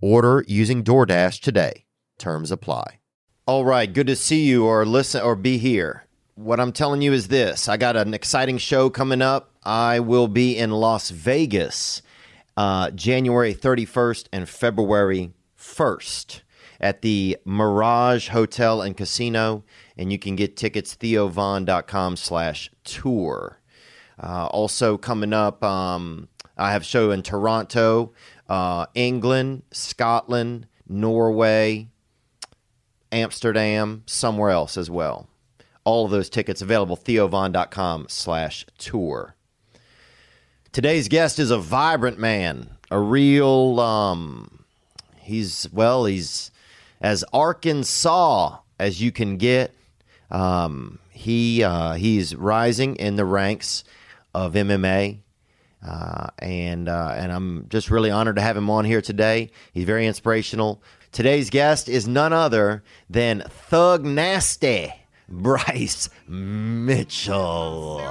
Order using DoorDash today. Terms apply. All right, good to see you or listen or be here. What I'm telling you is this I got an exciting show coming up. I will be in Las Vegas uh, January 31st and February 1st at the Mirage Hotel and Casino, and you can get tickets theovon.com slash tour. Uh, also coming up, um, I have show in Toronto, uh, England, Scotland, Norway, Amsterdam, somewhere else as well. All of those tickets available, theovon.com slash tour. Today's guest is a vibrant man, a real, um, he's, well, he's as Arkansas as you can get. Um, he, uh, he's rising in the ranks of MMA. Uh, and uh, and I'm just really honored to have him on here today. He's very inspirational. Today's guest is none other than Thug Nasty Bryce Mitchell.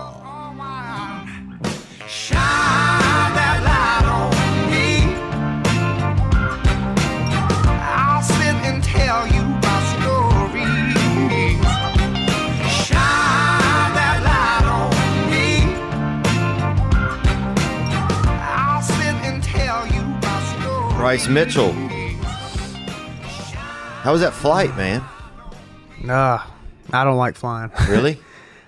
Bryce Mitchell. How was that flight, man? Nah, I don't like flying. Really?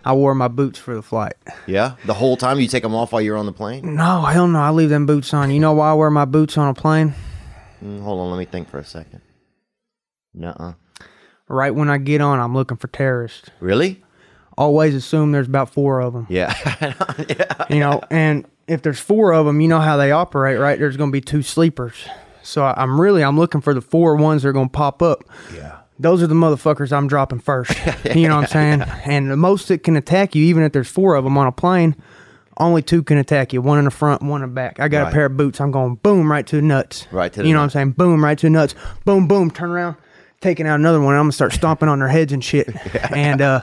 I wore my boots for the flight. yeah. The whole time you take them off while you're on the plane? No, hell no. I leave them boots on. You know why I wear my boots on a plane? Mm, hold on, let me think for a second. Nuh-uh. Right when I get on, I'm looking for terrorists. Really? Always assume there's about four of them. Yeah. yeah. You know, and if there's four of them, you know how they operate, right? There's going to be two sleepers. So I'm really I'm looking for the four ones that are going to pop up. Yeah. Those are the motherfuckers I'm dropping first. you know what I'm saying? And the most that can attack you, even if there's four of them on a plane, only two can attack you. One in the front, one in the back. I got Right. a pair of boots. I'm going boom right to the nuts. Right to the You know nuts. what I'm saying? Boom right to the nuts. Boom boom. Turn around, taking out another one. I'm gonna start stomping on their heads and shit. And uh,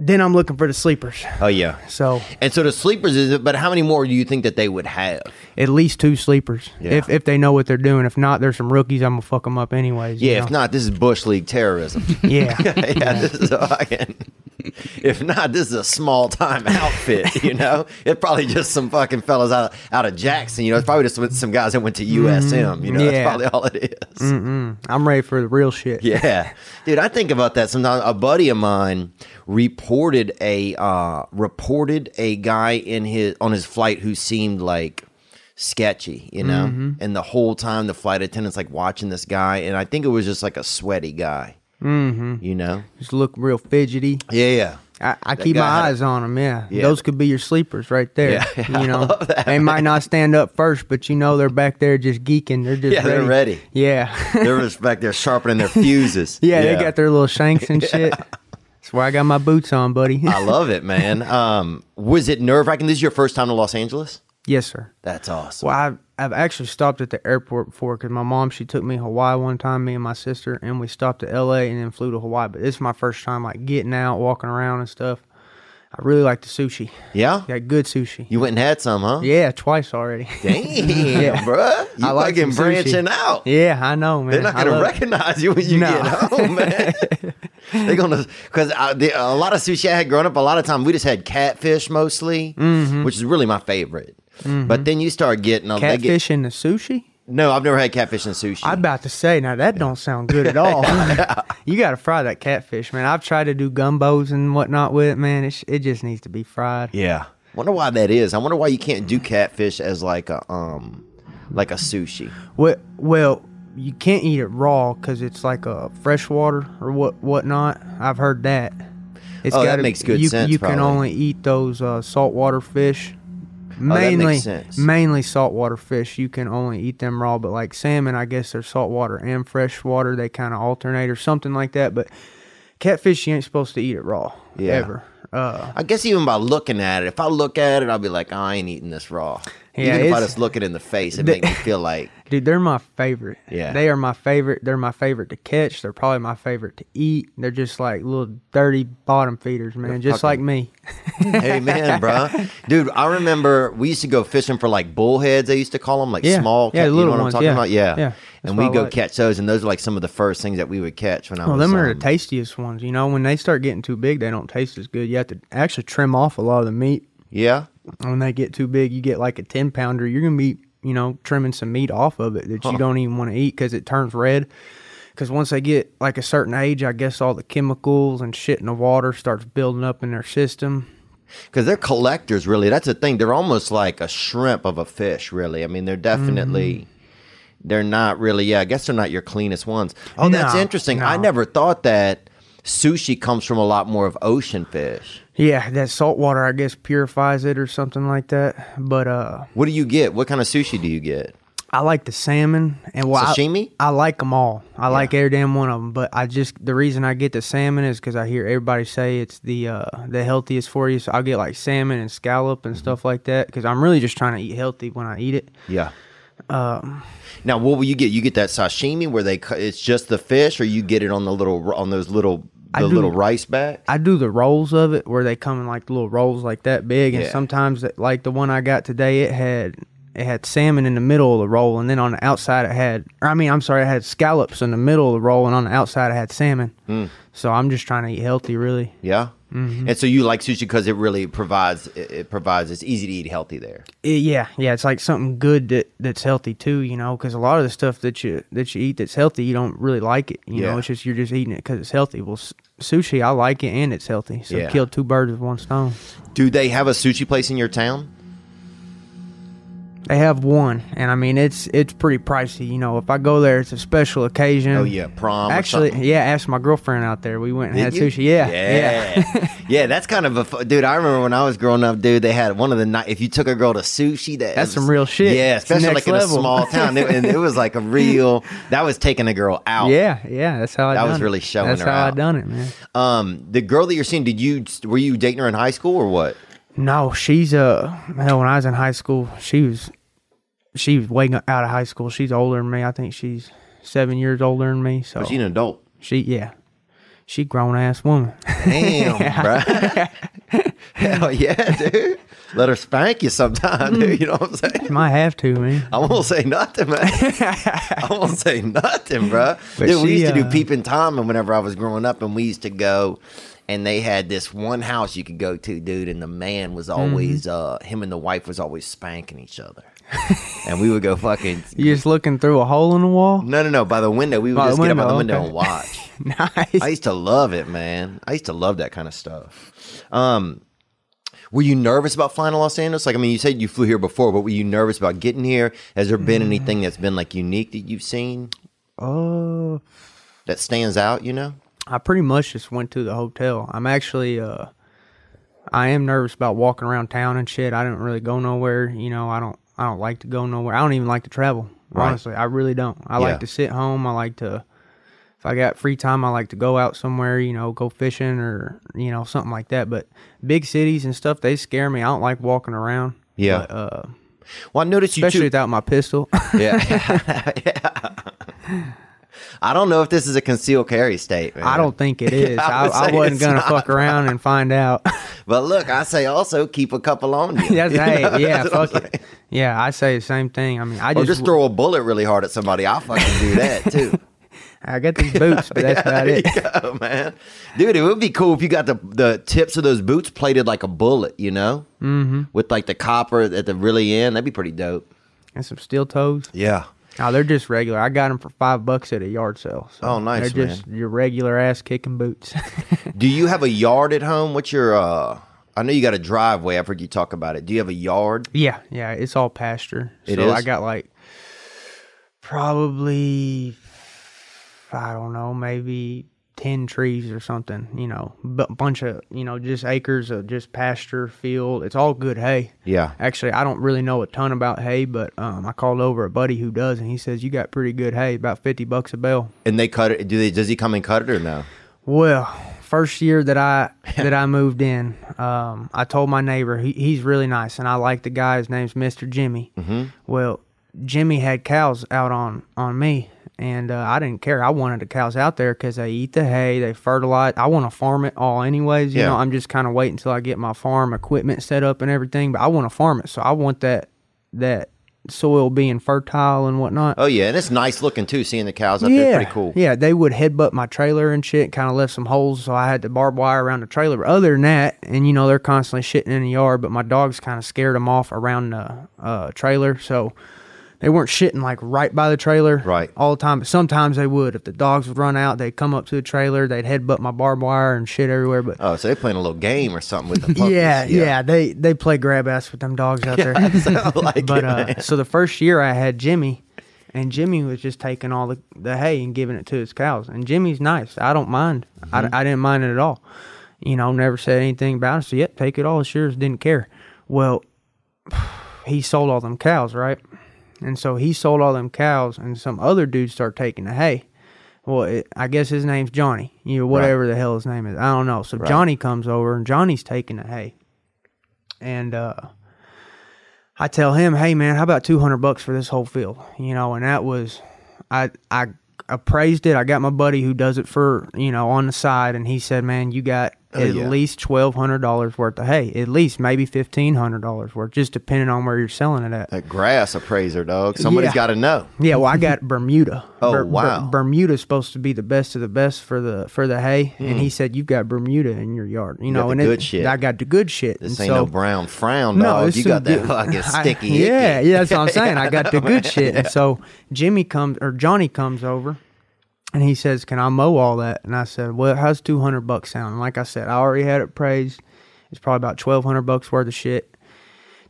then I'm looking for the sleepers. Oh yeah. So And so the sleepers is it, but how many more do you think that they would have? at least two sleepers. Yeah. If if they know what they're doing. If not, there's some rookies. I'm gonna fuck them up anyways. Yeah, if know? not, this is Bush League terrorism. Yeah. yeah, this is a fucking. If not, this is a small time outfit. You know, it's probably just some fucking fellas out of, out of Jackson. You know, it's probably just with some guys that went to mm-hmm. USM. You know, that's probably all it is. I'm ready for the real shit. Yeah, dude, I think about that sometimes. A buddy of mine reported a uh, reported a guy in his on his flight who seemed like sketchy, you know, Mm-hmm. and the whole time the flight attendant's like watching this guy, and I think it was just like a sweaty guy, mm-hmm. you know. Just look real fidgety. Yeah, yeah. I, I keep my had a- eyes on them. Yeah. Yeah. those could be your sleepers right there. Yeah, yeah, you know, that, they might not stand up first, but you know they're back there just geeking. They're just Yeah, they're ready. Yeah, They're just back there sharpening their fuses. yeah, they got their little shanks and shit. That's why I got my boots on, buddy. I love it, man. Um, was it nerve wracking? This is your first time to Los Angeles? yes, sir. That's awesome. Well, I've, I've actually stopped at the airport before because my mom she took me to Hawaii one time, me and my sister, and we stopped at L.A. and then flew to Hawaii. But this is my first time like getting out, walking around and stuff. I really like the sushi. Yeah? Got good sushi. You went and had some, huh? Yeah, twice already. Damn, Yeah. bruh. You I like fucking sushi. branching out. Yeah, I know, man. They're not going to love it. recognize you when you No. get home, man. They're going to, because a lot of sushi I had growing up, a lot of time we just had catfish mostly, Mm-hmm. which is really my favorite. But then you start getting, uh, they get, Catfish in the sushi? No, I've never had catfish and sushi. I'm about to say now that don't sound good at all. you got to fry that catfish, man. I've tried to do gumbos and whatnot with it, man. It, sh- it just needs to be fried. yeah. Wonder why that is. I wonder why you can't do catfish as like a um like a sushi. Well, well, you can't eat it raw because it's like a freshwater or what whatnot. I've heard that. It's Oh, that gotta- makes good you, sense, You can only eat those uh, saltwater fish. Oh, that makes Mainly, sense. mainly saltwater fish. You can only eat them raw, but like salmon, I guess they're saltwater and freshwater. They kind of alternate or something like that. But catfish, you ain't supposed to eat it raw Yeah. ever. Uh, I guess even by looking at it, if I look at it, I'll be like, I ain't eating this raw. Yeah, even if I just look it in the face, it The- make me feel like Dude, they're my favorite. Yeah. They are my favorite. They're my favorite to catch. They're probably my favorite to eat. They're just like little dirty bottom feeders, man. just like me. hey man, bro, dude. I remember we used to go fishing for like bullheads. They used to call them like Yeah. small. Yeah, you little know what ones, I'm talking yeah. about? Yeah, Yeah. And we go like. catch those, and those are like some of the first things that we would catch when I Well, was. Well, them are um, the tastiest ones. You know, when they start getting too big, they don't taste as good. You have to actually trim off a lot of the meat. yeah, When they get too big, you get like a 10 pounder. You're going to be, you know, trimming some meat off of it that you don't even want to eat because it turns red. Because once they get like a certain age, I guess all the chemicals and shit in the water starts building up in their system. because they're collectors. Really, that's the thing. They're almost like a shrimp of a fish. Really, I mean, they're definitely. Mm-hmm. They're not really. Yeah, I guess they're not your cleanest ones. Oh, that's No, interesting. I never thought that sushi comes from a lot more of ocean fish. Yeah, that salt water, I guess, purifies it or something like that. But uh, What do you get? What kind of sushi do you get? I like the salmon and well, I- Sashimi? I, like them all. I like every damn one of them. But I just the reason I get the salmon is because I hear everybody say it's the uh, the healthiest for you. So I'll get like salmon and scallop and stuff like that because I'm really just trying to eat healthy when I eat it. Yeah. now, what will you get? You get that sashimi where they cu- it's just the fish, or you get it on the little on those little I the do- little rice bags? I do the rolls of it where they come in like little rolls like that big, and Yeah. sometimes like the one I got today, it had it had salmon in the middle of the roll, and then on the outside it had, or I mean, I'm sorry, it had scallops in the middle of the roll, and on the outside it had salmon. Hmm. So I'm just trying to eat healthy, really. Yeah. Mm-hmm. And so you like sushi because it really provides it, it provides it's easy to eat healthy there. Yeah, yeah, it's like something good that that's healthy too, you know, because a lot of the stuff that you that you eat that's healthy, you don't really like it. You Yeah. know, it's just you're just eating it because it's healthy. Well, s- sushi, I like it and it's healthy, so Yeah. kill two birds with one stone. Do they have a sushi place in your town? They have one, and I mean it's it's pretty pricey. You know, if I go there, it's a special occasion. Oh yeah, prom. Actually, yeah, asked my girlfriend out there. We went and had you? sushi. Yeah, yeah, yeah. That's kind of a dude. I remember when I was growing up, dude. They had one of the night. If you took a girl to sushi, that That's was- some real shit. Yeah, especially like in a small town, it, and it was like a real. That was taking a girl out. yeah, yeah. That's how I. That was it. really showing her out That's how I done it, man. Um, the girl that you're seeing, did you were you dating her in high school or what? No, she's uh hell. When I was in high school, she was she was way out of high school. She's older than me. I think she's seven years older than me. So she's an adult? she yeah, she grown ass woman. Damn, bro. Hell yeah, dude. Let her spank you sometime, dude. You know what I'm saying? You Might have to, man. I won't say nothing, man. I won't say nothing, bro. But Dude, we she, used to do uh, peeping Tom, and whenever I was growing up, and we used to go, and they had this one house you could go to, dude, and the man was always, Mm-hmm. uh, him and the wife was always spanking each other, and we would go fucking. You're just looking through a hole in the wall. No, no, no. By the window, we would By just get up by the window, window okay. and watch. nice. I used to love it, man. I used to love that kind of stuff. Um, were you nervous about flying to Los Angeles? Like, I mean, you said you flew here before, but were you nervous about getting here? Has there been anything that's been like unique that you've seen Oh, that stands out? You know? I pretty much just went to the hotel. I'm actually uh I am nervous about walking around town and shit. I don't really go nowhere, you know, I don't I don't like to go nowhere. I don't even like to travel. Right. Honestly, I really don't. I Yeah. like to sit home. I like to if I got free time, I like to go out somewhere, you know, go fishing or, you know, something like that. But big cities and stuff, they scare me. I don't like walking around. Yeah. But, uh, Well, I noticed you especially without my pistol. yeah. yeah. I don't know if this is a concealed carry state. Man. I don't think it is. I I, I, wasn't gonna fuck around and find out. But look, I say also keep a couple on you. You know, hey, yeah, fuck it. saying. Yeah, I say the same thing. I mean, I Or just, just throw a bullet really hard at somebody. I'll fucking do that too. I got these boots, but that's about there it. you go, man. Dude, it would be cool if you got the the tips of those boots plated like a bullet, you know, mm-hmm. with like the copper at the really end. That'd be pretty dope. And some steel toes. Yeah. No, they're just regular. I got them for five bucks at a yard sale. So Oh, nice, They're just your regular ass kicking boots. Do you have a yard at home? What's your uh I know you got a driveway. I've heard you talk about it. Do you have a yard? yeah, yeah, it's all pasture. It so is? I got like probably I don't know, maybe ten trees or something. You know, a bunch of you know just acres of just pasture field. It's all good hay. Yeah. Actually, I don't really know a ton about hay, but um, I called over a buddy who does, and he says you got pretty good hay, about fifty bucks a bale. And they cut it. Do they? Does he come and cut it or no? Well, first year that I that I moved in, um, I told my neighbor he, he's really nice, and I like the guy. His name's Mister Jimmy. Mm-hmm. Well, Jimmy had cows out on on me, and uh, I didn't care. I wanted the cows out there because they eat the hay, they fertilize. I want to farm it all, anyways. You Yeah. know, I'm just kind of waiting until I get my farm equipment set up and everything. But I want to farm it, so I want that that soil being fertile and whatnot. Oh yeah, and it's nice looking too. Seeing the cows out there, pretty cool. Yeah, they would headbutt my trailer and shit, kind of left some holes, so I had to barb wire around the trailer. But other than that, and you know, they're constantly shitting in the yard, but my dogs kind of scared them off around the uh, trailer, so they weren't shitting like right by the trailer Right. all the time. But sometimes they would. If the dogs would run out, they'd come up to the trailer, they'd headbutt my barbed wire and shit everywhere. But Oh, so they're playing a little game or something with the puppies. yeah, yeah, they they play grab ass with them dogs out there. Like but it, uh, so the first year I had Jimmy, and Jimmy was just taking all the, the hay and giving it to his cows. And Jimmy's nice. I don't mind. Mm-hmm. I, I didn't mind it at all. You know, never said anything about it. So, yep, take it all. Sure, yours. Didn't care. Well, he sold all them cows, right? And so he sold all them cows, and some other dude started taking the hay. Well, it, I guess his name's Johnny. You know, whatever the hell his name is. I don't know. So Johnny comes over, and Johnny's taking the hay. And uh, I tell him, "Hey man, how about two hundred bucks for this whole field?" You know, and that was, I I appraised it. I got my buddy who does it for you know on the side, and he said, "Man, you got at yeah. least twelve hundred dollars worth of hay, at least maybe fifteen hundred dollars worth, just depending on where you're selling it at." That grass appraiser, dog. Somebody's Yeah. got to know. Yeah, well, I got Bermuda. Oh, wow. Bermuda's supposed to be the best of the best for the for the hay, and he said you've got Bermuda in your yard. You, know, Hmm. got and the it- good shit. I got the good shit. This and ain't so, no brown frown, no, dog. it's you got that good- like a I- sticky. yeah, yeah, that's what I'm saying. I got the good shit. And so Jimmy comes or Johnny comes over, and he says, "Can I mow all that?" And I said, "Well, how's two hundred bucks sound?" And like I said, I already had it praised. It's probably about twelve hundred bucks worth of shit.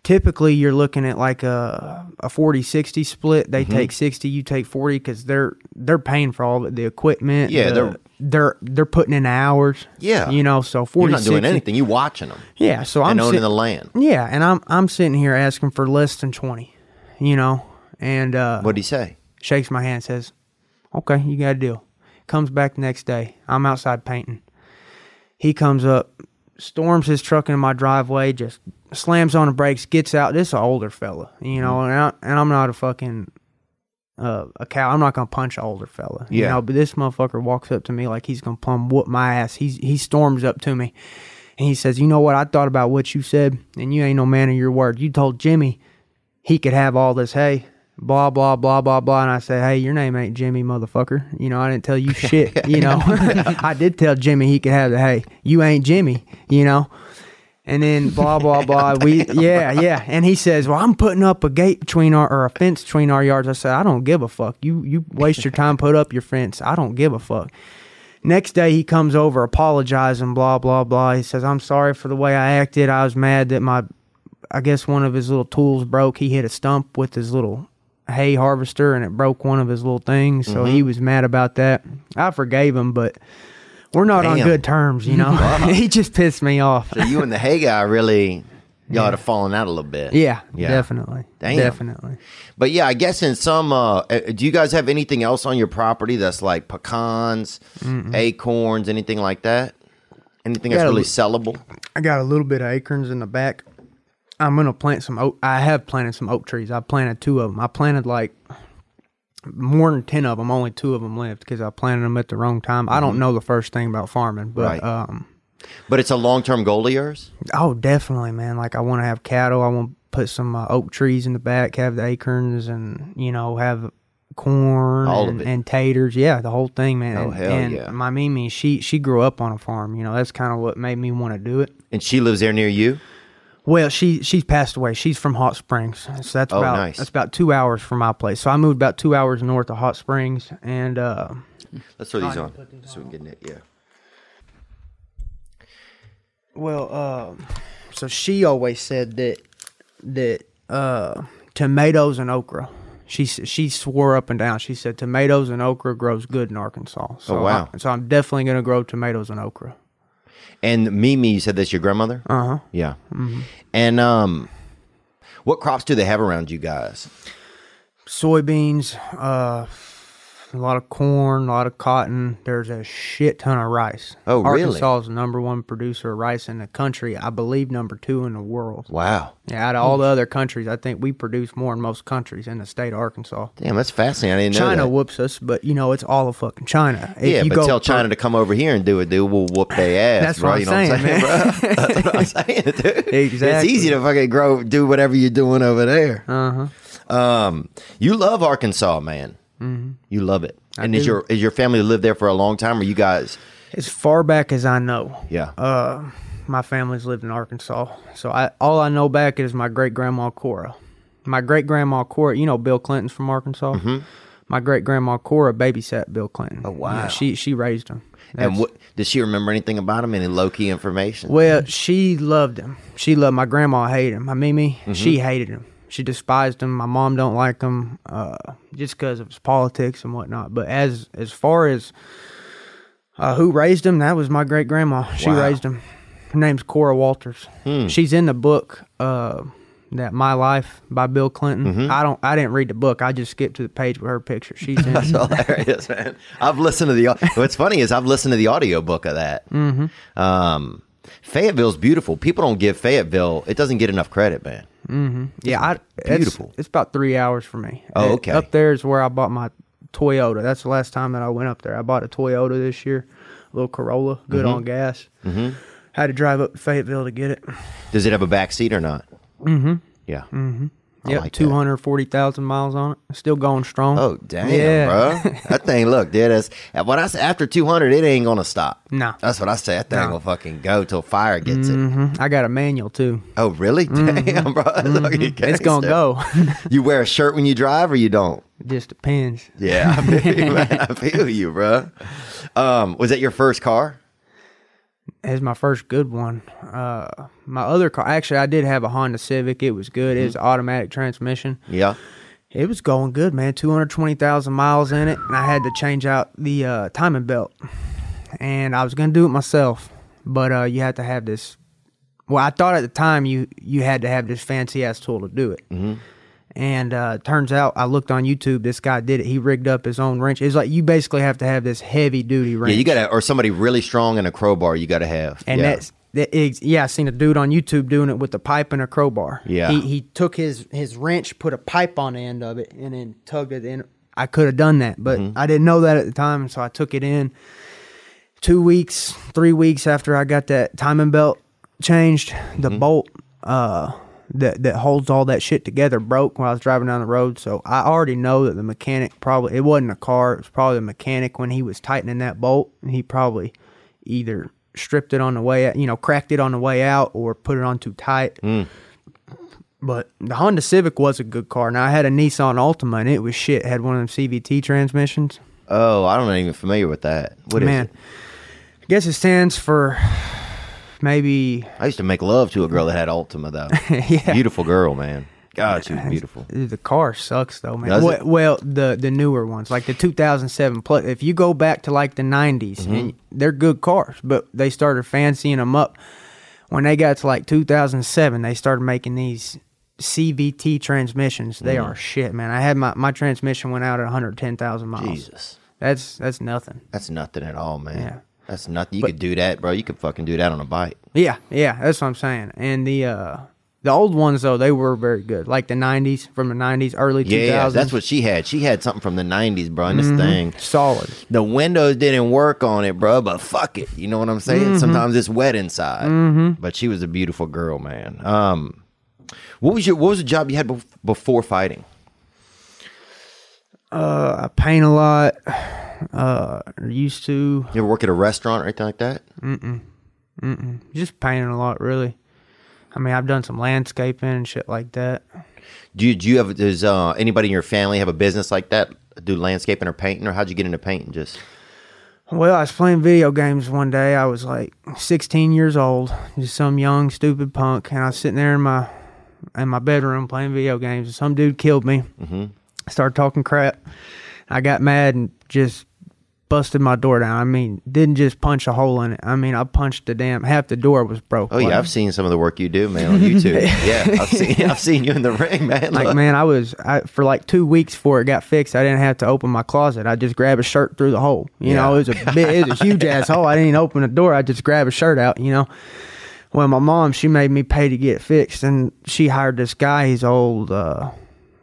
Typically, you're looking at like a a 40-60 split. They Mm-hmm. take sixty, you take forty, because they're they're paying for all of the equipment. Yeah, the- they're- they're they're putting in hours. Yeah. you know, so 40 You're not doing 60 anything. You watching them Yeah, so I'm owning sit- the land. yeah, and I'm I'm sitting here asking for less than twenty, you know, and uh, What'd he say? shakes my hand, says, "Okay, you got a deal." Comes back the next day. I'm outside painting. He comes up, storms his truck into my driveway, just slams on the brakes, gets out. This is an older fella, you know, and, I, and I'm not a fucking uh, a cow. I'm not gonna punch an older fella, you Yeah. know. But this motherfucker walks up to me like he's gonna plumb whoop my ass. He's he storms up to me, and he says, "You know what? I thought about what you said, and you ain't no man of your word. You told Jimmy he could have all this hay." Blah blah blah blah blah, and I say, "Hey, your name ain't Jimmy, motherfucker. You know, I didn't tell you shit. You know, I did tell Jimmy he could have the hey You ain't Jimmy. You know." And then blah blah blah. We yeah yeah. And he says, "Well, I'm putting up a gate between our or a fence between our yards." I said, "I don't give a fuck. You you waste your time put up your fence. I don't give a fuck." Next day he comes over apologizing, blah blah blah. He says, "I'm sorry for the way I acted. I was mad that my, I guess one of his little tools broke. He hit a stump with his little hay harvester and it broke one of his little things. So Mm-hmm. he was mad about that. I forgave him, but." We're not on good terms, you know. he just pissed me off. So you and the hay guy really y'all had a falling out a little bit. Yeah, Yeah. definitely. Damn. Definitely. But yeah, I guess in some, uh, uh, do you guys have anything else on your property that's like pecans, acorns, anything like that? Anything that's Got a really sellable? I got a little bit of acorns in the back. I'm gonna plant some oak. I have planted some oak trees. I planted two of them. I planted like more than ten of them. Only two of them lived because I planted them at the wrong time. I don't know the first thing about farming, but Right. um, But it's a long term goal of yours? oh, definitely, man. Like I want to have cattle. I want to put some uh, oak trees in the back, have the acorns, and you know have corn and, and taters. Yeah, the whole thing, man. Oh, and, hell and yeah. My Mimi, she she grew up on a farm. You know, that's kind of what made me want to do it. And she lives there near you? Well, she she's passed away. She's from Hot Springs, so that's Oh, about nice. that's about two hours from my place. So I moved about two hours north of Hot Springs, and uh, Let's throw these on these so we can get it. Yeah. well, um, so she always said that that uh, tomatoes and okra. She she swore up and down. She said tomatoes and okra grows good in Arkansas. So Oh, wow. I, so I'm definitely gonna grow tomatoes and okra. And Mimi, you said that's your grandmother? Uh huh. Yeah. And um, what crops do they have around you guys? soybeans, uh, a lot of corn, a lot of cotton. There's a shit ton of rice. Oh, really? Arkansas is the number one producer of rice in the country. I believe number two in the world. Wow. Yeah, out of all the other countries, I think we produce more in most countries in the state of Arkansas. Damn, that's fascinating. I didn't know China whoops us, but you know it's all of fucking China. If yeah, you but go tell China to come over here and do it, dude. We'll whoop their ass, That's bro. what I'm you know what I'm saying, saying, bro? That's what I'm saying, dude. It's easy to fucking grow, do whatever you're doing over there. Uh huh. Um, you love Arkansas, man. Mm-hmm. You love it. and is your is your family lived there for a long time, or you guys? As far back as I know, Yeah. uh, my family's lived in Arkansas. So I all I know back is my great grandma Cora. My great grandma Cora, you know Bill Clinton's from Arkansas. Mm-hmm. My great grandma Cora babysat Bill Clinton. Oh wow. she she raised him. and what does she remember anything about him? Any low key information? Well, she loved him. She loved my grandma. Hated him. My Mimi, Mm-hmm. she hated him. She despised him. My mom don't like him, uh, just because of his politics and whatnot. But as as far as uh, who raised him, that was my great grandma. She Wow. Hmm. raised him. Her name's Cora Walters. She's in the book uh, that My Life by Bill Clinton. Mm-hmm. I don't. I didn't read the book. I just skipped to the page with her picture. She's in. That's hilarious, man. I've listened to the. What's funny is I've listened to the audiobook of that. Mm-hmm. Um, Fayetteville's beautiful. People don't give Fayetteville. It doesn't get enough credit, man. Yeah, I, beautiful. It's, about three hours for me. Oh, okay. Up there is where I bought my Toyota. That's the last time that I went up there. I bought a Toyota this year, a little Corolla, good Mm-hmm. on gas. Mm-hmm. Had to drive up to Fayetteville to get it. Does it have a back seat or not? Mm-hmm. Yeah. Mm-hmm. I Yep, like two hundred forty thousand miles on it. Still going strong. Oh damn, Yeah. bro! That thing, look, dude. That's when I say after two hundred, it ain't gonna stop. No. that's what I say. That thing No. will fucking go till fire gets it. Mhm. I got a manual too. Oh really? Damn, bro! Mm-hmm. It's gonna go. You wear a shirt when you drive, or you don't? it just depends. Yeah, I feel you. I feel you, bro. Um, was that your first car? It's my first good one. Uh, my other car, actually, I did have a Honda Civic. It was good. It was Mm-hmm. automatic transmission. Yeah. It was going good, man. Two hundred twenty thousand miles in it, and I had to change out the uh, timing belt. And I was gonna do it myself, but uh, you had to have this. Well, I thought at the time you you had to have this fancy ass tool to do it. Mm-hmm. And uh, turns out, I looked on YouTube. This guy did it. He rigged up his own wrench. It's like you basically have to have this heavy duty wrench. Yeah, you gotta, or somebody really strong in a crowbar. You gotta have. And yeah. that is, yeah, I seen a dude on YouTube doing it with a pipe and a crowbar. Yeah. He he took his his wrench, put a pipe on the end of it, and then tugged it in. I could have done that, but Mm-hmm. I didn't know that at the time, so I took it in. Two weeks, three weeks after I got that timing belt changed, the Mm-hmm. bolt uh that that holds all that shit together broke when I was driving down the road. So I already know that the mechanic probably it wasn't a car, it was probably the mechanic when he was tightening that bolt. And he probably either stripped it on the way out, you know, cracked it on the way out or put it on too tight. Mm. But the Honda Civic was a good car. Now I had a Nissan Altima and it was shit. It had one of them CVT transmissions. Oh, I don't even familiar with that. What is Man, it? I guess it stands for maybe I used to make love to a girl that had Altima though. Yeah. Beautiful girl, man. God, she was beautiful. The car sucks though, man. Does well, it? well, the the newer ones, like the 2007 plus. If you go back to like the 90s, Mm-hmm. and they're good cars, but they started fancying them up when they got to like 2007. They started making these CVT transmissions. They Mm. are shit, man. I had my my transmission went out at 110,000 miles. Jesus, That's that's nothing. that's nothing at all, man. Yeah. That's nothing. You could do that, bro. You could fucking do that on a bike. Yeah, yeah, that's what I'm saying. And the uh the old ones though, they were very good. Like the 90s, from the 90s, early 2000s. Yeah, that's what she had. She had something from the '90s, bro. Mm-hmm. this thing, solid. the windows didn't work on it, bro. But fuck it, you know what I'm saying? Mm-hmm. Sometimes it's wet inside. But she was a beautiful girl, man. Um, what was your what was the job you had bef- before fighting? Uh, I paint a lot. Uh, used to You ever work at a restaurant or anything like that? Mm mm. Mm mm. Just painting a lot, really. I mean, I've done some landscaping and shit like that. Do you, do you have does uh, anybody in your family have a business like that? Do landscaping or painting, or how'd you get into painting? Just Well, I was playing video games one day. I was like 16 years old, just some young stupid punk, and I was sitting there in my in my bedroom playing video games. And some dude killed me. Mm-hmm. Started talking crap. I got mad and just busted my door down. I mean, didn't just punch a hole in it. I mean, I punched the damn half the door was broke. oh yeah, I've seen some of the work you do, man, on YouTube. yeah, I've seen I've seen you in the ring, man. Like Look. man, I was I, for like two weeks before it got fixed. I didn't have to open my closet. I just grabbed a shirt through the hole. You know, it was a big, it was a huge ass hole. I didn't even open the door. I just grabbed a shirt out. You know. Well, my mom she made me pay to get it fixed, and she hired this guy. He's old, uh,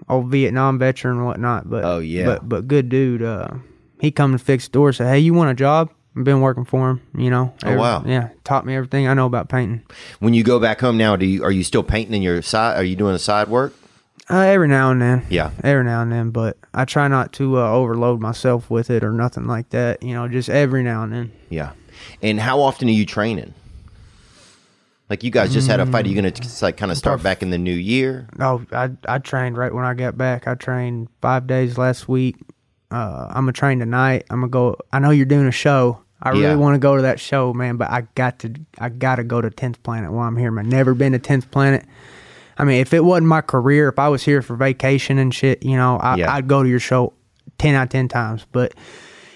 old Vietnam veteran and whatnot. But Oh, yeah. but but good dude. Uh, he come and fix the door. Said, hey, you want a job? I've been working for him. You know. Oh, wow. Yeah, taught me everything I know about painting. when you go back home now, do you are you still painting in your side? Are you doing the side work? Uh, every now and then. Yeah. Every now and then, but I try not to uh, overload myself with it or nothing like that. You know, just every now and then. Yeah. And how often are you training? Like you guys just had a fight. Are you going to like kind of start back in the new year? Oh, I I trained right when I got back. I trained five days last week. Uh, I'm gonna train tonight. I'm gonna go. I know you're doing a show. I Yeah. really want to go to that show, man. But I got to. I got to go to Tenth Planet while I'm here. Man, never been to Tenth Planet. I mean, if it wasn't my career, if I was here for vacation and shit, you know, I, Yeah. I'd go to your show ten out of ten times. But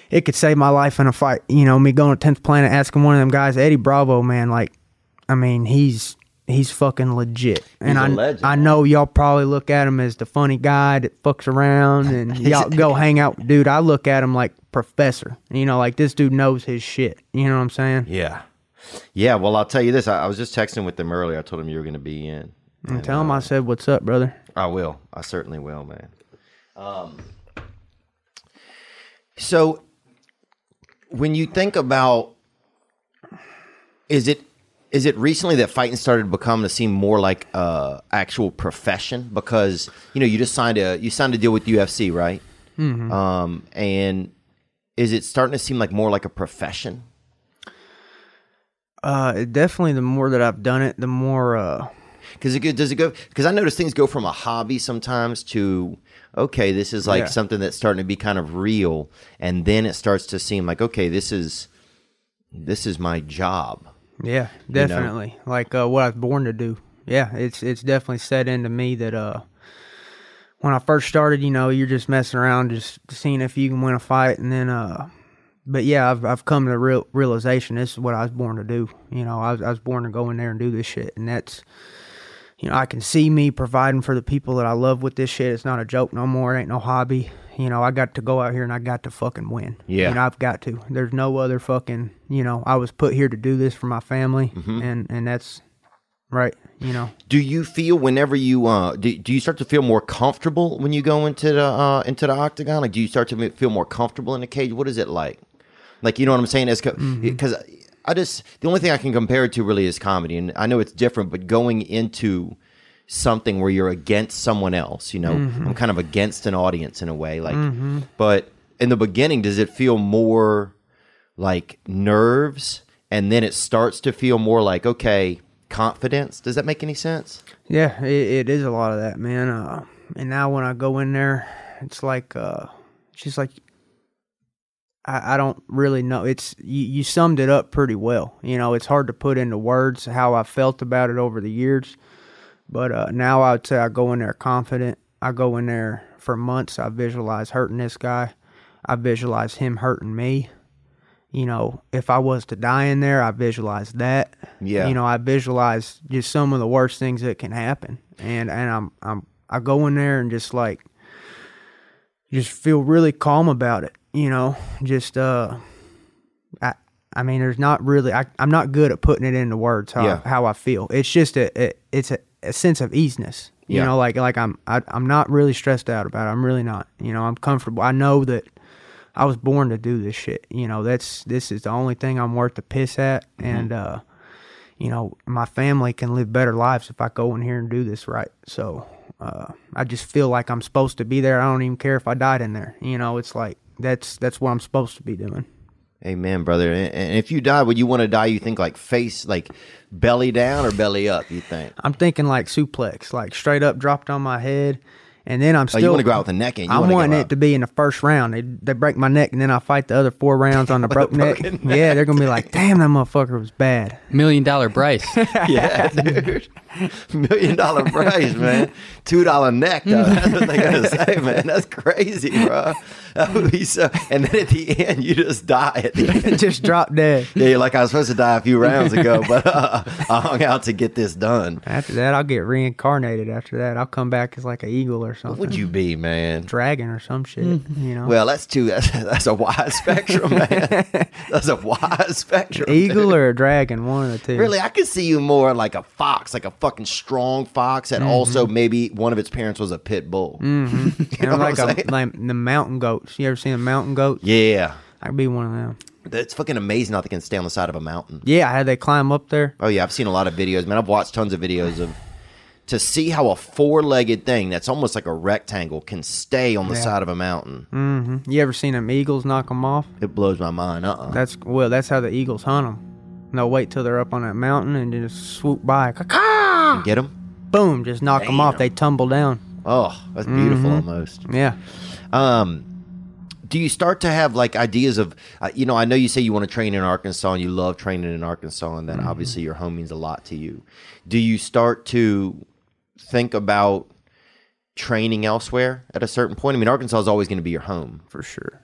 it could save my life in a fight. You know, me going to Tenth Planet, asking one of them guys, Eddie Bravo, man. Like, I mean, he's he's fucking legit. And I legend, I know y'all probably look at him as the funny guy that fucks around and y'all go hang out. Dude, I look at him like professor. You know, like this dude knows his shit. You know what I'm saying? Yeah. Yeah. Well, I'll tell you this. I, I was just texting with him earlier. I told him you were going to be in. And tell him I said, "What's up, brother?" I will. I certainly will, man. Um, so, when you think about, is it is it recently that fighting started to become to seem more like a actual profession? Because you know you just signed a you signed a deal with UFC, right? Um, and is it starting to seem like more like a profession? Uh, definitely. The more that I've done it, the more. Uh, Because it does it go? Because I notice things go from a hobby sometimes to okay, this is like Yeah. something that's starting to be kind of real, and then it starts to seem like okay, this is this is my job. Yeah, definitely. Like uh, what I was born to do. Yeah, it's it's definitely set into me that uh, when I first started, you know, you're just messing around, just seeing if you can win a fight, and then uh, but yeah, I've I've come to the real realization this is what I was born to do. You know, I was I was born to go in there and do this shit, and that's. You know, I can see me providing for the people that I love with this shit. It's not a joke no more. It ain't no hobby. You know, I got to go out here and I got to fucking win. Yeah. You know, I've got to. There's no other fucking, you know, I was put here to do this for my family and and that's right, you know. Do you feel whenever you uh do, do you start to feel more comfortable when you go into the uh into the octagon? Like, do you start to feel more comfortable in the cage? What is it like? Like, you know what I'm saying? Because because I just the only thing I can compare it to really is comedy, and I know it's different, but going into something where you're against someone else, you know, I'm kind of against an audience in a way, like. But in the beginning, does it feel more like nerves, and then it starts to feel more like okay, confidence? Does that make any sense? Yeah, it, it is a lot of that, man. Uh, and now when I go in there, it's like uh, just like I, I don't really know. It's you, you summed it up pretty well. You know, it's hard to put into words how I felt about it over the years, but uh, now I would say I go in there confident. I go in there for months. I visualize hurting this guy. I visualize him hurting me. You know, if I was to die in there, I visualize that. Yeah. You know, I visualize just some of the worst things that can happen, and and I'm I'm I go in there and just like just feel really calm about it. You know, just uh, I I mean, there's not really I I'm not good at putting it into words how Yeah. how I feel. It's just a, a it's a, a sense of easiness. You Yeah. know, like like I'm I, I'm not really stressed out about it. I'm really not. You know, I'm comfortable. I know that I was born to do this shit. You know, that's this is the only thing I'm worth the piss at, and uh, you know, my family can live better lives if I go in here and do this right. So uh, I just feel like I'm supposed to be there. I don't even care if I died in there. You know, it's like that's that's what I'm supposed to be doing. Amen, brother. And if you die, would you want to die? You think like face, like belly down or belly up? You think? I'm thinking like suplex, like straight up dropped on my head, and then I'm Oh, still. you want to go out with a neck in? You I'm wanna go it to be in the first round. They they break my neck, and then I fight the other four rounds on the broke neck. Yeah, they're gonna be like, "Damn, that motherfucker was bad." Million dollar Bryce. Yeah, dude. Million dollar Bryce, man. Two dollar neck, though. That's what they're gonna say, man. That's crazy, bro. That would be so. And then at the end, you just die at the end. Just drop dead. Yeah, you're like I was supposed to die a few rounds ago, but uh, I hung out to get this done. After that, I'll get reincarnated. After that, I'll come back as like an eagle or something, What would you be, man? dragon or some shit. You know, Well, that's too. That's, that's a wide spectrum, man. That's a wide spectrum. eagle dude. or a dragon, one of the two. Really, I could see you more like a fox, like a fucking strong fox, Mm-hmm. and also maybe one of its parents was a pit bull. Mm. You know And what like I'm a, saying? like the mountain goats. You ever seen a mountain goat? Yeah, I could be one of them. it's fucking amazing how they can stay on the side of a mountain. Yeah, how they climb up there? Oh yeah, I've seen a lot of videos, man. I've watched tons of videos of to see how a four-legged thing that's almost like a rectangle can stay on the Yeah. side of a mountain. hmm You ever seen them eagles knock them off? It blows my mind. Uh. uh That's well. That's how the eagles hunt them. They'll wait till they're up on that mountain and just swoop by. Get them? Boom! Just knock them off. They tumble down. Oh, that's beautiful Mm-hmm. almost. Yeah. Um, do you start to have like ideas of, uh, you know, I know you say you want to train in Arkansas and you love training in Arkansas, and that Mm-hmm. obviously your home means a lot to you. Do you start to think about training elsewhere at a certain point? I mean, Arkansas is always going to be your home. for sure.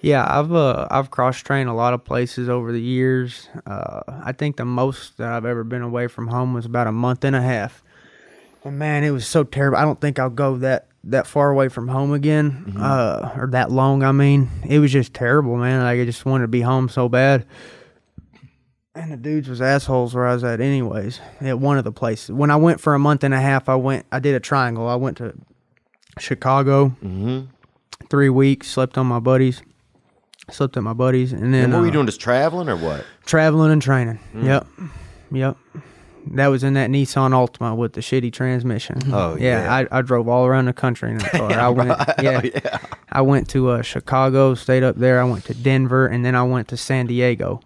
Yeah, I've uh, I've cross trained a lot of places over the years. Uh, I think the most that I've ever been away from home was about a month and a half. And man, it was so terrible. I don't think I'll go that that far away from home again, uh, or that long. I mean, it was just terrible, man. Like I just wanted to be home so bad. And the dudes was assholes where I was at, anyways. At one of the places. When I went for a month and a half, I went. I did a triangle. I went to Chicago, Mm-hmm. three weeks. Slept on my buddies. Slept at my buddies, and then And what were you uh, doing? Just traveling or what? traveling and training. Mm. Yep, yep. That was in that Nissan Altima with the shitty transmission. Oh, yeah. I, I drove all around the country in that car. I went, yeah, Oh, yeah. I went to uh, Chicago, stayed up there. I went to Denver, and then I went to San Diego.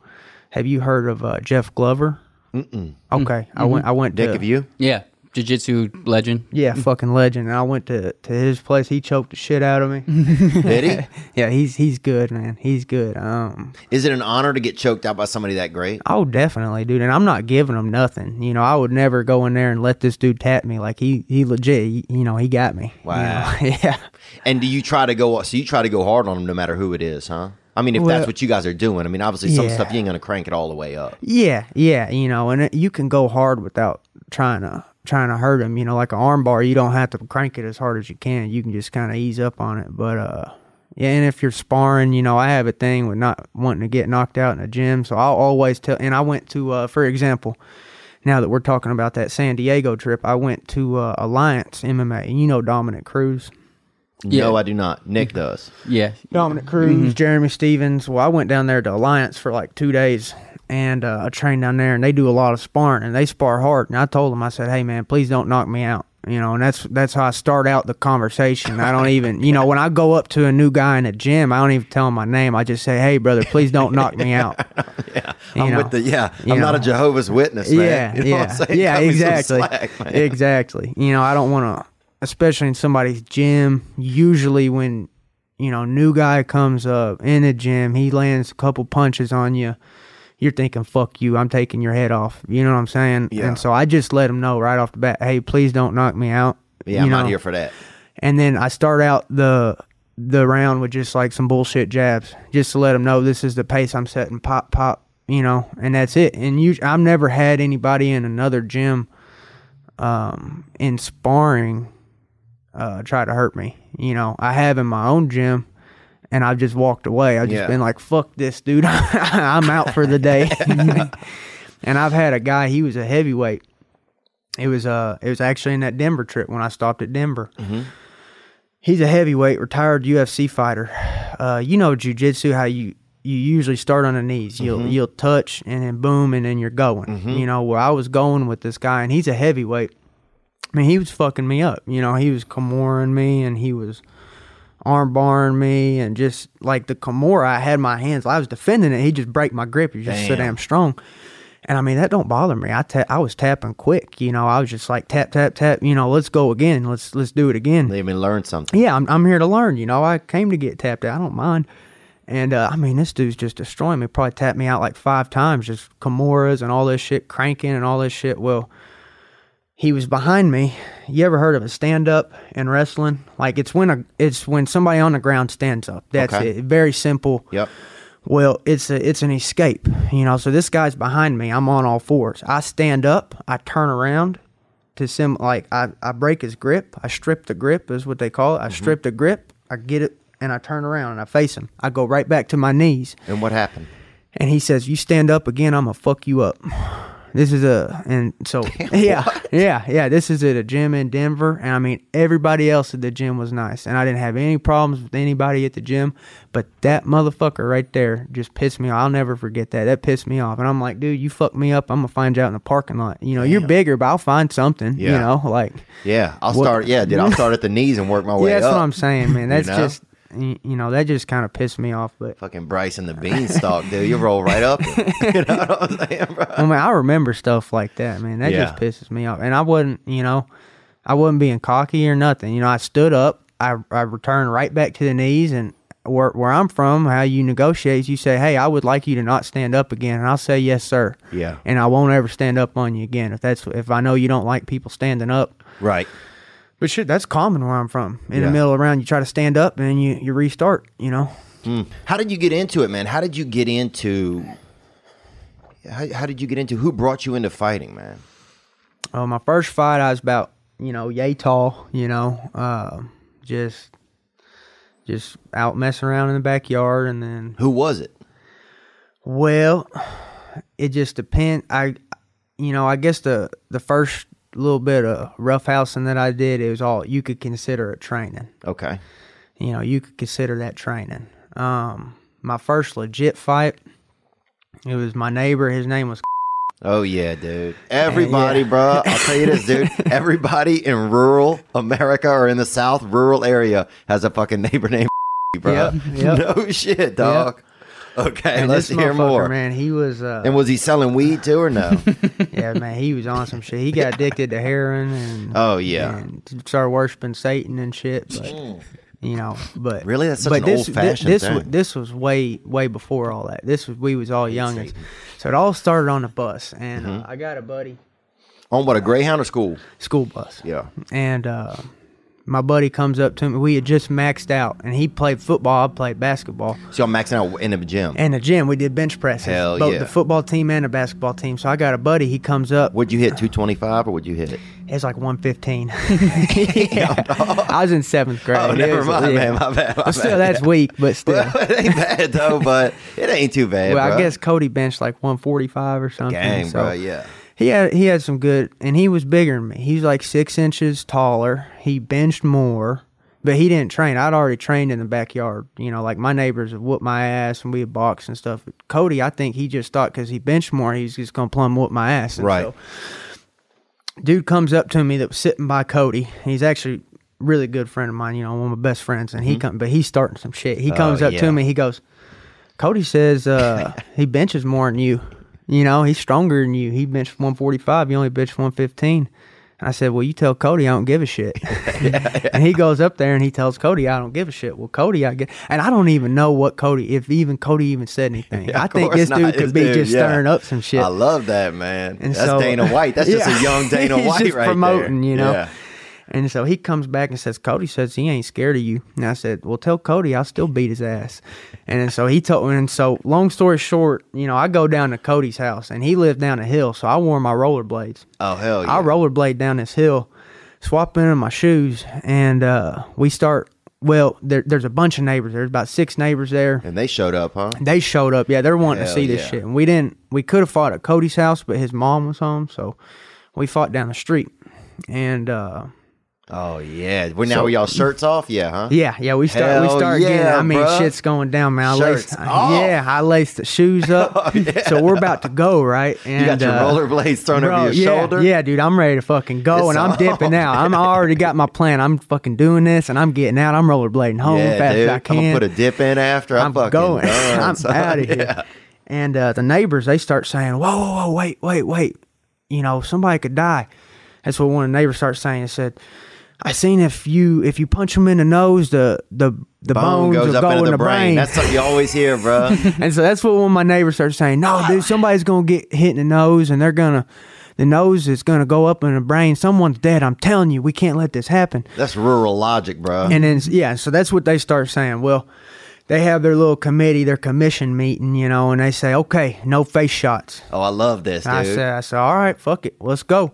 Have you heard of uh, Jeff Glover? Mm-mm. Okay, I went. I went Dick, to have you? yeah. Jiu Jitsu legend. Yeah, fucking legend. And I went to, to his place. He choked the shit out of me. Did he? yeah, he's he's good, man. He's good. Um, Is it an honor to get choked out by somebody that great? Oh, definitely, dude. And I'm not giving him nothing. You know, I would never go in there and let this dude tap me. Like he, he legit. he- you know, he got me. you Wow. know? yeah. And do you try to go? So you try to go hard on them no matter who it is, huh? I mean, if Well- that's what you guys are doing. I mean, obviously, some Yeah. stuff you ain't gonna crank it all the way up. Yeah, yeah. You know, and it, you can go hard without trying to trying to hurt him. You know, like an arm bar, you don't have to crank it as hard as you can. You can just kind of ease up on it. But uh, yeah. And if you're sparring, you know, I have a thing with not wanting to get knocked out in the gym, so I'll always tell. And I went to, uh, for example. Now that we're talking about that San Diego trip, I went to uh, Alliance MMA. And you know Dominick Cruz. Yeah. No, I do not. Nick does. Yeah. Dominick Cruz, Jeremy Stephens. Well, I went down there to Alliance for like two days, and uh, I trained down there, and they do a lot of sparring, and they spar hard. And I told them, I said, "Hey, man, please don't knock me out." You know, and that's that's how I start out the conversation. I don't even, you know, when I go up to a new guy in a gym, I don't even tell him my name. I just say, "Hey, brother, please don't knock me out." Yeah, You I'm know, with the yeah. you I'm not a know. Jehovah's Witness, man. Yeah, You know what yeah, I'm saying? yeah, Cut me some exactly, slack, man. exactly. You know, I don't want to, especially in somebody's gym. Usually, when you know new guy comes up in the gym, he lands a couple punches on you. You're thinking, "Fuck you! I'm taking your head off." You know what I'm saying? Yeah. And so I just let him know right off the bat, "Hey, please don't knock me out." Yeah, You I'm know? not here for that. and then I start out the the round with just like some bullshit jabs, just to let him know this is the pace I'm setting. Pop, pop, you know, and that's it. And you, I've never had anybody in another gym, um, in sparring, uh, try to hurt me. You know, I have in my own gym. And I've just walked away. I've just Yeah. been like, "Fuck this, dude! I'm out for the day." and I've had a guy. He was a heavyweight. It was uh, it was actually in that Denver trip when I stopped at Denver. He's a heavyweight, retired UFC fighter. Uh, you know jujitsu, how you you usually start on the knees. You'll you'll touch and then boom and then you're going. You know where I was going with this guy, and he's a heavyweight. I mean, he was fucking me up. You know, he was Kimuring me, and he was arm barring me, and just like the Kimura, I had my hands. I was defending it. He just break my grip. He's just so Damn. damn strong. And I mean that don't bother me. I ta- I was tapping quick. You know, I was just like tap tap tap. You know, let's go again. Let's let's do it again. They even learned something. Yeah, I'm I'm here to learn. You know, I came to get tapped out. I don't mind. And uh, I mean, this dude's just destroying me. Probably tapped me out like five times, just Kimuras and all this shit, cranking and all this shit. Well, he was behind me. You ever heard of a stand up in wrestling? Like it's when a it's when somebody on the ground stands up. That's Okay. it. Very simple. Yep. Well, it's a it's an escape, you know. So this guy's behind me. I'm on all fours. I stand up. I turn around to sim like I, I break his grip. I strip the grip is what they call it. I mm-hmm. strip the grip. I get it and I turn around and I face him. I go right back to my knees. And what happened? And he says, "You stand up again, I'm gonna fuck you up." This is a and so yeah yeah yeah. This is at a gym in Denver, and I mean everybody else at the gym was nice, and I didn't have any problems with anybody at the gym. But that motherfucker right there just pissed me off. I'll never forget that. That pissed me off, and I'm like, dude, you fucked me up. I'm gonna find you out in the parking lot. You know, you're bigger, but I'll find something. You know, like Yeah, I'll What- start. Yeah, dude, I'll start at the knees and work my way yeah, that's up. what I'm saying, man. That's know? just you know that just kind of pissed me off, but. Fucking Bryce and the beanstalk, dude. You roll right up. you know what I'm saying, bro? I mean, I remember stuff like that, man. That just pisses me off. And I wasn't, you know, I wasn't being cocky or nothing. You know, I stood up, I, I returned right back to the knees, and where, where I'm from, how you negotiate is you say, hey, I would like you to not stand up again. And I'll say, yes, sir. Yeah. And I won't ever stand up on you again if that's if I know you don't like people standing up. Right. But shit, that's common where I'm from. In Yeah. the middle of the round, you try to stand up and you, you restart, you know. How did you get into it, man? How did you get into? How, how did you get into? Who brought you into fighting, man? Uh, my first fight, I was about you know yay tall, you know, uh, just just out messing around in the backyard, and then Who was it? well, it just depend. I you know I guess the the first little bit of roughhousing that I did, it was all you could consider it training. Okay. You know, you could consider that training. Um, my first legit fight, it was my neighbor. His name was Oh yeah, dude. Everybody, Yeah. bro. I'll tell you this, dude. Everybody in rural America or in the South rural area has a fucking neighbor named bro. Yep, yep. No shit, dog. Okay, and let's hear more. Man, he was. Uh, And was he selling weed too or no? yeah, man, he was on some shit. He got addicted to heroin and Oh, yeah. and started worshiping Satan and shit. But you know, but Really? That's such but an this, old-fashioned this, thing. wa- this was way way before all that. This was we was all young, so it all started on the bus. And uh, Mm-hmm. I got a buddy, On what a Greyhound or school? school bus. Yeah. and uh, my buddy comes up to me. We had just maxed out, and he played football. I played basketball. So I'm maxing out in the gym. In the gym, we did bench presses. Hell both yeah. the football team and the basketball team. So I got a buddy. He comes up. Would you hit 225 or would you hit it? It's like 115. Yeah. I was in seventh grade. Oh, never was- mind, yeah. man. My bad. My But still, bad. that's weak, but still. Well, it ain't bad though, but it ain't too bad. well, I guess Cody benched like 145 or something. Gang, so bro. Yeah. He had he had some good, and he was bigger than me. He's like six inches taller. He benched more, but he didn't train. I'd already trained in the backyard. You know, like my neighbors would whoop my ass and we'd box and stuff. But Cody, I think he just thought because he benched more, he's just gonna plumb whoop my ass. And Right. So, dude comes up to me that was sitting by Cody. He's actually really good friend of mine. You know, one of my best friends, and he come, but he's starting some shit. He comes up Mm-hmm. Oh, yeah. to me. He goes, Cody says uh, he benches more than you. You know, he's stronger than you. He benched 145. You only benched 115. And I said, Well, you tell Cody I don't give a shit. and he goes up there and he tells Cody I don't give a shit. Well, Cody, I get, and I don't even know what Cody, if even Cody even said anything. Yeah, I think this not. dude could be dude, just yeah. stirring up some shit. I love that, man. And That's so- Dana White. That's just a young Dana He's White just right promoting, there. you know. And so he comes back and says, Cody says he ain't scared of you. And I said, Well, tell Cody I'll still beat his ass. And so he told and so long story short, you know, I go down to Cody's house and he lived down a hill, so I wore my rollerblades. Oh hell yeah. I rollerblade down this hill, swap into my shoes, and uh, we start well, there, there's a bunch of neighbors. There's about six neighbors there. and they showed up, huh? They showed up. Yeah, they're wanting Hell to see this yeah. shit. And we didn't we could have fought at Cody's house, but his mom was home, so we fought down the street. And uh Oh yeah. Well, now So- are y'all shirts off? Yeah, huh? Yeah, yeah, we start we Hell start getting. yeah, I mean, bruh. shit's going down, man. I Shirts laced, off. yeah, I laced the shoes up. So we're about to go, right? And You got your uh, rollerblades thrown Bro, over your yeah, shoulder. Yeah, dude, I'm ready to fucking go, It's and I'm on. dipping out. I'm I already got my plan. I'm fucking doing this, and I'm getting out. I'm rollerblading home Yeah, fast dude. as I I'm can. gonna put a dip in after. I'm, I'm fucking going. done, I'm out of here. Yeah. And uh, the neighbors, they start saying, "Whoa, whoa, whoa, wait, wait, wait! You know, somebody could die." That's what one of the neighbors started saying. It said, "I seen if you if you punch them in the nose, the the the Bone bones goes will up go into in the, brain. That's what you always hear, bro. and so that's what one of my neighbors started saying. No, dude, somebody's gonna get hit in the nose, and they're gonna, the nose is gonna go up in the brain. Someone's dead. I'm telling you, we can't let this happen. That's rural logic, bro. And then yeah, so that's what they start saying. Well, they have their little committee, their commission meeting, you know, and they say, okay, no face shots. oh, I love this, dude. I said, I said, all right, fuck it, let's go.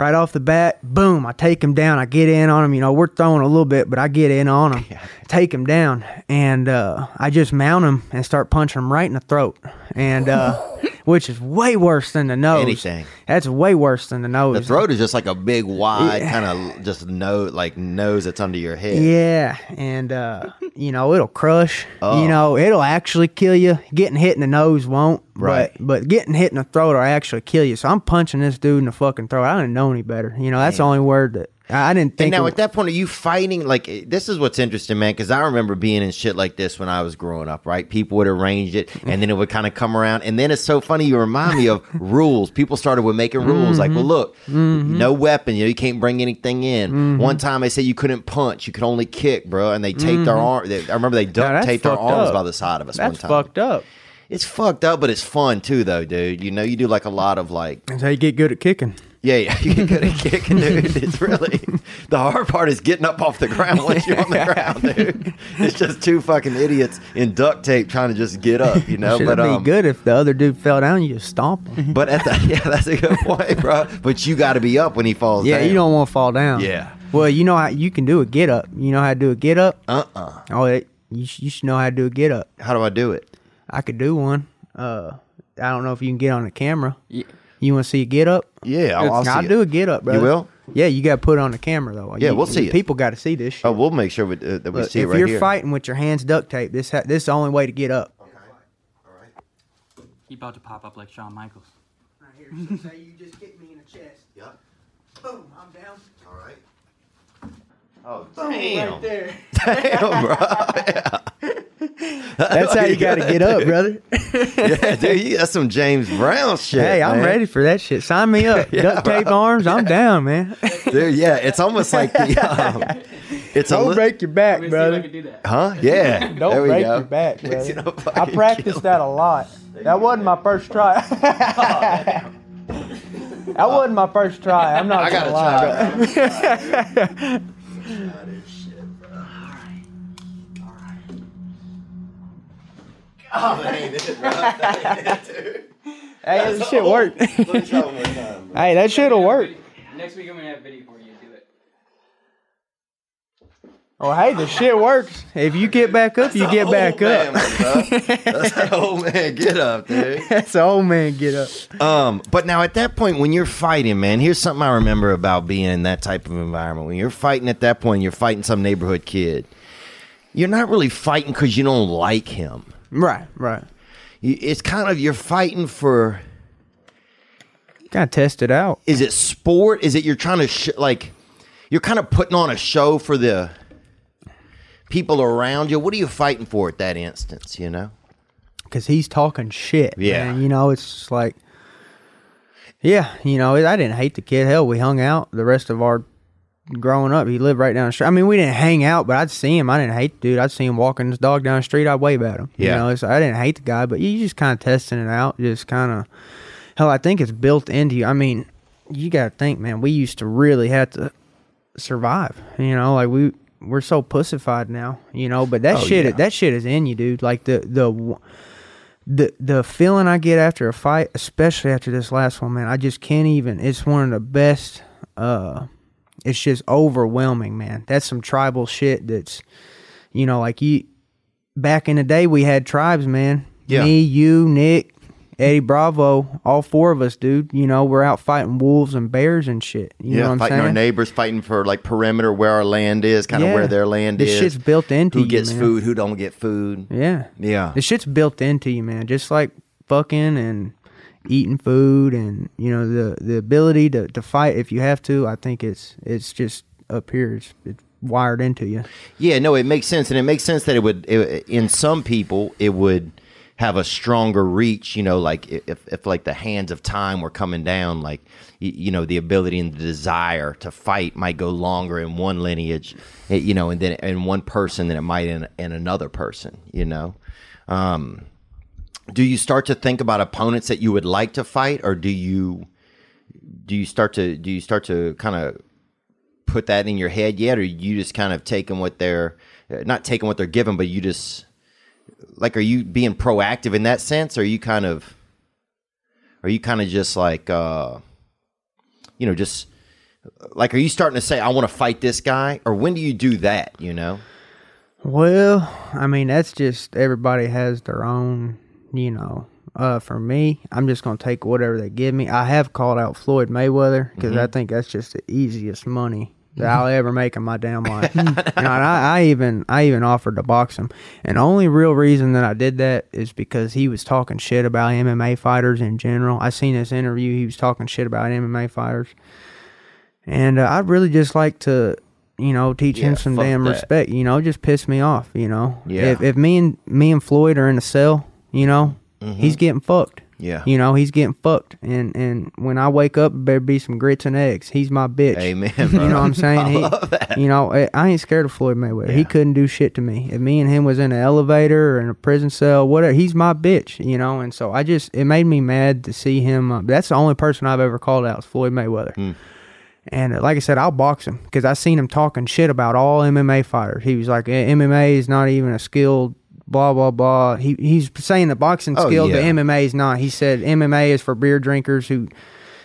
Right off the bat, boom, I take him down. I get in on him. You know, we're throwing a little bit, but I get in on him, take him down, and uh, I just mount him and start punching him right in the throat, and uh, which is way worse than the nose. Anything. That's way worse than the nose. the throat is just like a big, wide Yeah. kind of just nose, like nose that's under your head. Yeah, and uh, you know it'll crush. Oh. You know it'll actually kill you. Getting hit in the nose won't, Right. But but getting hit in the throat will actually kill you. So I'm punching this dude in the fucking throat. I didn't know any better. You know that's the only word that I didn't And think. now of- at that point, are you fighting? Like eh, this is what's interesting, man. Because I remember being in shit like this when I was growing up. Right, people would arrange it, and then it would kind of come around. And then it's so funny. You remind me of rules. People started with making rules. Like, well, mm-hmm. look, mm-hmm. no weapon. You know, you can't bring anything in. Mm-hmm. One time they said you couldn't punch. You could only kick, bro. And they taped our arm. They, I remember they duct taped our arms up. by the side of us that's one time. fucked up. It's fucked up, but it's fun too, though, dude. You know, you do like a lot of like That's how you get good at kicking. Yeah, yeah, you get good at kicking, dude. It's really the hard part is getting up off the ground once you're on the ground, dude. It's just two fucking idiots in duct tape trying to just get up, you know. Should but be um, good if the other dude fell down. You just stomp him. but at the yeah, that's a good point, bro. But you got to be up when he falls. yeah, down. you don't want to fall down. Yeah. Well, you know how you can do a get up. You know how to do a get up. Uh uh Oh, it, you sh- you should know how to do a get up. How do I do it? I could do one. Uh, I don't know if you can get on the camera. Yeah. You want to see a get up? Yeah, I'll, I'll I'll do it. a get up, bro. You will? Yeah, you got to put it on the camera though. Yeah, You- we'll see it. People got to see this shit. Oh, we'll make sure we, uh, that we Look, see if it right you're here. fighting with your hands duct taped, this ha- this is the only way to get up. He about to pop up like Shawn Michaels. Right here. So say you just kick me in the chest. Yep. Boom, I'm down. All right. Oh Boom, damn! right there. Damn, bro. That's how you got to get up, brother. yeah, dude, you got some James Brown shit. hey, I'm man. ready for that shit. Sign me up. Yeah, duct tape arms, I'm down, man. dude. Yeah, it's almost like the. Um, it's a Don't li- break your back, Let me see if I brother. can do that. Huh? Yeah. Don't there we break go. your back, You brother. I practiced that a lot. That wasn't my first try. that wasn't my first try. I'm not I gonna gotta lie. try. Oh, that ain't it, bro. That ain't it, dude. Hey, that shit worked. Let me try one more time. hey, that shit'll work. Next week I'm gonna have a video for you. Do it. Oh, hey, the shit works. If you get back up, you get back up. That's an old man. Get up, dude. That's the old man get up. Um, but now at that point, when you're fighting, man, here's something I remember about being in that type of environment. When you're fighting at that point, you're fighting some neighborhood kid. You're not really fighting because you don't like him. Right, right. You- It's kind of you're fighting for. Gotta test it out. Is it sport? Is it you're trying to sh- like? You're kind of putting on a show for the people around you. What are you fighting for at that instance? You know. Cause he's talking shit. Yeah. man. you know, it's like, yeah, you know, I didn't hate the kid. Hell, we hung out the rest of our growing up. He lived right down the street. I mean, we didn't hang out, but I'd see him. I didn't hate the dude. I'd see him walking his dog down the street. I'd wave at him. Yeah. You know, it's, I didn't hate the guy, but you just kind of testing it out. Just kind of, hell, I think it's built into you. I mean, you got to think, man, we used to really have to survive. You know, like we, we're so pussified now, you know, but that Oh, shit, yeah. that shit is in you, dude. Like the, the, the the feeling I get after a fight, especially after this last one, man, I just can't even. It's one of the best. Uh, it's just overwhelming, man. That's some tribal shit. That's, you know, like you. Back in the day, we had tribes, man. Yeah. Me, you, Nick, Eddie Bravo, all four of us, dude. You know, we're out fighting wolves and bears and shit. You know yeah, what I'm fighting saying? our neighbors, fighting for like perimeter where our land is, kind of Yeah. where their land This is. shit's built into who you, gets man. food, who don't get food. Yeah. Yeah. This shit's built into you, man. Just like fucking and eating food and you know the the ability to, to fight if you have to. I think it's it's just up here. It's, it's wired into you. Yeah, no, it makes sense, and it makes sense that it would. It, in some people, it would have a stronger reach. You know, like if if like the hands of time were coming down, like you know, the ability and the desire to fight might go longer in one lineage, eh, you know, and then in one person than it might in in another person. You know. Um, do you start to think about opponents that you would like to fight, or do you do you start to do you start to kind of put that in your head yet, or you just kind of taking what they're uh, not taking what they're given, but you just like are you being proactive in that sense, or are you kind of are you kind of just like uh you know just like are you starting to say I want to fight this guy, or when do you do that? You know, Well, I mean that's just everybody has their own, you know. Uh, for me, I'm just gonna take whatever they give me. I have called out Floyd Mayweather because I think that's just the easiest money that I'll ever make in my damn life. you know, and I, I even I even offered to box him, and the only real reason that I did that is because he was talking shit about MMA fighters in general. I seen this interview; he was talking shit about MMA fighters, and uh, I'd really just like to, you know, teach Yeah, him some fuck damn that. respect. You know, just piss me off. You know, Yeah. If if me and me and Floyd are in a cell, you know, he's getting fucked. Mm-hmm. Yeah. You know, he's getting fucked. And and when I wake up, there better be some grits and eggs. He's my bitch. Amen. You know what I'm saying? I He- love that. You know, I ain't scared of Floyd Mayweather. He couldn't do shit to me. If me and him was in an elevator or in a prison cell, whatever, he's my bitch. You know, and so I just it made me mad to see him. Uh, that's the only person I've ever called out is Floyd Mayweather. Hmm. And uh, like I said, I'll box him because I seen him talking shit about all MMA fighters. He was like, "Eh, MMA is not even a skilled, blah blah blah. He he's saying the boxing Oh, skilled, but. MMA is not. He said MMA is for beer drinkers who.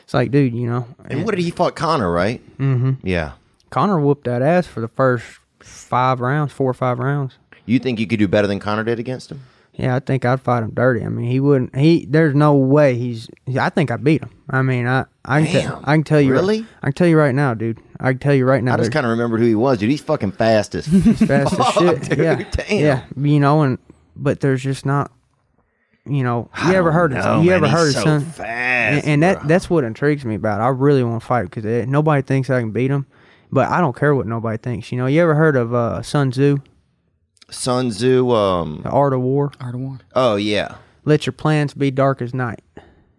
It's like, dude, you know. And what did he fought Conor, right? Mm-hmm. Yeah. Conor whooped that ass for the first five rounds, four or five rounds. You think you could do better than Conor did against him? Yeah, I think I'd fight him dirty. I mean, he wouldn't. He there's no way he's. I think I beat him. I mean, I I can Damn. tell, I can tell you Really? I can tell you right now, dude. I can tell you right now. I just kind of remembered who he was, dude. He's fucking fast as fast as shit. dude. yeah, Damn. yeah. You know, and but there's just not. You know, you ever heard of No, you man, ever heard of so son? fast, and, and that that's what intrigues me about. it. I really want to fight because nobody thinks I can beat him, but I don't care what nobody thinks. You know, you ever heard of uh, Sun Tzu, Sun Tzu. Um. the Art of War? Art of War. Oh yeah. Let your plans be dark as night.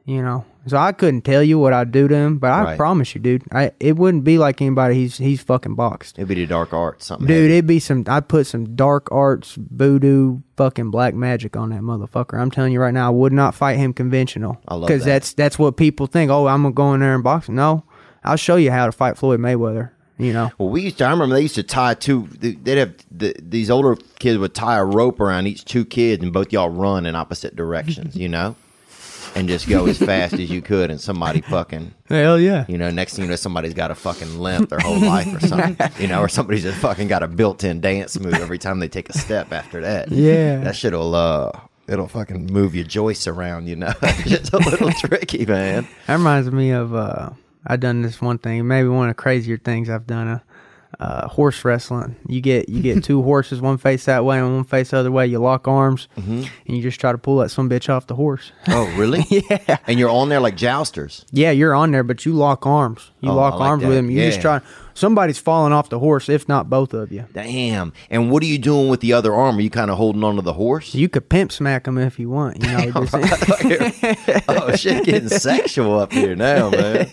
You know, so I couldn't tell you what I'd do to him, but I Right. promise you, dude, I it wouldn't be like anybody he's he's fucking boxed. It'd be the dark arts, something. Dude, heavy. it'd be some. I'd put some dark arts, voodoo, fucking black magic on that motherfucker. I'm telling you right now, I would not fight him conventional. I love Because that. that's that's what people think. Oh, I'm gonna go in there and box. No, I'll show you how to fight Floyd Mayweather. You know, Well, we used to. I remember they used to tie two. They'd have the, these older kids would tie a rope around each two kids, and both y'all run in opposite directions. You know, and just go as fast as you could, and somebody fucking. hell yeah. You know, next thing you know, somebody's got a fucking limp their whole life or something. You know, or somebody's just fucking got a built-in dance move every time they take a step after that. Yeah. that shit'll uh, it'll fucking move your joists around. You know, it's a little tricky, man. That reminds me of uh I done this one thing, maybe one of the crazier things I've done. Uh, uh, horse wrestling. You get you get two horses, one face that way and one face the other way. You lock arms, Mm-hmm. and you just try to pull that some bitch off the horse. Oh, really? yeah. And you're on there like jousters. Yeah, you're on there, but you lock arms. You Oh, lock like arms that. with him. You just try. Somebody's falling off the horse, if not both of you. Damn. And what are you doing with the other arm? Are you kind of holding onto the horse? You could pimp smack him if you want. You know, oh shit, getting sexual up here now, man.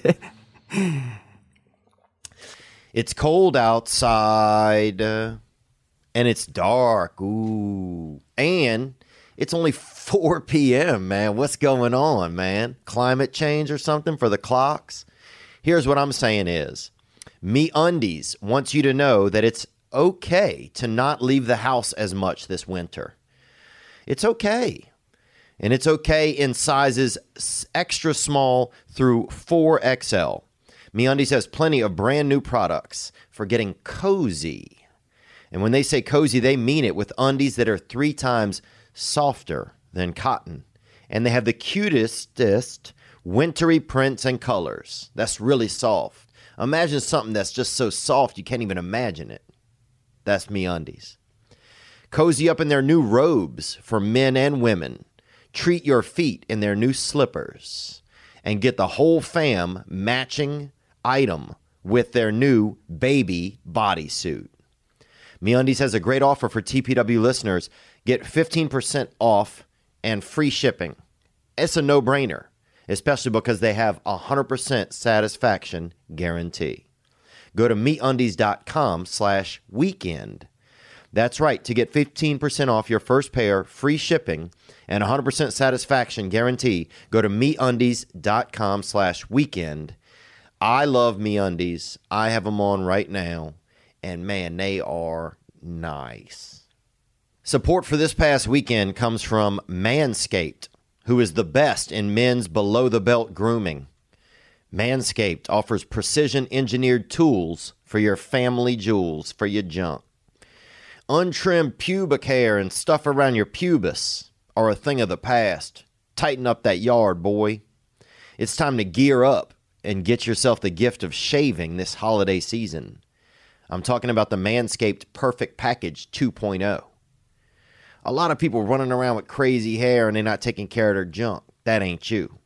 It's cold outside, uh, and it's dark. Ooh, and it's only 4 p.m. Man, what's going on, man? Climate change or something for the clocks? Here's what I'm saying: is MeUndies wants you to know that it's okay to not leave the house as much this winter. It's okay. And it's okay in sizes extra small through 4XL. MeUndies has plenty of brand new products for getting cozy. And when they say cozy, they mean it with undies that are three times softer than cotton and they have the cutestest wintry prints and colors. That's really soft. Imagine something that's just so soft you can't even imagine it. That's MeUndies. Cozy up in their new robes for men and women. Treat your feet in their new slippers. And get the whole fam matching item with their new baby bodysuit. MeUndies has a great offer for TPW listeners. Get 15% off and free shipping. It's a no-brainer, especially because they have a 100% satisfaction guarantee. Go to MeUndies.com slash weekend. That's right. To get 15% off your first pair, free shipping, and 100% satisfaction guarantee, go to MeUndies.com slash weekend. I love MeUndies. I have them on right now, and man, they are nice. Support for this past weekend comes from Manscaped, who is the best in men's below the belt grooming. Manscaped offers precision engineered tools for your family jewels, for your junk. Untrimmed pubic hair and stuff around your pubis are a thing of the past. Tighten up that yard, boy. It's time to gear up and get yourself the gift of shaving this holiday season. I'm talking about the Manscaped Perfect Package 2.0. A lot of people running around with crazy hair and they're not taking care of their junk. That ain't you.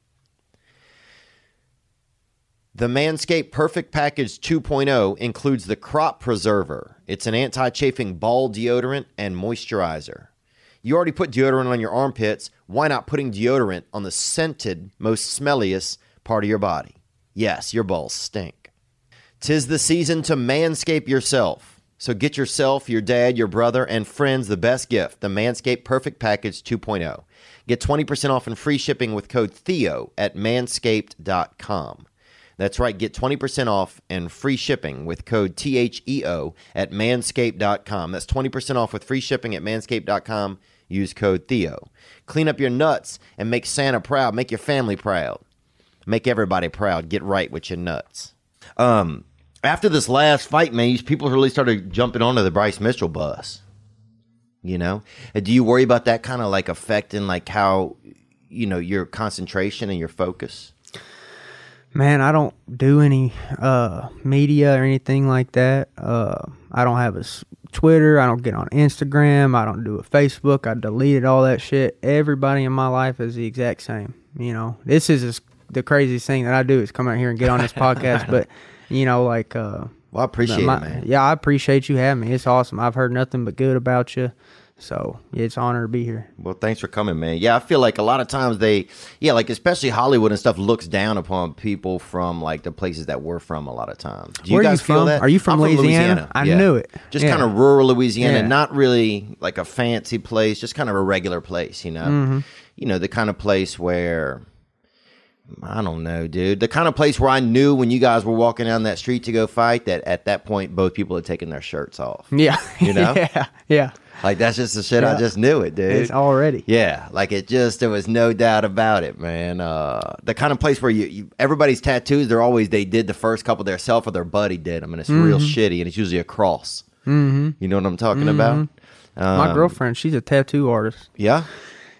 The Manscaped Perfect Package 2.0 includes the Crop Preserver. It's an anti chafing ball deodorant and moisturizer. You already put deodorant on your armpits. Why not putting deodorant on the scented, most smelliest part of your body? Yes, your balls stink. Tis the season to manscape yourself. So get yourself, your dad, your brother, and friends the best gift the Manscaped Perfect Package 2.0. Get 20% off and free shipping with code THEO at manscaped.com. That's right, get 20% off and free shipping with code THEO at manscaped.com. That's 20% off with free shipping at manscaped.com. Use code THEO. Clean up your nuts and make Santa proud. Make your family proud. Make everybody proud. Get right with your nuts. Um, after this last fight, man, people really started jumping onto the Bryce Mitchell bus. You know, do you worry about that kind of like affecting like how you know your concentration and your focus? Man, I don't do any uh, media or anything like that. Uh, I don't have a Twitter. I don't get on Instagram. I don't do a Facebook. I deleted all that shit. Everybody in my life is the exact same. You know, this is just the craziest thing that I do is come out here and get on this podcast. But you know, like, uh, Well, I appreciate my- it, man. yeah, I appreciate you having me. It's awesome. I've heard nothing but good about you. So yeah, it's an honor to be here. Well, thanks for coming, man. Yeah, I feel like a lot of times they, yeah, like especially Hollywood and stuff looks down upon people from like the places that we're from. A lot of times. Do Where are you guys feel from? that? Are you from I'm Louisiana? I yeah. knew it. Just Yeah. kind of rural Louisiana, Yeah. not really like a fancy place, just kind of a regular place. You know, Mm-hmm. you know the kind of place where. I don't know, dude. The kind of place where I knew when you guys were walking down that street to go fight that at that point both people had taken their shirts off. Yeah, You know? yeah, yeah. Like that's just the shit I just knew it, dude. It's already. Yeah, like it just there was no doubt about it, man. Uh, the kind of place where you, you everybody's tattoos, they're always they did the first couple themselves or their buddy did them, and it's real Mm-hmm. shitty, and it's usually a cross. Mm-hmm. You know what I'm talking about? My Um, girlfriend, she's a tattoo artist. Yeah.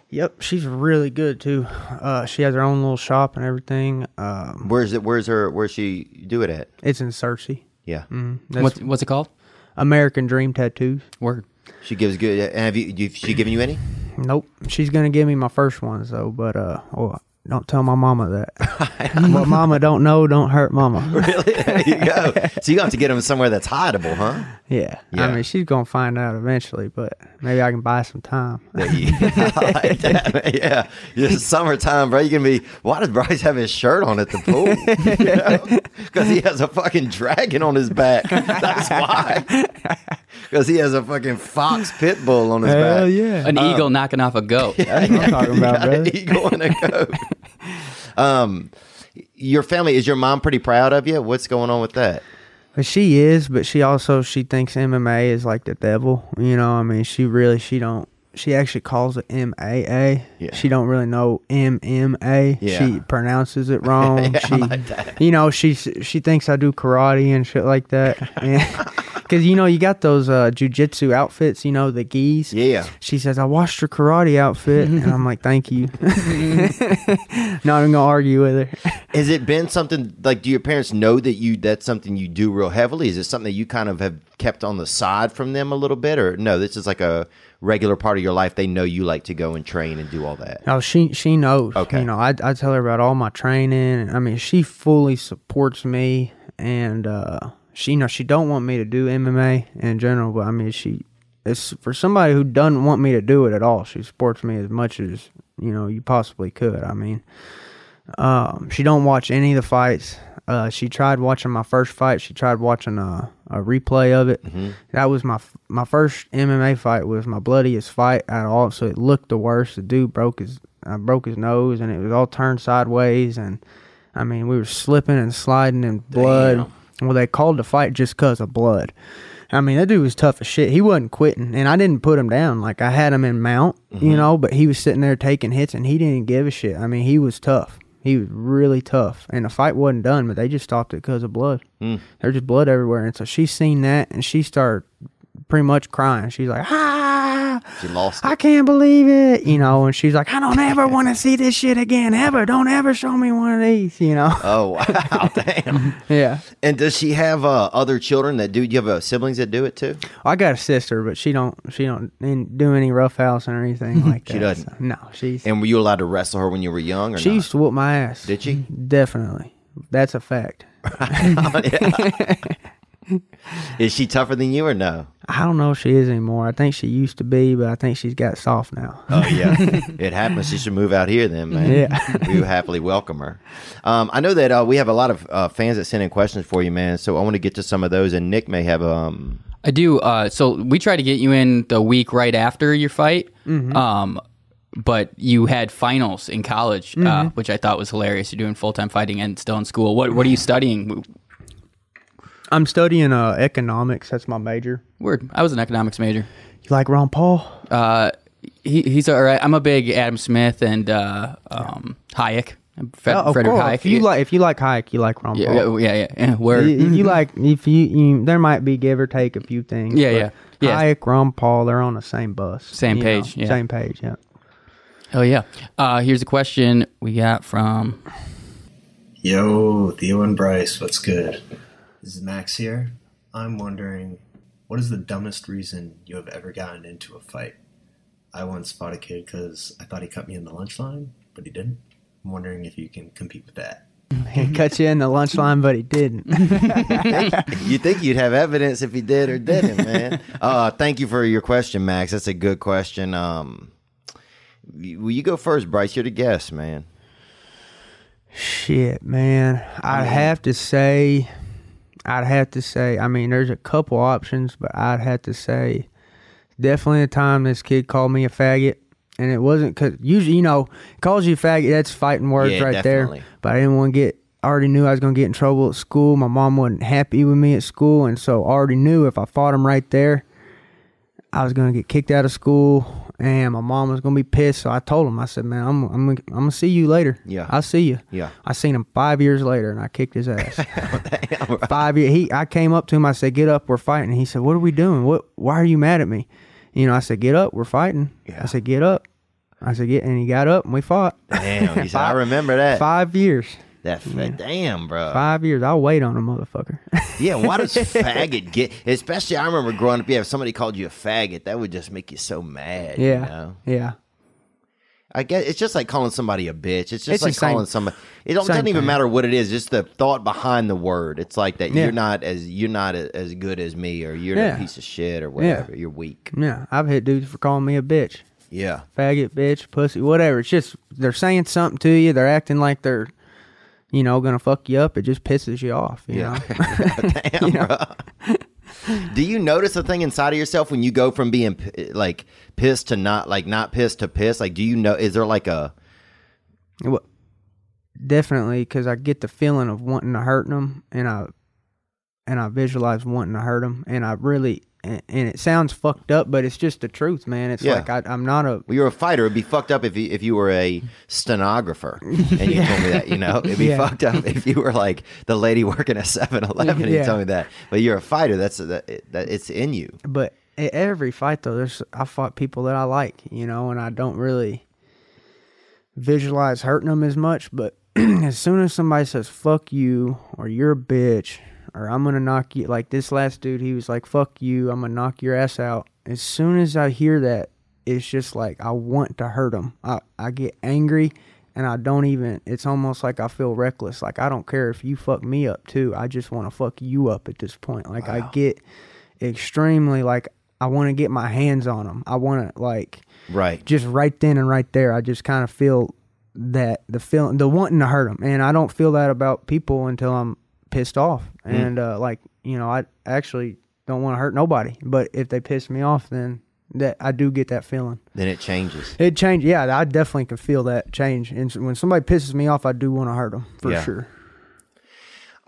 Yep, she's really good too. Uh, she has her own little shop and everything. Um, Where's it? Where's her? Where's she do it at? it's in Searcy. Yeah. That's What's what's it called? American Dream Tattoos. Word. She gives good. Have you? you she given you any? Nope, she's gonna give me my first one, though. But uh, oh, don't tell my mama that. what mama don't know, don't hurt mama. really? There you go. so you have to get them somewhere that's hideable, huh? Yeah. Yeah. I mean she's gonna find out eventually, but maybe I can buy some time. yeah, like that. Yeah, it's summertime, bro. You can be. Why does Bryce have his shirt on at the pool? Because he has a fucking dragon on his back. That's why. Because he has a fucking fox pit bull on his Hell back. yeah. An uh, eagle knocking off a goat. That's what I'm talking about, Got an eagle and a goat. um, your family is your mom pretty proud of you? What's going on with that? But she is, but she also she thinks MMA is like the devil. You know, I mean, she really she don't. She actually calls it M A A. Yeah. She don't really know M M A. She pronounces it wrong. Yeah, she, like you know, she she thinks I do karate and shit like that. Because you know you got those uh, jujitsu outfits, you know the gis. Yeah. She says, "I washed your karate outfit," and I'm like, "Thank you." Not even gonna argue with her. Has it been something like? Do your parents know that you that's something you do real heavily? Is it something that you kind of have kept on the side from them a little bit, or no? This is like a regular part of your life. They know you like to go and train and do all that. Oh, she she knows. Okay. You know, I I tell her about all my training. I mean, she fully supports me, and uh, she you know she don't want me to do MMA in general, but I mean she. It's for somebody who doesn't want me to do it at all. She supports me as much as you know you possibly could. I mean, um, she don't watch any of the fights. Uh, she tried watching my first fight. She tried watching a, a replay of it. That was my my first MMA fight. Was my bloodiest fight at all. So it looked the worst. The dude broke his uh, broke his nose, and it was all turned sideways. And I mean, we were slipping and sliding in blood. Well, they called the fight just cause of blood. I mean, that dude was tough as shit. He wasn't quitting, and I didn't put him down. Like I had him in mount, you know, but he was sitting there taking hits, and he didn't give a shit. I mean, he was tough. He was really tough, and the fight wasn't done, but they just stopped it because of blood. Hmm. There's just blood everywhere, and so she seen that, and she started pretty much crying. She's like, ah, She lost I can't believe it, you know. And she's like, I don't ever want to see this shit again, ever. Don't ever show me one of these, you know. Oh wow, damn! yeah, And does she have uh, other children that do? Do you have uh, siblings that do it too? I got a sister, but she don't she don't do any roughhousing or anything like that. She doesn't? so- no, she's And were you allowed to wrestle her when you were young, or she not? used to whoop my ass. Did she? Definitely, that's a fact. Is she tougher than you, or no? I don't know if she is anymore. I think she used to be, but I think she's got soft now. Oh yeah, it happens. She should move out here then, man. Yeah. we would happily welcome her. Um, I know that uh, we have a lot of uh, fans that send in questions for you, man. So I want to get to some of those, and Nick may have um. I do. Uh, so we tried to get you in the week right after your fight, um, but you had finals in college, uh, which I thought was hilarious. You're doing full time fighting and still in school. What What are you studying? I'm studying uh, economics. That's my major. Word. I was an economics major. You like Ron Paul? Uh, he, he's all right. I'm a big Adam Smith and uh, um, Hayek. Fred, Oh, of Frederick course. Hayek. If you like, if you like Hayek, you like Ron yeah, Paul. yeah, yeah, yeah. Where If you like, if you, you, there might be give or take a few things. Yeah, but yeah. Yeah. Hayek, Ron Paul, they're on the same bus, Same you page, yeah. same page. Yeah. Oh yeah. Uh, here's a question we got from Yo, Theo and Bryce, what's good? This is Max here. I'm wondering, what is the dumbest reason you have ever gotten into a fight? I once fought a kid because I thought he cut me in the lunch line, but he didn't. I'm wondering if you can compete with that. He cut you in the lunch line, but he didn't. you think you'd have evidence if he did or didn't, man? uh, thank you for your question, Max. That's a good question. Um, will you go first, Bryce? You're the guest, man. Shit, man. I'd have to say, I'd have to say. I mean, there's a couple options, but I'd have to say, definitely the time this kid called me a faggot, and it wasn't because usually, you know, calls you a faggot. That's fighting words Yeah, right definitely. there. But I didn't want to get. I already knew I was gonna get in trouble at school. My mom wasn't happy with me at school, and so I already knew if I fought him right there, I was gonna get kicked out of school, and my mom was gonna be pissed. So I told him, I said, "Man, I'm I'm gonna, I'm gonna see you later. Yeah. I'll see you." Yeah. I seen him five years later, and I kicked his ass. five years. He, I came up to him. I said, "Get up, we're fighting." He said, "What are we doing? What? Why are you mad at me?" You know, I said, "Get up, we're fighting." Yeah. I said, "Get up." I said, "Get," and he got up, and we fought. Damn, he said, I remember that. Five years. That fa- damn, bro. Five years. I'll wait on a motherfucker. Yeah, why does faggot get? Especially, I remember growing up. Yeah, if somebody called you a faggot, that would just make you so mad. yeah. you know? Yeah. I guess it's just like calling somebody a bitch. It's just It's like calling somebody. It don't, doesn't even matter what it is. Just the thought behind the word. It's like that Yeah. you're not as you're not as good as me, or you're Yeah. a piece of shit, or whatever. You're weak. Yeah. I've hit dudes for calling me a bitch. Yeah, faggot, bitch, pussy, whatever. It's just they're saying something to you. They're acting like they're, you know, gonna fuck you up. It just pisses you off. You yeah. know? damn, bro. Do you notice a thing inside of yourself when you go from being p- like pissed to not like not pissed to pissed? Like, do you know? Is there like a Well, definitely, because I get the feeling of wanting to hurt them, and I, and I visualize wanting to hurt them, and I really, and, and it sounds fucked up, but it's just the truth, man. It's Yeah. like I, I'm not a Well, you're a fighter. It'd be fucked up if you, if you were a stenographer and you told me that, you know? It'd be Yeah. fucked up if you were like the lady working at 7 Eleven and you Yeah. told me that. But you're a fighter. That's that, that It's in you. but every fight though, there's I fought people that I like, you know, and I don't really visualize hurting them as much. But as soon as somebody says "fuck you" or "you're a bitch" or "I'm gonna knock you," like this last dude, he was like "fuck you," I'm gonna knock your ass out. As soon as I hear that, it's just like I want to hurt him. I I get angry. And I don't even, it's almost like I feel reckless. Like, I don't care if you fuck me up too. I just want to fuck you up at this point. Like, I get extremely, like, I want to get my hands on him I want to, like, Right. just right then and right there, I just kind of feel that the feeling, the wanting to hurt them, and I don't feel that about people until I'm pissed off, and uh, like you know, I actually don't want to hurt nobody, but if they piss me off, then that I do get that feeling. Then it changes. It changed, yeah, I definitely can feel that change, and when somebody pisses me off, I do want to hurt them for Yeah. sure.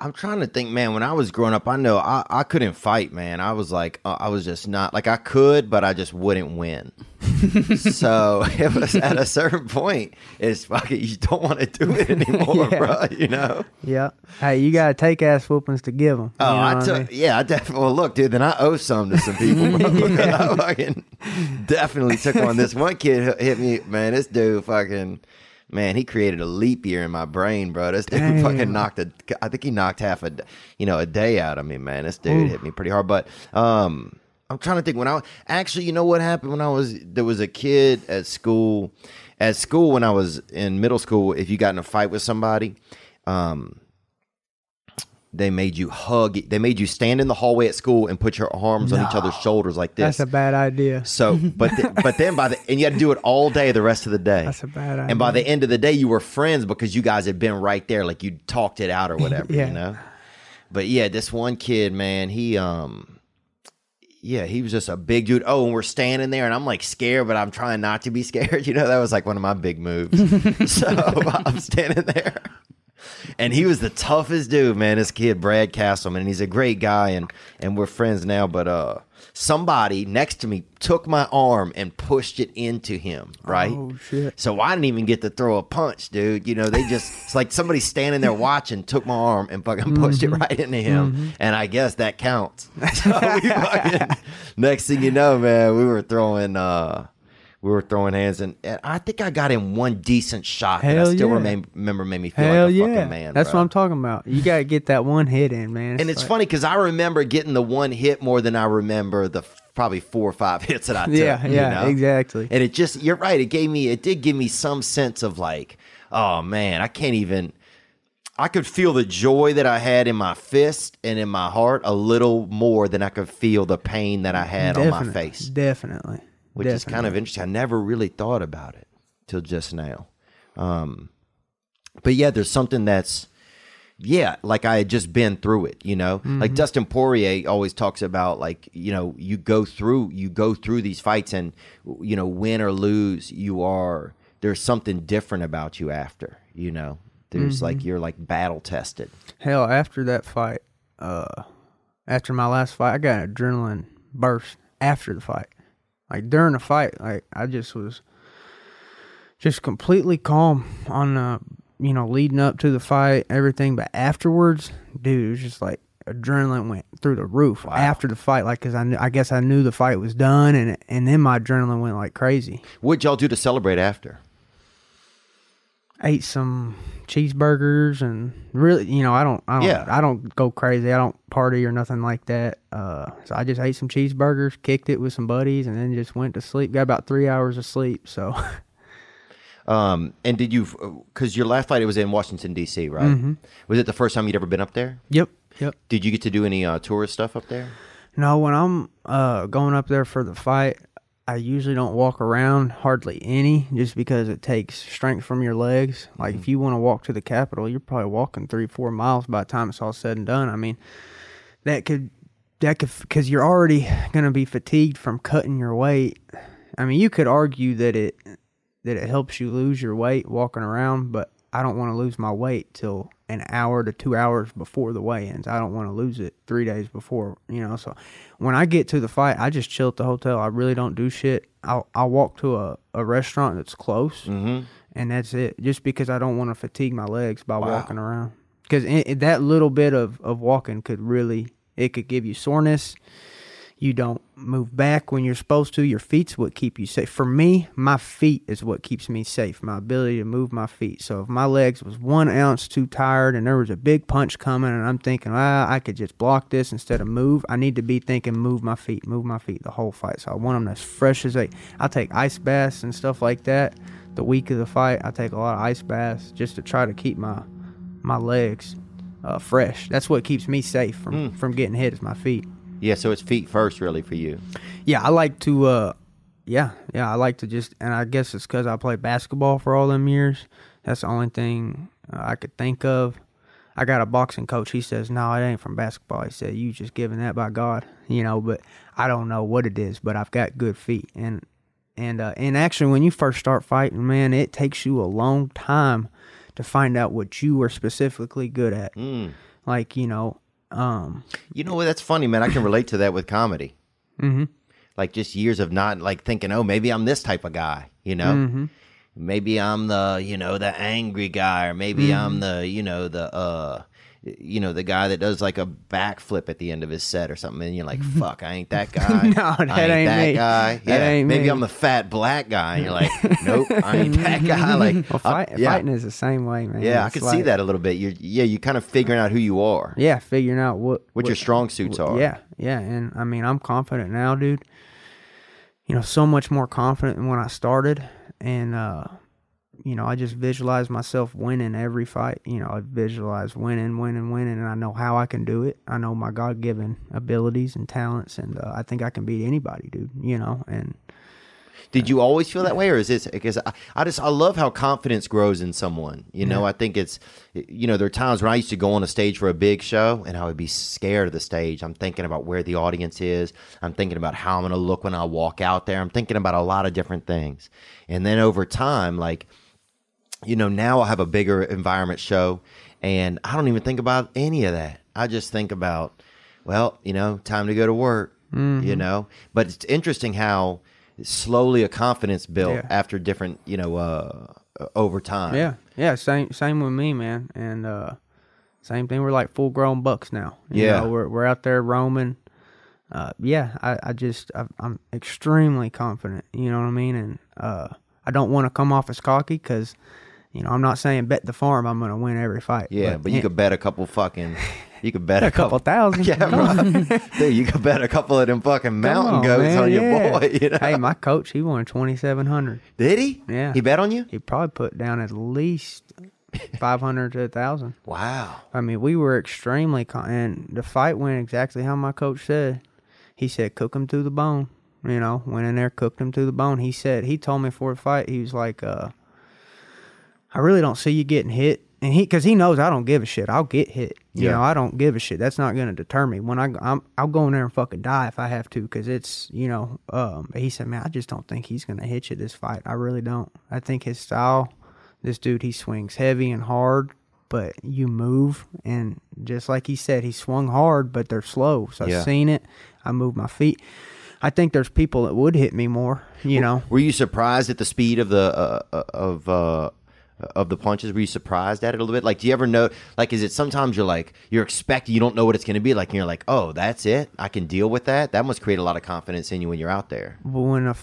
I'm trying to think, man. When I was growing up, I know I, I couldn't fight, man. I was like, uh, I was just not like I could, but I just wouldn't win. so it was at a certain point, it's fucking you don't want to do it anymore, Yeah. bro. You know? Yeah, hey, you gotta take ass whoopings to give them. Oh, I took, yeah, I definitely. Well, look, dude, then I owe some to some people, bro. because I fucking definitely took on this one kid hit me, man. This dude fucking. Man, he created a leap year in my brain, bro. This dude Damn. fucking knocked a. I think he knocked half a, you know, a day out of me, man. This dude hit me pretty hard. But um, I'm trying to think when I actually, you know what happened when I was there was a kid at school. At school when I was in middle school, if you got in a fight with somebody, um, they made you hug. They made you stand in the hallway at school and put your arms on each other's shoulders like this. That's a bad idea. So, but th- but then by the and you had to do it all day the rest of the day. That's a bad idea. And by the end of the day, you were friends because you guys had been right there, like you talked it out or whatever, Yeah. you know. But yeah, this one kid, man, he um, yeah, he was just a big dude. Oh, and we're standing there, and I'm like scared, but I'm trying not to be scared. You know, that was like one of my big moves. so I'm standing there. And he was the toughest dude, man. This kid, Brad Castleman, and he's a great guy, and and we're friends now. But uh, somebody next to me took my arm and pushed it into him, right? Oh shit. So I didn't even get to throw a punch, dude. You know, they just it's like somebody standing there watching took my arm and fucking pushed it right into him, and I guess that counts. So we fucking, next thing you know, man, we were throwing uh we were throwing hands, and, and I think I got in one decent shot. that Hell I still yeah. remain, remember made me feel Hell like a yeah, fucking man. that's bro. what I'm talking about. You gotta get that one hit in, man. And it's like- funny because I remember getting the one hit more than I remember the probably four or five hits that I took. Yeah, you yeah, know? exactly. And it just, you're right. It gave me, it did give me some sense of like, oh man, I can't even. I could feel the joy that I had in my fist and in my heart a little more than I could feel the pain that I had on my face, Definitely. Which is kind of interesting. I never really thought about it till just now. Um, but yeah, there's something that's yeah, like I had just been through it, you know. Mm-hmm. Like Dustin Poirier always talks about like, you know, you go through you go through these fights and you know, win or lose, you are there's something different about you after, you know. There's Mm-hmm. like you're like battle tested. Hell, after that fight, uh, after my last fight, I got an adrenaline burst after the fight. Like during the fight, like I just was just completely calm on the, you know, leading up to the fight, everything. But afterwards, dude, it was just like adrenaline went through the roof after the fight. Like, cause I, kn- I guess I knew the fight was done, and and then my adrenaline went like crazy. What'd y'all do to celebrate after? ate some cheeseburgers and really you know i don't i don't Yeah. i don't go crazy i don't party or nothing like that uh so i just ate some cheeseburgers kicked it with some buddies and then just went to sleep got about three hours of sleep so Um, and did you because your last fight it was in Washington D.C. right? Mm-hmm. Was it the first time you'd ever been up there? yep yep Did you get to do any uh, tourist stuff up there? no when i'm uh going up there for the fight i usually don't walk around hardly any just because it takes strength from your legs. Like if mm-hmm. you want to walk to the capitol you're probably walking three four miles by the time it's all said and done. I mean that could that could because you're already going to be fatigued from cutting your weight. I mean you could argue that it that it helps you lose your weight walking around but i don't want to lose my weight till an hour to two hours before the weigh-ins. I don't want to lose it three days before, you know. So when I get to the fight, I just chill at the hotel. I really don't do shit. I'll I'll walk to a, a restaurant that's close, Mm-hmm. and that's it. Just because I don't want to fatigue my legs by walking around. Because that little bit of of walking could really it could give you soreness. You don't move back when you're supposed to. Your feet's what keep you safe. For me, my feet is what keeps me safe. My ability to move my feet. So if my legs was one ounce too tired and there was a big punch coming and I'm thinking, ah, I could just block this instead of move. I need to be thinking, move my feet, move my feet the whole fight. So I want them as fresh as they. I take ice baths and stuff like that. The week of the fight, I take a lot of ice baths just to try to keep my my legs uh, fresh. That's what keeps me safe from from getting hit. Is my feet. Yeah, so it's feet first, really, for you. Yeah, I like to. uh Yeah, yeah, I like to just, and I guess it's because I played basketball for all them years. That's the only thing uh, I could think of. I got a boxing coach. He says, "No, it ain't from basketball." He said, "You just given that by God, you know." But I don't know what it is. But I've got good feet, and and uh, and actually, when you first start fighting, man, it takes you a long time to find out what you are specifically good at. Like you know, um, You know what? That's funny, man. I can relate to that with comedy. Mm-hmm. Like just years of not like thinking, oh, maybe I'm this type of guy. You know, Mm-hmm. maybe I'm the you know the angry guy, or maybe Mm-hmm. I'm the you know the uh you know the guy that does like a backflip at the end of his set or something, and you're like, fuck, I ain't that guy. No, that I ain't, ain't that me. guy. That Yeah, ain't maybe me. I'm the fat black guy, and you're like, nope, I ain't that guy. Like, well, fight, yeah, fighting is the same way, man. yeah, I It's can see that a little bit. You're yeah, you kind of figuring out who you are, Yeah, figuring out what what your strong suits are. Yeah, yeah, and I mean, I'm confident now, dude. You know, so much more confident than when I started, and uh, you know, I just visualize myself winning every fight. You know, I visualize winning, winning, winning, and I know how I can do it. I know my God given abilities and talents, and uh, I think I can beat anybody, dude. You know, and Did you always feel that way, or is this because I, I just I love how confidence grows in someone. You know, I think it's you know there are times when I used to go on a stage for a big show and I would be scared of the stage. I'm thinking about where the audience is. I'm thinking about how I'm going to look when I walk out there. I'm thinking about a lot of different things, and then over time, like you know, now I have a bigger environment show, and I don't even think about any of that. I just think about, well, you know, time to go to work. Mm-hmm. You know, but it's interesting how slowly a confidence built Yeah. after different, you know, uh, over time. Yeah, yeah, same same with me, man. And uh same thing. We're like full grown bucks now. You Yeah. know, we're we're out there roaming. Uh, yeah, I, I just I, I'm extremely confident. You know what I mean? And uh, I don't want to come off as cocky because, you know, I'm not saying bet the farm. I'm gonna win every fight. Yeah, but, you could bet a couple fucking, you could bet a, a couple thousand. Yeah, bro. Dude, you could bet a couple of them fucking mountain on, goats man, on your yeah. boy. You know? Hey, my coach, he won twenty seven hundred. Did he? Yeah. He bet on you? He probably put down at least five hundred to a thousand. Wow. I mean, we were extremely con- and the fight went exactly how my coach said. He said, "Cook him to the bone." You know, went in there, cooked him to the bone. He said he told me for the fight, he was like, uh, "I really don't see you getting hit." And he, because he knows I don't give a shit. I'll get hit. You Yeah. know, I don't give a shit. That's not gonna deter me. When I, I'm, I'll go in there and fucking die if I have to, because it's, you know. Um, he said, "Man, I just don't think he's gonna hit you this fight. I really don't. I think his style, this dude, he swings heavy and hard, but you move and just like he said, he swung hard, but they're slow. So Yeah. I've seen it. I move my feet. I think there's people that would hit me more. You know, Were you surprised at the speed of the uh, uh, of uh, of the punches? Were you surprised at it a little bit? Like, do you ever know? Like, is it sometimes you're like you're expecting you don't know what it's going to be like, and you're like, oh, that's it. I can deal with that. That must create a lot of confidence in you when you're out there. When a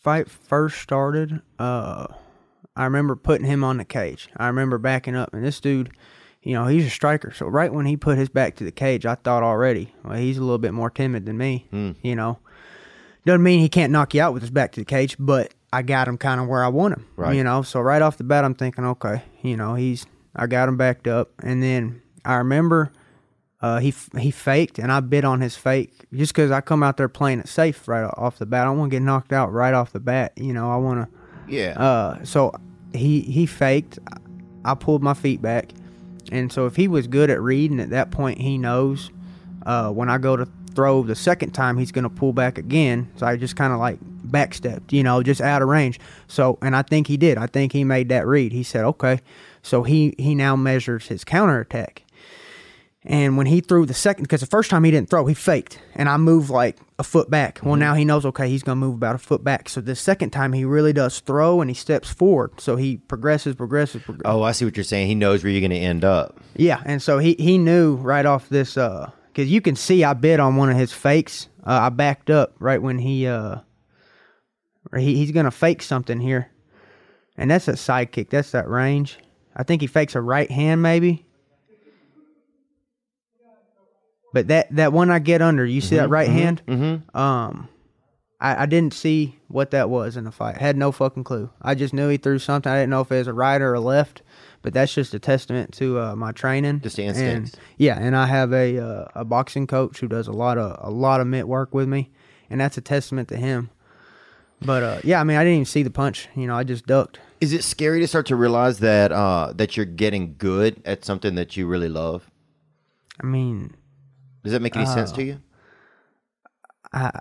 fight first started, uh, I remember putting him on the cage. I remember backing up, and this dude, you know, he's a striker. So right when he put his back to the cage, I thought already, well, he's a little bit more timid than me. You know, doesn't mean he can't knock you out with his back to the cage, but I got him kind of where I want him. Right. You know, so right off the bat, I'm thinking, okay, you know, he's I got him backed up, and then I remember. Uh, he he faked, and I bit on his fake just because I come out there playing it safe right off the bat. I don't want to get knocked out right off the bat. You know, I want to. Yeah. Uh, so he he faked. I pulled my feet back, and so if he was good at reading at that point, he knows uh, when I go to throw the second time, he's going to pull back again. So I just kind of like backstepped, you know, just out of range. So and I think he did. I think he made that read. He said, "Okay." So he he now measures his counterattack. And when he threw the second, because the first time he didn't throw, he faked, and I moved like a foot back. Well, now he knows, okay, he's gonna move about a foot back. So the second time he really does throw, and he steps forward. So he progresses, progresses, progresses. Oh, I see what you're saying. He knows where you're going to end up. Yeah, and so he he knew right off this uh because you can see I bit on one of his fakes. Uh, I backed up right when he uh or he, he's gonna fake something here, and that's a side kick. That's that range. I think he fakes a right hand maybe. But that that one I get under, you see that right hand? Mm-hmm. Um, I, I didn't see what that was in the fight. Had no fucking clue. I just knew he threw something. I didn't know if it was a right or a left. But that's just a testament to uh, my training. Just instincts. And, yeah, and I have a uh, a boxing coach who does a lot of a lot of mitt work with me, and that's a testament to him. But uh, yeah, I mean, I didn't even see the punch. You know, I just ducked. Is it scary to start to realize that uh, that you're getting good at something that you really love? I mean, Does that make any sense to you? Does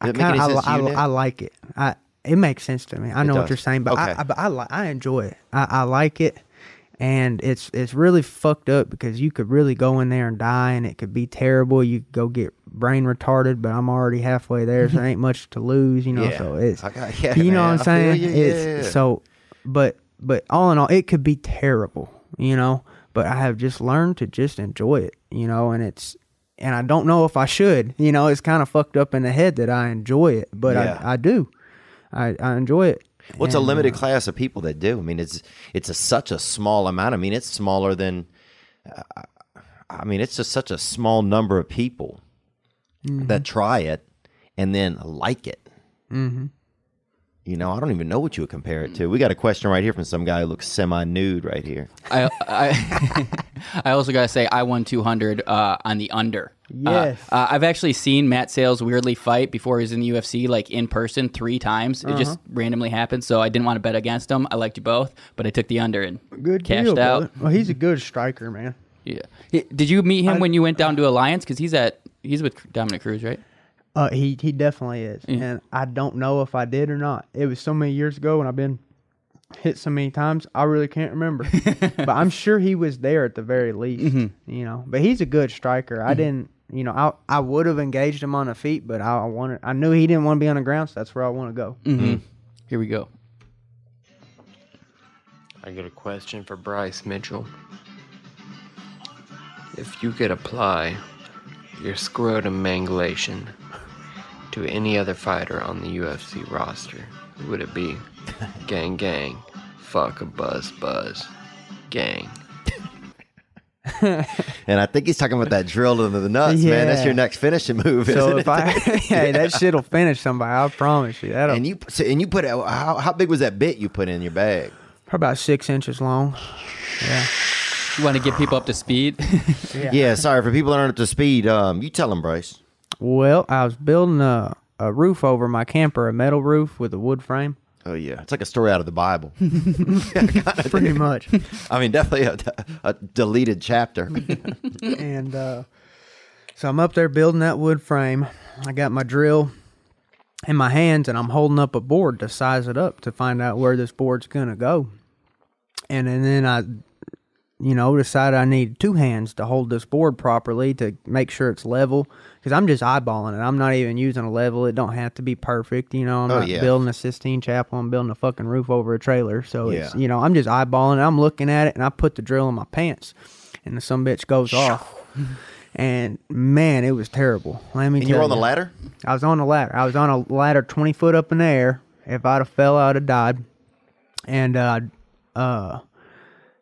I it make any kind sense of to I, you, I, like it. I it makes sense to me. I know what you're saying, but I, Okay. I but I li- I enjoy it. I, I like it, and it's it's really fucked up because you could really go in there and die, and it could be terrible. You could go get brain retarded, but I'm already halfway there, so ain't much to lose. You know, Yeah. so it's I got- yeah, you know what I'm saying. you, It's yeah. so, but but all in all, it could be terrible. You know, but I have just learned to just enjoy it. You know, and it's and I don't know if I should. You know, it's kind of fucked up in the head that I enjoy it, but. I I do. I I enjoy it. Well, it's a limited uh, class of people that do. I mean, it's it's a, such a small amount. I mean, it's smaller than. Uh, I mean, it's just such a small number of people Mm-hmm. that try it and then like it. Mm-hmm. You know, I don't even know what you would compare it to. We got a question right here from some guy who looks semi-nude right here. I I, I also gotta say I won 200 uh, on the under. Yes. Uh, uh, I've actually seen Matt Sayles weirdly fight before he was in the UFC, like in person, three times. It just Uh-huh. randomly happened. So I didn't want to bet against him. I liked you both, but I took the under and Good cashed deal, out. brother. Well, he's a good striker, man. Yeah. Did you meet him when you went down to Alliance? Because he's at he's with Dominick Cruz, right? Uh, he he definitely is, and I don't know if I did or not. It was so many years ago, and I've been hit so many times. I really can't remember, but I'm sure he was there at the very least. Mm-hmm. You know, but he's a good striker. I mm-hmm. didn't, you know, I I would have engaged him on the feet, but I wanted. I knew he didn't want to be on the ground, so that's where I want to go. Mm-hmm. Here we go. I got a question for Bryce Mitchell. If you could apply your scrotum mangulation to any other fighter on the UFC roster, who would it be? gang, gang. Fuck a buzz, buzz. Gang. And I think he's talking about that drill into the nuts, man. That's your next finishing move, So isn't if it? I, hey, that shit'll finish somebody. I promise you. That'll and you so, and you put it- how how big was that bit you put in your bag? probably about six inches long. Yeah. You want to get people up to speed? Yeah, sorry for people that aren't up to speed. Um, you tell them, Bryce. Well, I was building a, a roof over my camper, a metal roof with a wood frame. Oh yeah, it's like a story out of the Bible. Pretty much. I mean, definitely a, a deleted chapter. and uh, so I'm up there building that wood frame. I got my drill in my hands, and I'm holding up a board to size it up to find out where this board's gonna go. And, and then I, you know, decided I need two hands to hold this board properly to make sure it's level. Because I'm just eyeballing it. I'm not even using a level. It don't have to be perfect. You know, I'm Oh, not yeah. building a Sistine Chapel. I'm building a fucking roof over a trailer. So it's you know, I'm just eyeballing it. I'm looking at it, and I put the drill in my pants, and the some bitch goes off. And man, it was terrible. Let me And tell you were on the ladder. I was on the ladder. I was on a ladder twenty foot up in the air. If I'd have fell, I'd have died. And uh, uh,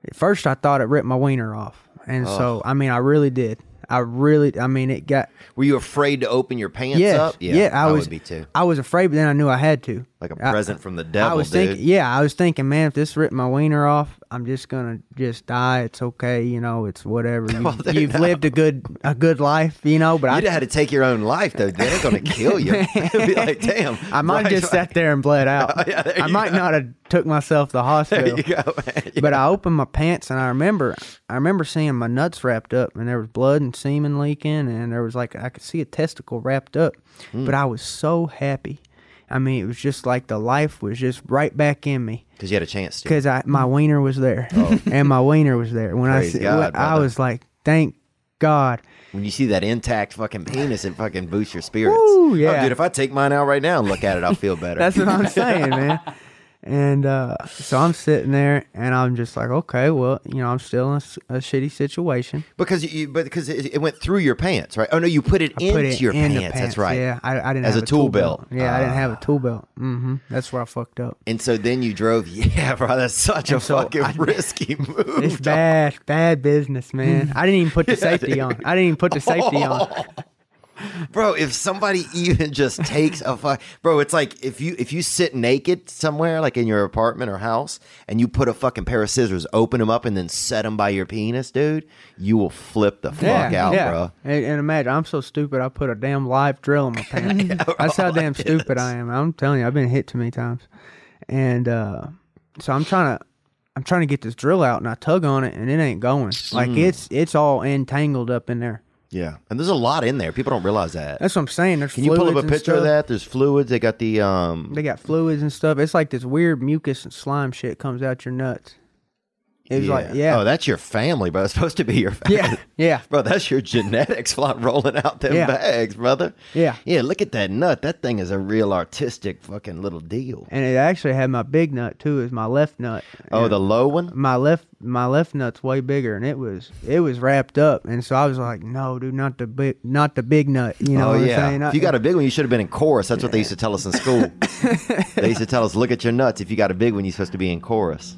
at first I thought it ripped my wiener off, and so I mean I really did. I really, I mean it got Were you afraid to open your pants yes, up? yeah. yeah I, was would be too. I was afraid, but then I knew I had to. Like a present from the I devil, was dude. thinking, yeah, I was thinking, man, if this ripped my wiener off, I'm just gonna just die. It's okay, you know. It's whatever. You, Well, dude, you've no. lived a good a good life, you know. But You'd I, have had to take your own life, though. They're gonna kill you. Be like, damn. I might have Bryce, just sat there and bled out. Yeah, I might go. not have took myself to the hospital. go, man. But I opened my pants and I remember I remember seeing my nuts wrapped up and there was blood and semen leaking and there was like I could see a testicle wrapped up. Hmm. But I was so happy. I mean, it was just like the life was just right back in me Because you had a chance to. because I my wiener was there, oh. and my wiener was there. When I Praise s- God, when- I brother. was like, thank God. When you see that intact fucking penis, it fucking boosts your spirits. Woo, Oh, yeah. dude, if I take mine out right now and look at it, I'll feel better. That's what I'm saying, man. And uh, so I'm sitting there, and I'm just like, okay, well, you know, I'm still in a shitty situation. because you, but because it, it went through your pants, right? Oh no, you put it I into put it your in pants. pants. That's right. Yeah, I, I didn't As have a tool belt. Yeah, I didn't have a Ah. tool belt. hmm That's where I fucked up. And so then you drove. Yeah, bro, that's such a so fucking I- risky move. It's dog. bad, bad business, man. I didn't even put the safety on. I didn't even put the safety on. Bro. If somebody even just takes a fuck, bro, it's like if you if you sit naked somewhere, like in your apartment or house, and you put a fucking pair of scissors, open them up, and then set them by your penis, dude, you will flip the fuck out, bro. And, and imagine, I'm so stupid. I put a damn live drill in my pants. That's how damn stupid I am. I'm telling you, I've been hit too many times. And uh, so I'm trying to, I'm trying to get this drill out, and I tug on it, and it ain't going. Like Mm. it's it's all entangled up in there. Yeah, and there's a lot in there. People don't realize that. That's what I'm saying. There's Can you pull up a picture of that? There's fluids. They got the um. They got fluids and stuff. It's like this weird mucus and slime shit comes out your nuts. It was like, yeah, Oh, that's your family, bro. It's supposed to be your family. yeah, yeah. Bro, that's your genetics fly rolling out them Yeah. bags, brother. Yeah. Yeah, look at that nut. That thing is a real artistic fucking little deal. And it actually had my big nut too. Is my left nut. Oh, And the low one? my left my left nut's way bigger, and it was it was wrapped up, and so I was like, no, dude, not the big not the big nut. You know oh, what yeah. I'm saying? If you got a big one, you should have been in chorus. That's what they used to tell us in school. they used to tell us, look at your nuts. If you got a big one, you're supposed to be in chorus.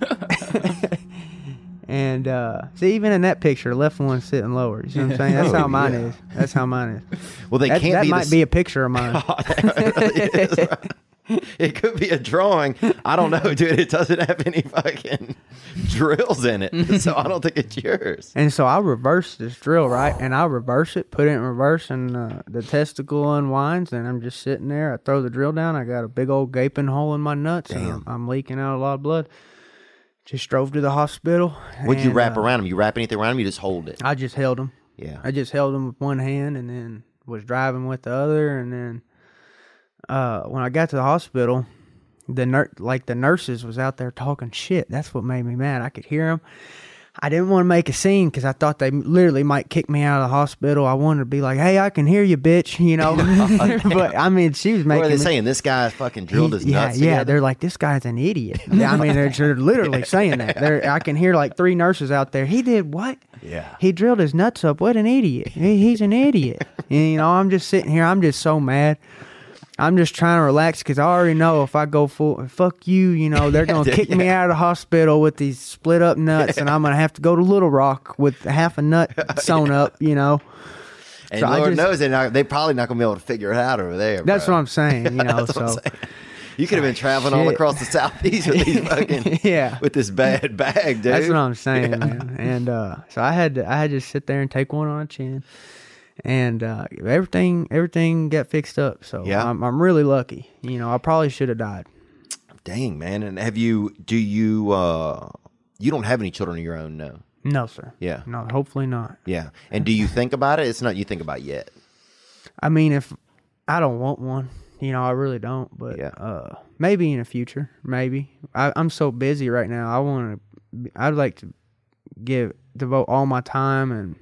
And uh, see, even in that picture, left one's sitting lower. You see what I'm saying? That's Oh, how mine yeah. is. That's how mine is. Well, they that can't that be might s- be a picture of mine. It is, right? It could be a drawing. I don't know, dude. It doesn't have any fucking drills in it. So I don't think it's yours. And so I reverse this drill, right? And I reverse it, put it in reverse, and uh, the testicle unwinds, and I'm just sitting there. I throw the drill down. I got a big old gaping hole in my nuts, and I'm, I'm leaking out a lot of blood. Just drove to the hospital. Would you and, wrap uh, around him? You wrap anything around him? You just hold it. I just held him. Yeah. I just held him with one hand, and then was driving with the other. And then uh, when I got to the hospital, the nur- like the nurses was out there talking shit. That's what made me mad. I could hear them. I didn't want to make a scene because I thought they literally might kick me out of the hospital. I wanted to be like, "Hey, I can hear you, bitch," you know. but I mean, she was What making are they me- saying? This guy fucking drilled his yeah, nuts. yeah. together? They're like, this guy's an idiot. I mean, they're, they're literally saying that. They're, I can hear like three nurses out there. He did what? Yeah. He drilled his nuts up. What an idiot. He, he's an idiot. And, you know, I'm just sitting here. I'm just so mad. I'm just trying to relax because I already know if I go full, fuck you, you know, they're going to kick me out of the hospital with these split up nuts and I'm going to have to go to Little Rock with half a nut sewn up, you know. And So Lord just- knows they're not, they probably not gonna be able to figure it out over there. That's bro. what I'm saying, you know. That's what I'm so. You could have been traveling all across the southeast with these fucking Yeah. with this bad bag, dude. That's what I'm saying, man. And uh, so I had to I had to sit there and take one on a chin, and uh, everything everything got fixed up. So Yeah. I'm I'm really lucky. You know, I probably should have died. Dang, man. And have you? Do you? uh You don't have any children of your own, no? No, sir. Yeah. No, hopefully not. Yeah. And do you think about it? It's not you think about yet. I mean, if I don't want one, you know, I really don't. But Yeah. uh, maybe in the future, maybe. I, I'm so busy right now. I want to. I'd like to give devote all my time and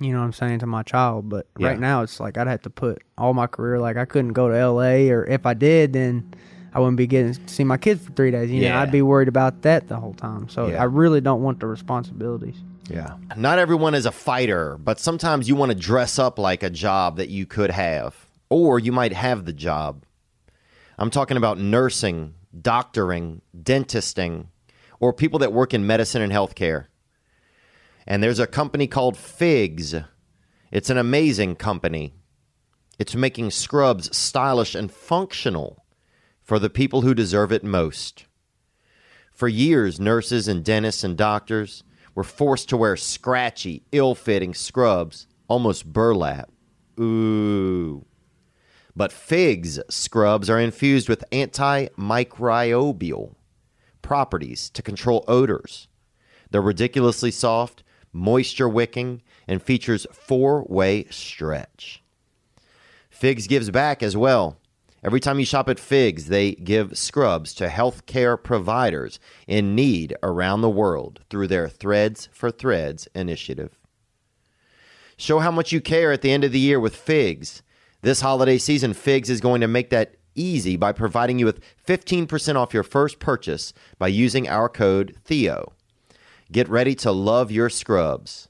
you know what I'm saying to my child. But Yeah. right now, it's like I'd have to put all my career. Like I couldn't go to L.A. or if I did, then I wouldn't be getting to see my kids for three days. You know, Yeah. I'd be worried about that the whole time. So Yeah. I really don't want the responsibilities. Yeah. Not everyone is a fighter, but sometimes you want to dress up like a job that you could have, or you might have the job. I'm talking about nursing, doctoring, dentisting, or people that work in medicine and healthcare. And there's a company called Figs. It's an amazing company. It's making scrubs stylish and functional for the people who deserve it most. For years, nurses and dentists and doctors were forced to wear scratchy, ill fitting scrubs, almost burlap. Ooh. But Figs scrubs are infused with antimicrobial properties to control odors. They're ridiculously soft, moisture wicking, and features four way stretch. Figs gives back as well. Every time you shop at Figs, they give scrubs to healthcare providers in need around the world through their Threads for Threads initiative. Show how much you care at the end of the year with Figs. This holiday season, Figs is going to make that easy by providing you with 15% off your first purchase by using our code THEO. Get ready to love your scrubs.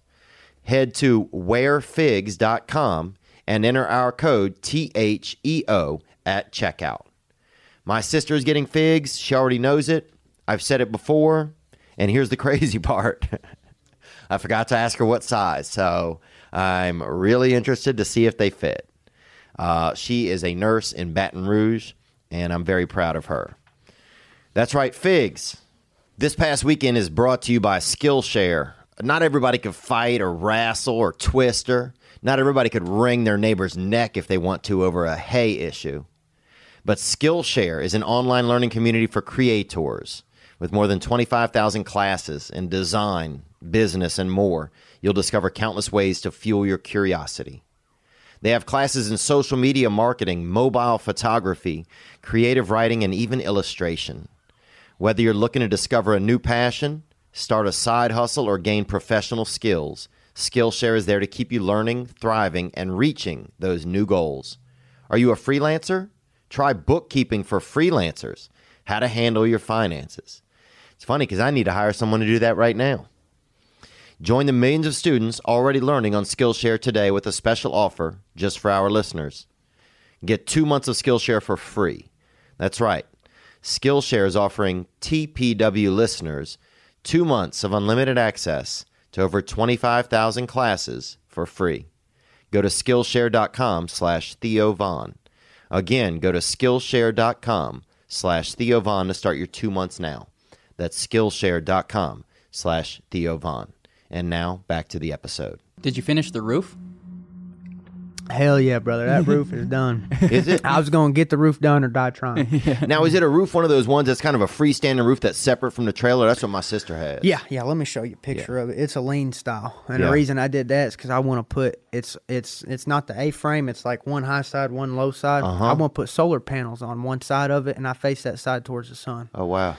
Head to wearfigs.com and enter our code THEO at checkout. My sister is getting figs. She already knows it. I've said it before. And here's the crazy part I forgot to ask her what size. So I'm really interested to see if they fit. Uh, she is a nurse in Baton Rouge, and I'm very proud of her. That's right, figs. This past weekend is brought to you by Skillshare. Not everybody could fight or wrestle or twister. Not everybody could wring their neighbor's neck if they want to over a hay issue. But Skillshare is an online learning community for creators. With more than 25,000 classes in design, business, and more, you'll discover countless ways to fuel your curiosity. They have classes in social media marketing, mobile photography, creative writing, and even illustration. Whether you're looking to discover a new passion, start a side hustle, or gain professional skills, Skillshare is there to keep you learning, thriving, and reaching those new goals. Are you a freelancer? Try bookkeeping for freelancers, how to handle your finances. It's funny because I need to hire someone to do that right now. Join the millions of students already learning on Skillshare today with a special offer just for our listeners. Get two months of Skillshare for free. That's right. Skillshare is offering TPW listeners two months of unlimited access to over 25,000 classes for free. Go to Skillshare.com slash Theo Von. Again, go to Skillshare.com slash Theo Von to start your two months now. That's Skillshare.com slash Theo Von. And now back to the episode. Did you finish the roof? Hell yeah, brother. That roof is done. Is it? I was going to get the roof done or die trying. Now, is it a roof, one of those ones that's kind of a freestanding roof that's separate from the trailer? That's what my sister has. Yeah, yeah. Let me show you a picture of it. It's a lean style, and Yeah. the reason I did that is because I want to put it's it's it's not the A frame. It's like one high side, one low side. Uh-huh. I want to put solar panels on one side of it, and I face that side towards the sun. Oh, wow.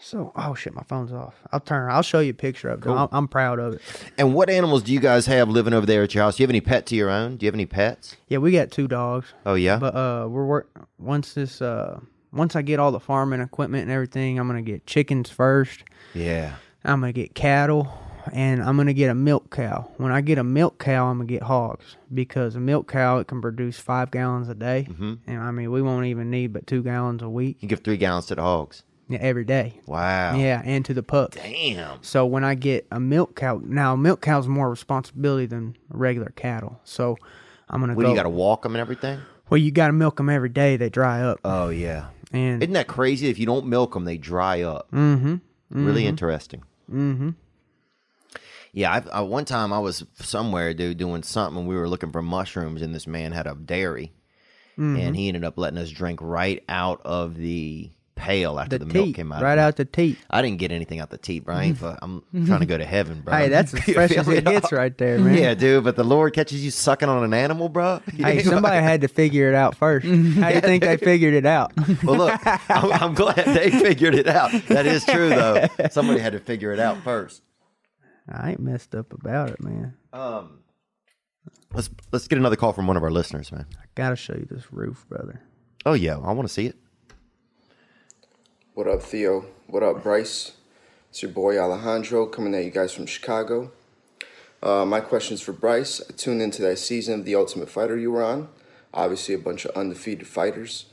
So, oh shit, my phone's off. I'll turn. I'll show you a picture of it. I'm, I'm proud of it. And what animals do you guys have living over there at your house? Do you have any pets of your own? Do you have any pets? Yeah, we got two dogs. Oh, yeah? But uh, we're work once this uh once I get all the farming equipment and everything, I'm gonna get chickens first. yeah. I'm gonna get cattle, and I'm gonna get a milk cow. When I get a milk cow, I'm gonna get hogs because a milk cow it can produce five gallons a day, Mm-hmm. and I mean we won't even need but two gallons a week You give three gallons to the hogs. Every day. Wow. Yeah, and to the pups. Damn. So when I get a milk cow, now milk cow's more responsibility than regular cattle. So I'm gonna What go. do you got to walk them and everything? well, you got to milk them every day. They dry up, Oh, yeah. and Isn't that crazy? If you don't milk them, they dry up. Mm-hmm. Really interesting. Mm-hmm. Yeah, I've, I, one time I was somewhere, dude, doing something, and we were looking for mushrooms, and this man had a dairy, Mm-hmm. and he ended up letting us drink right out of the pail after the, the, teat milk came out. right out the teat. I didn't get anything out the teat, bro. but I'm trying to go to heaven, bro. Hey, that's as fresh as it gets right there, man. Yeah, dude, but the Lord catches you sucking on an animal, bro. Hey, somebody had to figure it out first. How do you think they figured it out? Well, look, I'm, I'm glad they figured it out. That is true, though. Somebody had to figure it out first. I ain't messed up about it, man. Um, Let's let's get another call from one of our listeners, man. I gotta show you this roof, brother. Oh yeah, I want to see it. What up, Theo? What up, Bryce? It's your boy Alejandro coming at you guys from Chicago. Uh, my question's for Bryce. I tuned into that season of The Ultimate Fighter you were on. Obviously, a bunch of undefeated fighters.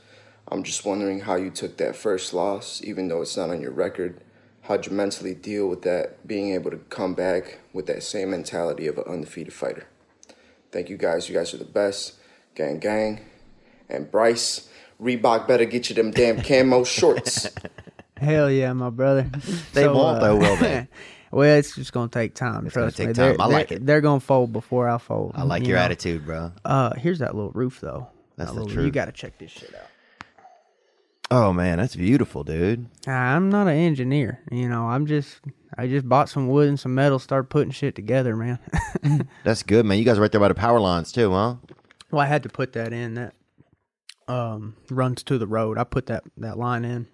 I'm just wondering how you took that first loss, even though it's not on your record. How'd you mentally deal with that, being able to come back with that same mentality of an undefeated fighter? Thank you guys. You guys are the best. Gang, gang. And Bryce, Reebok better get you them damn camo shorts. Hell yeah, my brother. They won't, though, will they? well, it's just gonna take time. It's gonna take me. time. They're, I like they're- it. They're gonna fold before I fold. I like you your know? attitude, bro. Uh, here's that little roof though. That's That the little- truth. You gotta check this shit out. Oh man, that's beautiful, dude. I'm not an engineer, you know. I'm just I just bought some wood and some metal, started putting shit together, man. That's good, man. You guys are right there by the power lines too, huh? well, I had to put that in that um, runs to the road. I put that that line in.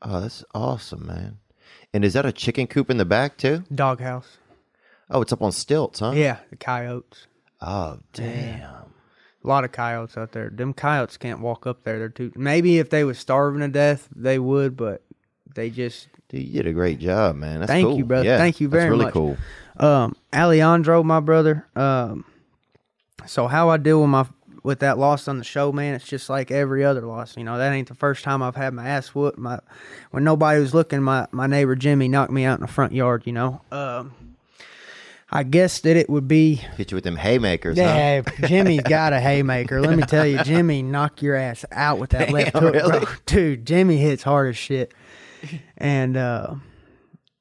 Oh, that's awesome, man. And is that a chicken coop in the back too? Doghouse. Oh, it's up on stilts, huh? Yeah, the coyotes. Oh, damn. A lot of coyotes out there. Them coyotes can't walk up there. They're too. Maybe if they was starving to death, they would, but they just. Dude, you did a great job, man. That's Thank cool. you, brother. Yeah, Thank you that's very really much. cool. Um, Alejandro, my brother. Um, so how I deal with my with that loss on the show, man, it's just like every other loss. You know, that ain't the first time I've had my ass whooped. My when nobody was looking, my my neighbor Jimmy knocked me out in the front yard. You know, um, I guess that it would be Hit you with them haymakers, Yeah, huh? Jimmy's got a haymaker. Let me tell you, Jimmy knock your ass out with that left Damn, hook, bro. Dude, Jimmy hits hard as shit. And uh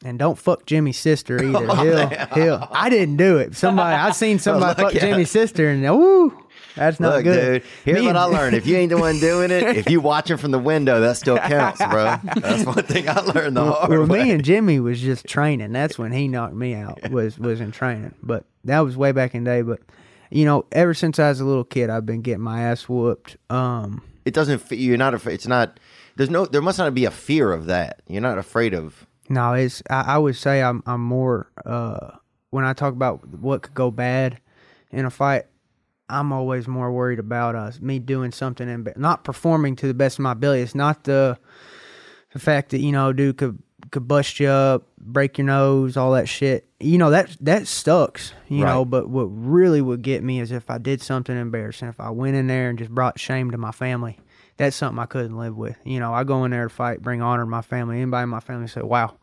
and don't fuck Jimmy's sister either. he'll, he'll. I didn't do it. Somebody, I seen somebody fuck out. Jimmy's sister, and woo, that's not Look, good. dude. Here's Me what and- I learned: if you ain't the one doing it, if you watching from the window, that still counts, bro. That's one thing I learned the hard well, way. me and Jimmy was just training. That's when he knocked me out. Was was in training, but that was way back in the day. But you know, ever since I was a little kid, I've been getting my ass whooped. Um, it doesn't. fe- You're not. afraid. It's not. There's no. There must not be a fear of that. You're not afraid of. no, it's I, I would say I'm I'm more uh when I talk about what could go bad in a fight. I'm always more worried about us me doing something and not performing to the best of my ability. It's not the the fact that you know, dude could could bust you up, break your nose, all that shit. You know that that sucks. You know, but what really would get me is if I did something embarrassing. If I went in there and just brought shame to my family, that's something I couldn't live with. You know, I go in there to fight, bring honor to my family. Anybody in my family say, "Wow."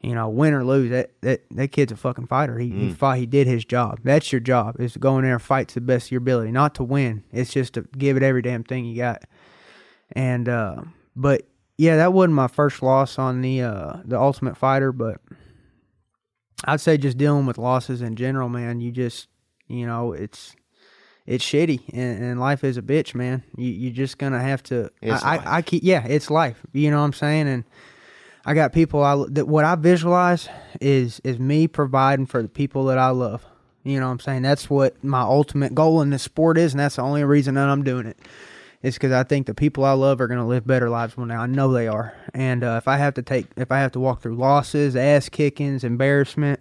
You know, win or lose, that that, that kid's a fucking fighter. He he fought. He did his job. That's your job is to go in there and fight to the best of your ability, not to win. It's just to give it every damn thing you got. And uh, but yeah, that wasn't my first loss on the uh, the Ultimate Fighter, but I'd say just dealing with losses in general, man. You just you know it's it's shitty, and, and life is a bitch, man. You you just gonna have to. I. I I keep yeah, it's life. You know what I'm saying? And I got people I that what I visualize is is me providing for the people that I love. You know what I'm saying? That's what my ultimate goal in this sport is, and that's the only reason that I'm doing it. It's because I think the people I love are going to live better lives one day. I know they are. And uh, if I have to take, if I have to walk through losses, ass kickings, embarrassment,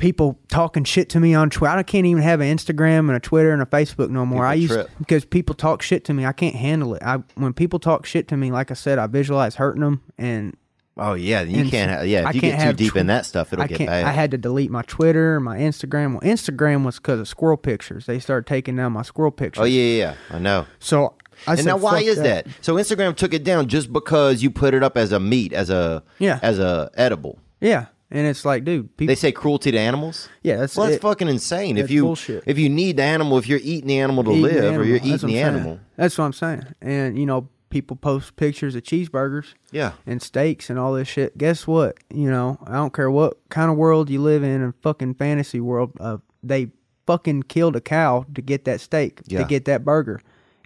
people talking shit to me on Twitter, I can't even have an Instagram and a Twitter and a Facebook no more. People I used trip. because people talk shit to me. I can't handle it. I when people talk shit to me, like I said, I visualize hurting them and Oh yeah, you and can't. Have, yeah, if I you get too deep tw- in that stuff, it'll I get bad. I had to delete my Twitter, my Instagram. Well, Instagram was because of squirrel pictures. They started taking down my squirrel pictures. oh yeah, yeah, yeah. I know. So I and said, now, why "Fuck is that? So Instagram took it down just because you put it up as a meat, as a Yeah. as a edible. Yeah, and it's like, dude, people. They say cruelty to animals. yeah, that's Well, that's it. fucking insane. If that's you bullshit. if you need the animal, if you're eating the animal to Eating the live, or you're That's eating what the I'm saying. animal, That's what I'm saying. And you know, people post pictures of cheeseburgers. yeah, and steaks and all this shit. Guess what? You know, I don't care what kind of world you live in, a fucking fantasy world. Uh, they fucking killed a cow to get that steak, Yeah. to get that burger.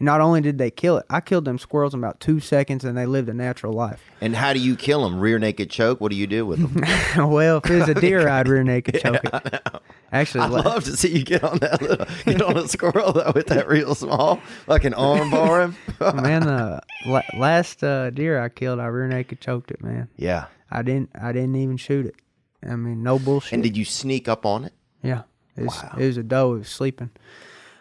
Not only did they kill it, I killed them squirrels in about two seconds, and they lived a natural life. And how do you kill them? Rear naked choke? What do you do with them? well, if it was a deer, I'd rear naked choke it. Actually, I'd la- love to see you get on that little, get on a squirrel though with that real small, like an arm bar him. man, the la- last uh, deer I killed, I rear naked choked it. Man, yeah. I didn't, I didn't even shoot it. I mean, no bullshit. And did you sneak up on it? Yeah, it was, it was a doe. It was sleeping.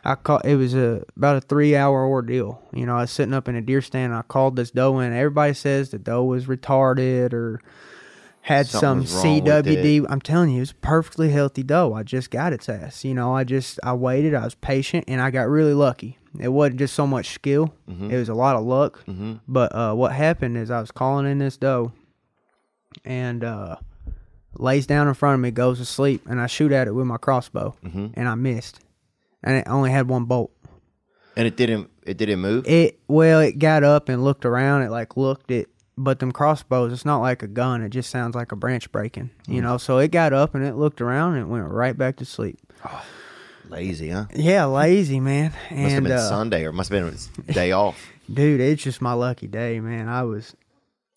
I caught. It was a about a three hour ordeal. You know, I was sitting up in a deer stand. And I called this doe in. Everybody says the doe was retarded or had Something some was wrong with CWD. I'm telling you, it was a perfectly healthy doe. I just got its ass. You know, I just I waited. I was patient, and I got really lucky. It wasn't just so much skill. It was a lot of luck. But uh, what happened is I was calling in this doe, and uh, lays down in front of me, goes to sleep, and I shoot at it with my crossbow, and I missed, and it only had one bolt. And it didn't. It didn't move. It well, it got up and looked around. It like looked it, but them crossbows, it's not like a gun. It just sounds like a branch breaking, you Mm. know. So it got up and it looked around and it went right back to sleep. Lazy, huh? Yeah, lazy man. Must have been uh, Sunday or must have been his day off. dude, it's just my lucky day, man. I was,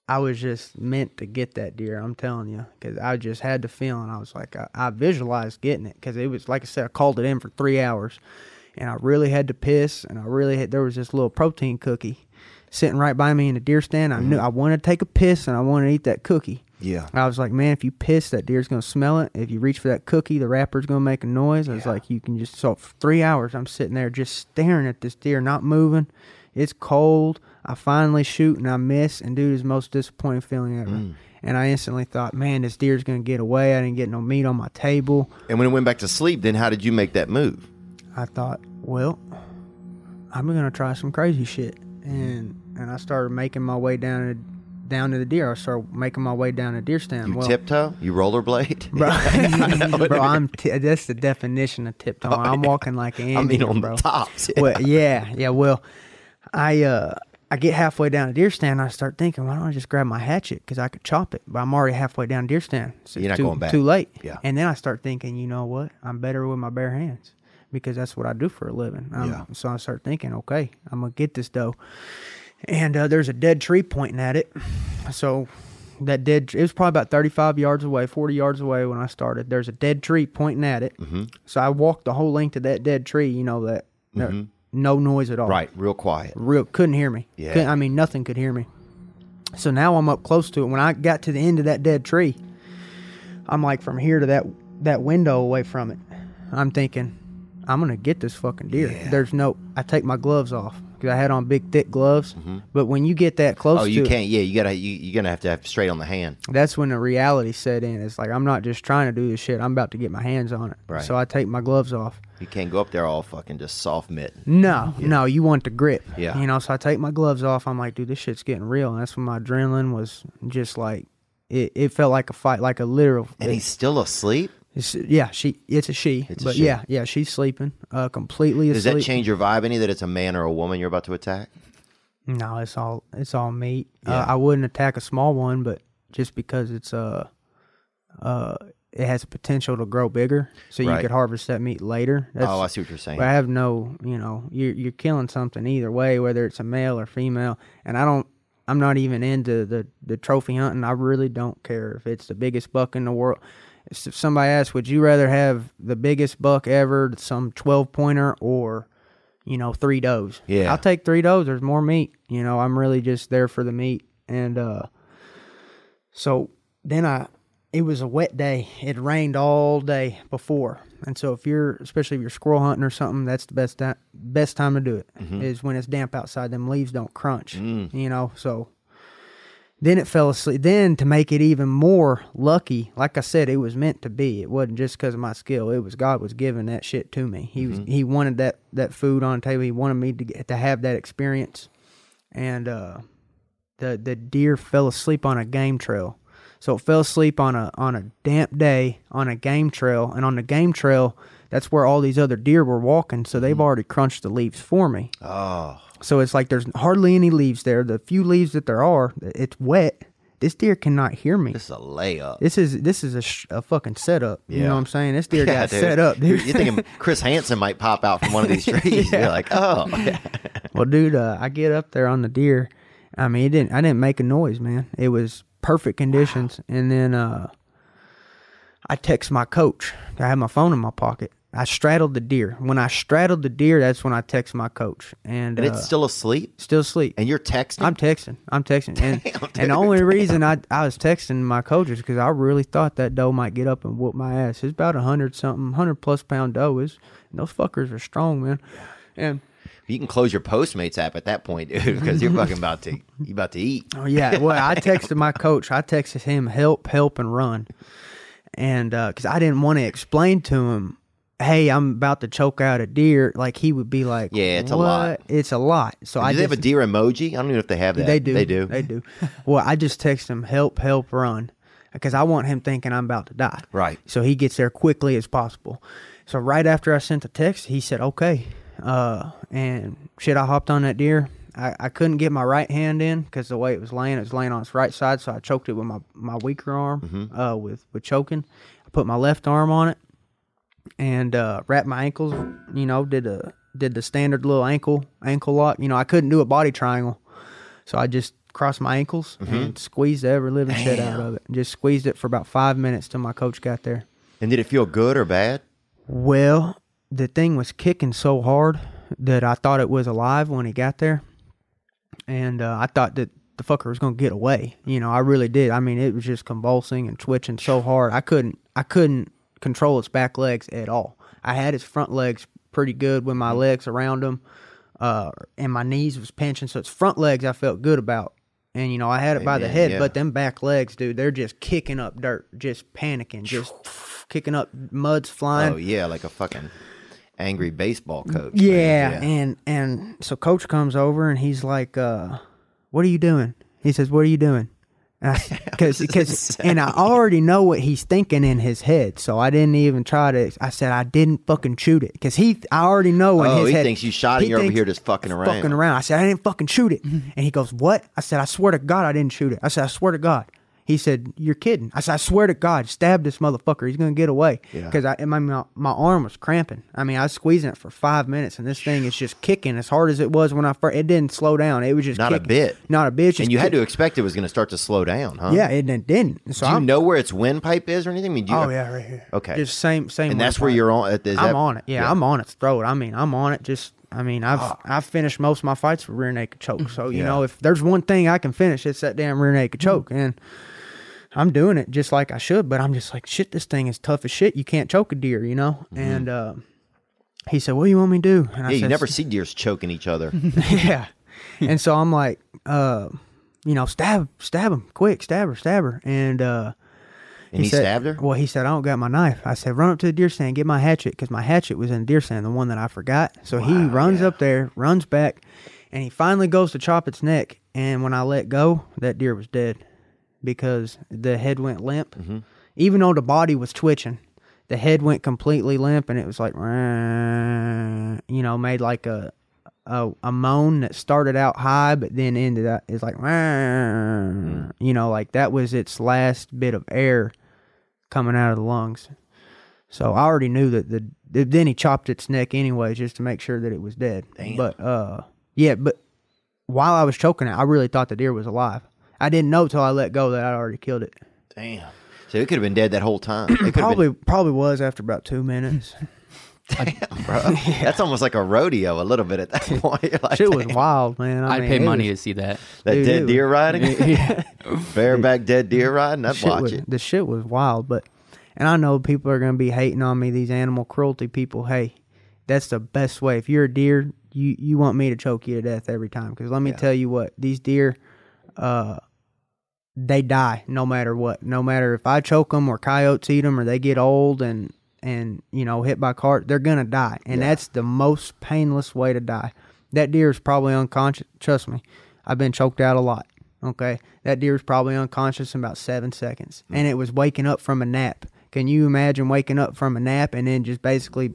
I was just meant to get that deer. I'm telling you, because I just had the feeling. I was like, I, I visualized getting it because it was like I said, I called it in for three hours. and I really had to piss, and I really had, there was this little protein cookie sitting right by me in the deer stand. I knew mm-hmm. I wanted to take a piss, and I wanted to eat that cookie. Yeah. I was like, man, if you piss, that deer's gonna smell it. If you reach for that cookie, the wrapper's gonna make a noise. I was like, you can just so for three hours I'm sitting there just staring at this deer, not moving. It's cold. I finally shoot and I miss, and dude, is most disappointing feeling ever. Mm. And I instantly thought, man, this deer's gonna get away. I didn't get no meat on my table. And when it went back to sleep, then how did you make that move? I thought, well, I'm gonna try some crazy shit, and and I started making my way down to down to the deer. I started making my way down the deer stand. You well, tiptoe? You rollerblade? bro, bro I'm t- that's the definition of tiptoe. I'm walking like an I mean, on bro. the tops. Well, yeah, yeah. Well, I uh, I get halfway down a deer stand. And I start thinking, why don't I just grab my hatchet because I could chop it? But I'm already halfway down deer stand. So You're not too, going back. Too late. Yeah. And then I start thinking, you know what? I'm better with my bare hands because that's what I do for a living. Um, Yeah. So I start thinking, okay, I'm gonna get this doe. And uh, there's a dead tree pointing at it. So that dead it was probably about 35 yards away 40 yards away when i started there's a dead tree pointing at it Mm-hmm. so i walked the whole length of that dead tree you know that no, no noise at all. Right, real quiet. real couldn't hear me. Yeah. Couldn't- i mean nothing could hear me. So now i'm up close to it. When i got to the end of that dead tree i'm like from here to that that window away from it. I'm thinking i'm gonna get this fucking deer there's no i take my gloves off because i had on big thick gloves mm-hmm. but when you get that close Oh, you it, can't. Yeah, you gotta. You, you're gonna have to have straight on the hand. that's when the reality set in. It's like I'm not just trying to do this shit. I'm about to get my hands on it. Right. So I take my gloves off. You can't go up there all fucking just soft mitt. No, no, you want the grip. Yeah. You know, so I take my gloves off. I'm like, dude, this shit's getting real. And that's when my adrenaline was just like, it, it felt like a fight, like a literal. And he's still asleep. It's, yeah, she, it's a she. It's a but she. yeah, yeah, she's sleeping, uh, completely Does asleep. that change your vibe any that it's a man or a woman you're about to attack? No, it's all, it's all meat. Yeah. Uh, I wouldn't attack a small one, but just because it's, uh, uh, it has potential to grow bigger, so you Right. could harvest that meat later. That's, oh, I see what you're saying. But I have no, you know, you're you're killing something either way, whether it's a male or female. And I don't, I'm not even into the the trophy hunting. I really don't care if it's the biggest buck in the world. If somebody asks, would you rather have the biggest buck ever, some 12 pointer, or you know, three does? Yeah. I'll take three does. There's more meat. You know, I'm really just there for the meat. And uh, so then I, it was a wet day. It rained all day before, and so if you're, especially if you're squirrel hunting or something, that's the best time. Best time to do it is when it's damp outside. Them leaves don't crunch. You know, so then it fell asleep. Then to make it even more lucky, like I said, it was meant to be. It wasn't just because of my skill. It was God was giving that shit to me. He was He wanted that that food on the table. He wanted me to get, to have that experience, and uh, the the deer fell asleep on a game trail. So it fell asleep on a on a damp day on a game trail, and on the game trail, that's where all these other deer were walking. So they've already crunched the leaves for me. oh, So it's like there's hardly any leaves there. The few leaves that there are, it's wet. This deer cannot hear me. this is a layup. This is this is a, sh- a fucking setup. You know what I'm saying? This deer Yeah, got dude. set up, dude. You're thinking Chris Hansen might pop out from one of these trees. You're like, oh, well, dude, uh, I get up there on the deer. I mean, it didn't. I didn't make a noise, man. It was perfect conditions. And then uh, I text my coach. I had my phone in my pocket. I straddled the deer. When I straddled the deer, that's when I text my coach. And, and uh, it's still asleep. still asleep. And you're texting. I'm texting. I'm texting. And, and the only reason I, I was texting my coaches because I really thought that doe might get up and whoop my ass. It's about a hundred something, hundred plus pound doe is. Those fuckers are strong, man. And you can close your Postmates app at that point, dude, because you're fucking about to you about to eat. oh yeah, well I texted my coach. I texted him help, help, and run. And because I didn't want to explain to him, hey, I'm about to choke out a deer. Like he would be like, Yeah, it's a lot. It's a lot. So Do I they have a deer emoji? I don't even know if they have that. They do. They do. They do. well, I just text him, help, help, run, because I want him thinking I'm about to die. Right. So he gets there quickly as possible. So right after I sent the text, he said, okay. Uh, and shit, I hopped on that deer. I, I couldn't get my right hand in because the way it was laying, it was laying on its right side. So I choked it with my, my weaker arm Mm-hmm. uh, with, with choking. I put my left arm on it and uh, wrapped my ankles. You know, did a did the standard little ankle ankle lock. You know, I couldn't do a body triangle, so I just crossed my ankles Mm-hmm. and squeezed every living shit out of it. Just squeezed it for about five minutes till my coach got there. And did it feel good or bad? Well, the thing was kicking so hard that I thought it was alive when he got there, and uh, I thought that the fucker was gonna get away. You know, I really did. I mean, it was just convulsing and twitching so hard. I couldn't I couldn't control its back legs at all. I had its front legs pretty good with my legs around him, uh, and my knees was pinching. So its front legs I felt good about. And you know I had it by the head, yeah. but them back legs, dude, they're just kicking up dirt, just panicking, just kicking up muds flying. Oh yeah, like a fucking angry baseball coach. man. Yeah, and and so coach comes over and he's like, uh, "What are you doing?" He says, "What are you doing?" Uh, because because and I already know what he's thinking in his head, so I didn't even try to. I said I didn't fucking shoot it because he I already know in Oh, his he head thinks you shot it, you're over here just fucking around. Fucking around. I said I didn't fucking shoot it, mm-hmm. and he goes, "What?" I said I swear to God I didn't shoot it. I said I swear to God. He said, "You're kidding." I said, "I swear to God, stab this motherfucker. He's gonna get away." Yeah. Because I, my, my my arm was cramping. I mean, I was squeezing it for five minutes, and this thing is just kicking as hard as it was when I first. It didn't slow down. It was just Not a bit. Not a bit. And you had to expect it was going to start to slow down, huh? Yeah, it didn't- didn't. So Do you I'm, know where its windpipe is or anything? I mean, do you, Oh yeah, right here. Okay. Just same same. and that's where you're on. Is I'm on it. Yeah, I'm on its throat. I mean, I'm on it. Just, I mean, I've I've finished most of my fights with rear naked choke. So you Yeah. know, if there's one thing I can finish, it's that damn rear naked Mm-hmm. choke, and I'm doing it just like I should. But I'm just like, shit, this thing is tough as shit. You can't choke a deer, you know. And uh, he said, "What do you want me to do?" And Mm-hmm. Yeah, you said, never see deers choking each other. yeah. and so I'm like, uh, you know, stab, stab him, quick, stab her, stab her, and uh. And he, said- stabbed her. Well, he said, I don't got my knife. I said, run up to the deer stand, get my hatchet, because my hatchet was in the deer stand, the one that I forgot. So he runs up there, runs back, and he finally goes to chop its neck. And when I let go, that deer was dead because the head went limp. Mm-hmm. Even though the body was twitching, the head went completely limp, and it was like, you know, made like a a, a moan that started out high but then ended up it's like you know like that was its last bit of air coming out of the lungs. So i already knew that the then he chopped its neck anyways just to make sure that it was dead. But uh yeah but while i was choking it i really thought the deer was alive i didn't know till i let go that i'd already killed it Damn. So it could have been dead that whole time. It could probably probably was after about two minutes have been, bro. That's almost like a rodeo a little bit at that point. You're like, shit was wild man I I'd mean, pay money was- to see that. that dude, it dead was- deer riding, yeah bareback dead deer riding. I'd shit watch was, it. The shit was wild, but and I know people are gonna be hating on me. These animal cruelty people. Hey, that's the best way. If you're a deer, you you want me to choke you to death every time. Because let me tell you what, these deer, uh, they die no matter what. No matter if I choke them or coyotes eat them or they get old and and you know hit by cart, they're gonna die, and that's the most painless way to die. That deer is probably unconscious. Trust me, I've been choked out a lot. Okay, that deer is probably unconscious in about seven seconds, mm. and it was waking up from a nap. Can you imagine waking up from a nap and then just basically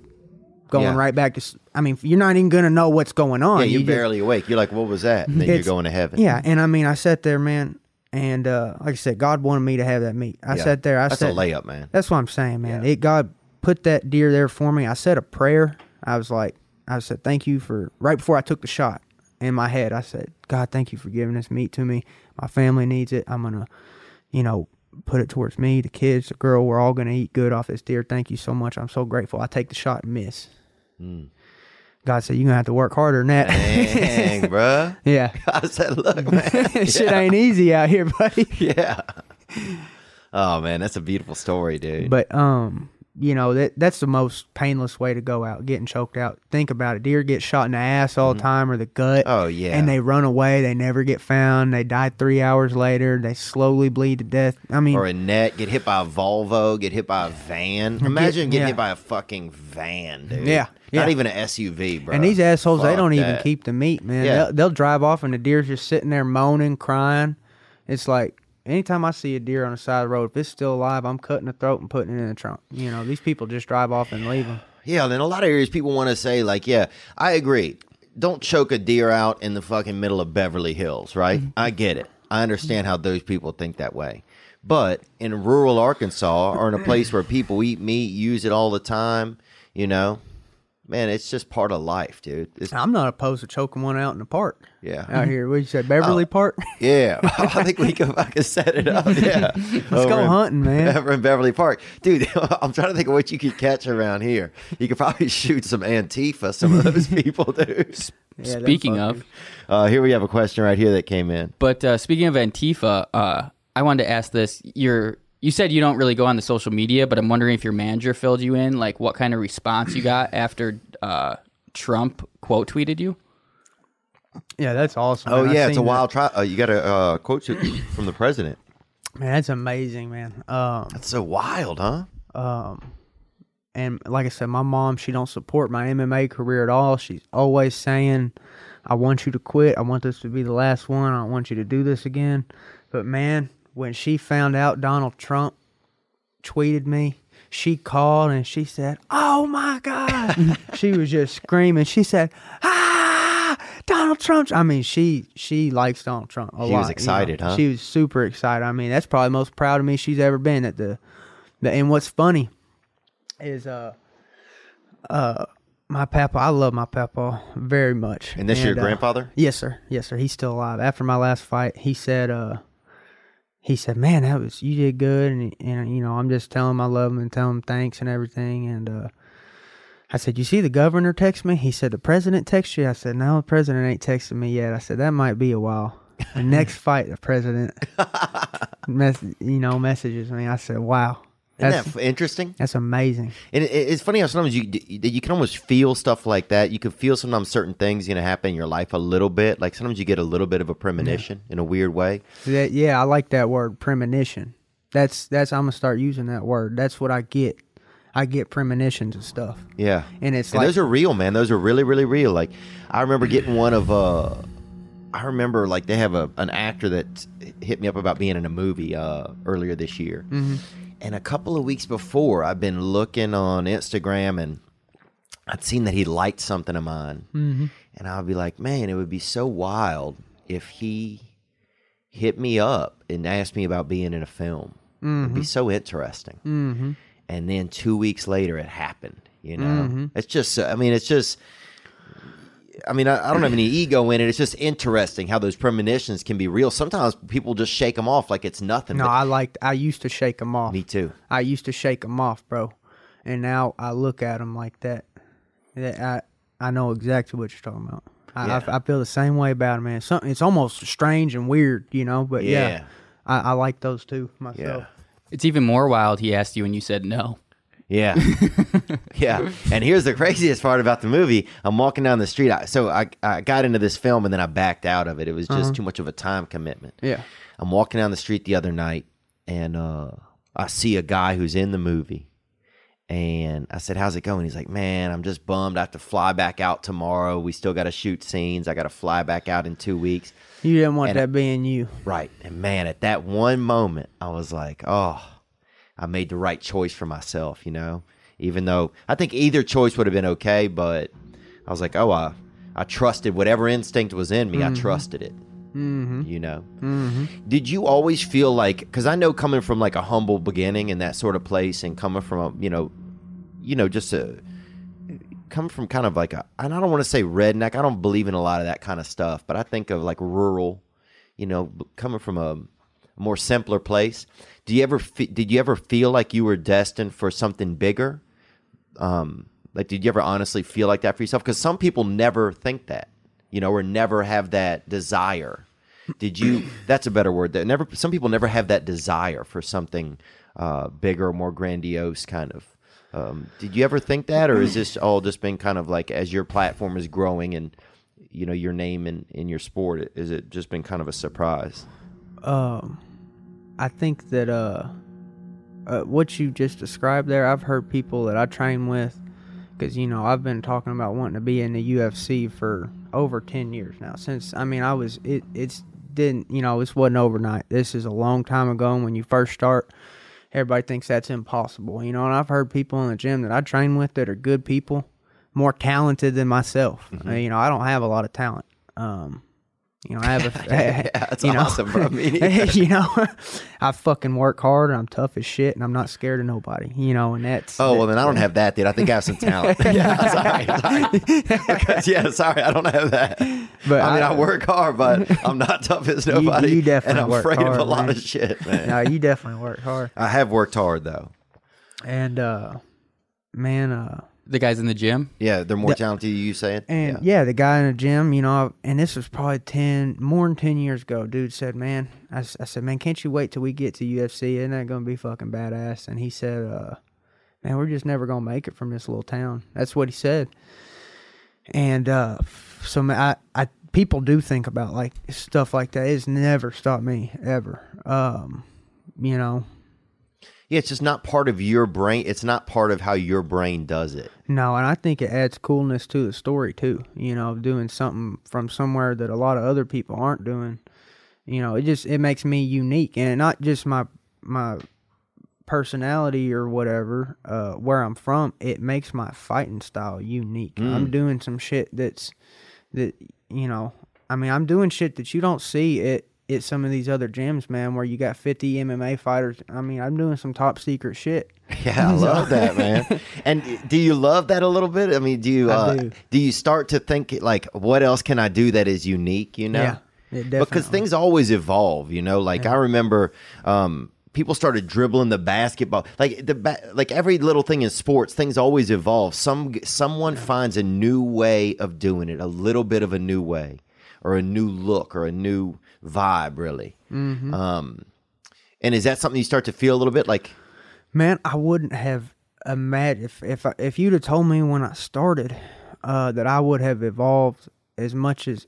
going Yeah. right back to? I mean, you're not even gonna know what's going on. Yeah, you're You just- barely awake. You're like, what was that? And then you're going to heaven. Yeah, and I mean, I sat there, man, and uh, like I said, God wanted me to have that meat. I Yeah. sat there. I That's sat, a layup, man. That's what I'm saying, man. It God put that deer there for me. I said a prayer. I was like, I said, thank you for right before I took the shot. In my head, I said, God, thank you for giving this meat to me. My family needs it. I'm gonna, you know, put it towards me, the kids, the girl. We're all gonna eat good off this deer. Thank you so much. I'm so grateful. I take the shot and miss. God said, you're gonna have to work harder than that. Dang, bro. yeah. I said, look, man. Shit ain't easy out here, buddy. yeah. Oh man, that's a beautiful story, dude. But um, you know that that's the most painless way to go out, getting choked out. Think about it: deer get shot in the ass all the mm-hmm. time or the gut. Oh, yeah. and they run away. They never get found. They die three hours later. They slowly bleed to death. I mean, or a net, get hit by a Volvo, get hit by a van. Imagine getting yeah. hit by a fucking van, dude. Yeah, Not yeah. even an SUV, bro. and these assholes, they don't even keep the meat, man. Yeah. They'll, they'll drive off, and the deer's just sitting there moaning, crying. It's like anytime I see a deer on the side of the road, if it's still alive, I'm cutting the throat and putting it in the trunk. You know, these people just drive off and leave them. Yeah, and in a lot of areas, people want to say, like, yeah, I agree. Don't choke a deer out in the fucking middle of Beverly Hills, right? Mm-hmm. I get it. I understand how those people think that way. But in rural Arkansas or in a place where people eat meat, use it all the time, you know, man, it's just part of life, dude. It's, I'm not opposed to choking one out in the park. Yeah. Out here, what you said, Beverly Park? yeah, I think we can fucking set it up. Yeah, Let's go hunting, man. Over in Beverly Park, dude. I'm trying to think of what you could catch around here. You could probably shoot some Antifa, some of those people, dude. Yeah, Speaking of, Uh, here we have a question right here that came in. but uh, speaking of Antifa, uh, I wanted to ask this. You're you said you don't really go on the social media, but I'm wondering if your manager filled you in, like what kind of response you got after uh, Trump quote tweeted you. Yeah, that's awesome. Oh man. I yeah, it's a wild try. Uh, you got a uh, quote to- from the president. Man, that's amazing, man. Um, That's so wild, huh? Um, and like I said, my mom, she don't support my MMA career at all. She's always saying, "I want you to quit. I want this to be the last one. I don't want you to do this again." But man, when she found out Donald Trump tweeted me, she called and she said, "Oh my god!" she was just screaming. She said, "Ah, Donald Trump!" I mean, she she likes Donald Trump a lot. She was you know. excited, huh? She was super excited. I mean, that's probably the most proud of me she's ever been at the. the and what's funny is uh uh my papa I love my papa very much. And this your uh, grandfather? Yes, sir. Yes, sir. He's still alive. After my last fight, he said uh he said, "Man, that was you did good." And, and you know, I'm just telling him I love him and telling him thanks and everything. And uh I said, "You see the governor text me?" He said, "The president text you?" I said, "No, the president ain't texting me yet." I said, "That might be a while." The next fight, the president, mess, you know, messages me. I said, "Wow, Isn't that's that f- interesting? that's amazing." And it, it's funny how sometimes you you can almost feel stuff like that. You can feel sometimes certain things going to happen in your life a little bit. Like sometimes you get a little bit of a premonition in a weird way. That, yeah, I like that word premonition. That's that's I'm gonna start using that word. That's what I get. I get premonitions and stuff. Yeah, And it's and like- those are real, man. Those are really, really real. Like I remember getting one of uh, I remember like they have a an actor that hit me up about being in a movie uh earlier this year, Mm-hmm. And a couple of weeks before I've been looking on Instagram and I'd seen that he liked something of mine, Mm-hmm. and I'd be like, man, it would be so wild if he hit me up and asked me about being in a film. It'd be so interesting. Mm-hmm. And then two weeks later, it happened. You know, it's just. I mean, it's just. I mean, I, I don't have any ego in it. It's just interesting how those premonitions can be real. Sometimes people just shake them off like it's nothing. No, but- I liked. I used to shake them off. me too. I used to shake them off, bro. And now I look at them like that. That I I know exactly what you're talking about. I, Yeah. I, I feel the same way about it, man. Something it's almost strange and weird, you know. But yeah, Yeah. I, I like those too myself. Yeah. It's even more wild. He asked you and you said no. Yeah. yeah. And here's the craziest part about the movie. I'm walking down the street. I, so I, I got into this film and then I backed out of it. It was just too much of a time commitment. Yeah. I'm walking down the street the other night and uh, I see a guy who's in the movie. And I said, How's it going? He's like, Man, I'm just bummed. I have to fly back out tomorrow. We still got to shoot scenes. I got to fly back out in two weeks. You didn't want And- that being you. Right. And man, at that one moment, I was like, oh, I made the right choice for myself, you know? Even though I think either choice would have been okay, but I was like, oh, I, I trusted whatever instinct was in me, I trusted it. Mm-hmm. You know? Mm-hmm. Did you always feel like, because I know coming from like a humble beginning in that sort of place and coming from a, you know, you know, just a, come from kind of like a and I don't want to say redneck. I don't believe in a lot of that kind of stuff, but I think of like rural, you know, coming from a, more simpler place. Do you ever fe- did you ever feel like you were destined for something bigger? Um like did you ever honestly feel like that for yourself cuz some people never think that, you know, or never have that desire. Did you that's a better word. That never some people never have that desire for something uh bigger, more grandiose kind of um, did you ever think that, or is this all just been kind of like as your platform is growing and you know your name in, in your sport? Is it just been kind of a surprise? I think that uh, uh, what you just described there, I've heard people that I train with, because you know I've been talking about wanting to be in the UFC for over ten years now. Since I mean I was it it's didn't you know this wasn't overnight. This is a long time ago. And when you first start, everybody thinks that's impossible. You know, and I've heard people in the gym that I train with that are good people, more talented than myself. Uh, you know, I don't have a lot of talent. Um, You know, I have a Yeah, that's you know, awesome, bro. Me you know, I fucking work hard and I'm tough as shit and I'm not scared of nobody. You know, and that's Oh well, then I don't have that, dude. I think I have some talent. yeah, sorry, sorry. Because, yeah, sorry, I don't have that. But I mean, I, I- work hard, but I'm not tough as you nobody. and definitely I'm work afraid of a lot man. of shit, man. No, you definitely work hard. I have worked hard though. And uh man, uh The guys in the gym. Yeah, they're more talented. than You saying? And yeah. the guy in the gym, you know, and this was probably 10, more than 10 years ago, dude said, man, I, I said, man, can't you wait till we get to UFC? Isn't that going to be fucking badass? And he said, uh, man, we're just never going to make it from this little town. That's what he said. And uh, so man, I, I, people do think about like stuff like that. It's never stopped me ever. Um, you know, Yeah, it's just not part of your brain. It's not part of how your brain does it. No, and I think it adds coolness to the story too. You know, doing something from somewhere that a lot of other people aren't doing. You know, it just it makes me unique, and not just my my personality or whatever, uh, where I'm from. It makes my fighting style unique. I'm doing some shit that's that you know. I mean, I'm doing shit that you don't see at at some of these other gyms, man, where you got 50 MMA fighters. I mean, I'm doing some top secret shit. Yeah, I love that, man. And do you love that a little bit? I mean, do you uh, do. do you start to think like, what else can I do that is unique? You know, Yeah, because things always evolve. You know, like I remember. um People started dribbling the basketball, like the ba- like every little thing in sports. Things always evolve. Some someone finds a new way of doing it, a little bit of a new way, or a new look, or a new vibe. Really, Mm-hmm. um, and is that something you start to feel a little bit like? Man, I wouldn't have imagined if if I, if you'd have told me when I started uh, that I would have evolved as much as,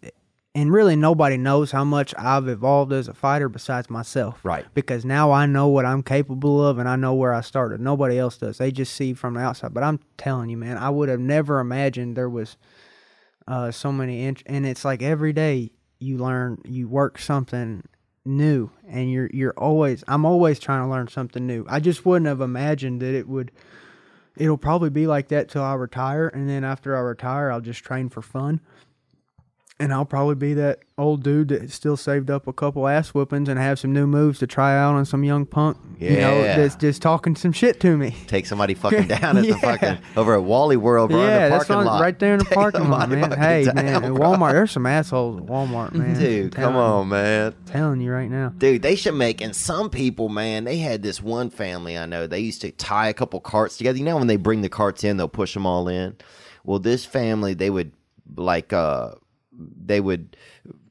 and really nobody knows how much I've evolved as a fighter besides myself. Right. Because now I know what I'm capable of, and I know where I started. Nobody else does. They just see from the outside. But I'm telling you, man, I would have never imagined there was uh, so many int- and it's like every day you learn you work something new and you're you're always I'm always trying to learn something new. I just wouldn't have imagined that it would it'll probably be like that till I retire and then after I retire I'll just train for fun. And I'll probably be that old dude that still saved up a couple ass whoopings and have some new moves to try out on some young punk. You know, that's just talking some shit to me. take somebody fucking down at Yeah. the fucking over at Wally World, bro. in yeah, the that's parking lot. right there in the Take parking lot, man. Hey, down, man, at bro. Walmart, there's some assholes at Walmart, man. Dude, come on, man. telling you right now. Dude, they should make, and some people, man, they had this one family I know. They used to tie a couple carts together. You know, when they bring the carts in, they'll push them all in. Well, this family, they would like, uh, they would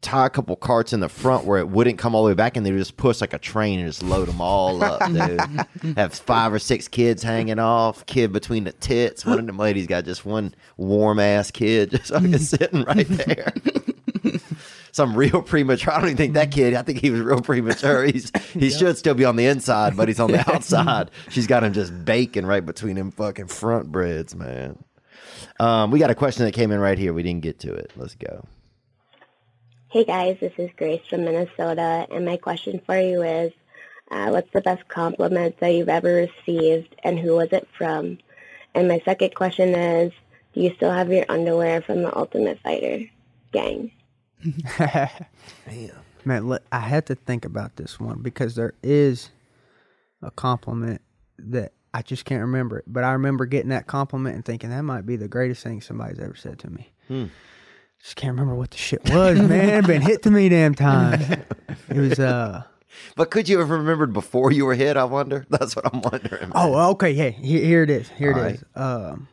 tie a couple carts in the front where it wouldn't come all the way back, and they would just push like a train and just load them all up, dude. Have five or six kids hanging off, kid between the tits. One of them ladies got just one warm ass kid just fucking mm. sitting right there. Some real premature. I don't even think that kid. I think he was real premature. He's he should still be on the inside, but he's on the outside. She's got him just baking right between them fucking front breads, man. Um, we got a question that came in right here. We didn't get to it. Let's go. Hey guys, this is Grace from Minnesota, and my question for you is, uh, what's the best compliment that you've ever received, and who was it from? And my second question is, do you still have your underwear from the Ultimate Fighter gang? Man, look, I had to think about this one because there is a compliment that I just can't remember it. But I remember getting that compliment and thinking that might be the greatest thing somebody's ever said to me. Just can't remember what the shit was, man. Been hit to me damn time. It was uh But could you have remembered before you were hit? I wonder. That's what I'm wondering. man. oh okay hey, here, here it is here it All is. Um,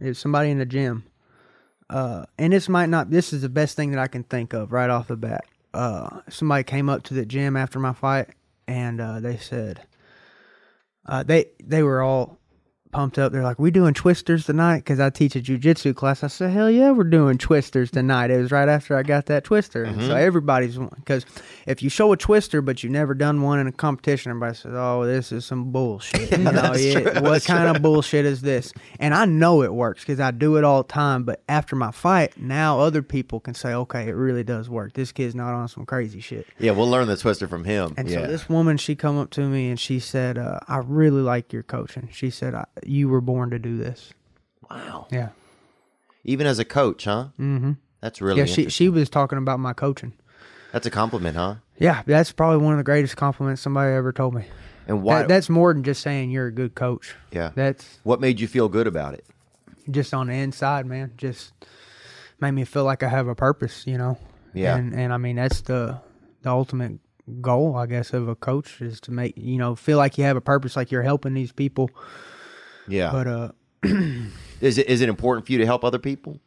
it was somebody in the gym. Uh, and this might not. This is the best thing that I can think of right off the bat. Uh, somebody came up to the gym after my fight, and uh, they said, uh, they they were all pumped up. They're like, "We doing twisters tonight?" Because I teach a jujitsu class. I said, "Hell yeah, we're doing twisters tonight." It was right after I got that twister, and so everybody's one. Because if you show a twister but you've never done one in a competition, everybody says, "Oh, this is some bullshit." You know, yeah, what that's kind of bullshit is this? And I know it works because I do it all the time. But after my fight, now other people can say, "Okay, it really does work. This kid's not on some crazy shit." Yeah, we'll learn the twister from him. And yeah. so this woman, she come up to me and she said, uh, "I really like your coaching." She said, I, "You were born to do this." wow. Yeah, Even as a coach, huh? Mm-hmm. That's really yeah. She she was talking about my coaching. That's a compliment, huh? Yeah, that's probably one of the greatest compliments somebody ever told me. And why? That, that's more than just saying you're a good coach. yeah. That's what made you feel good about it? just on the inside, man. Just made me feel like I have a purpose, you know. Yeah. And and I mean that's the the ultimate goal, I guess, of a coach is to make you know feel like you have a purpose, like you're helping these people. Yeah. But uh, is it is it important for you to help other people?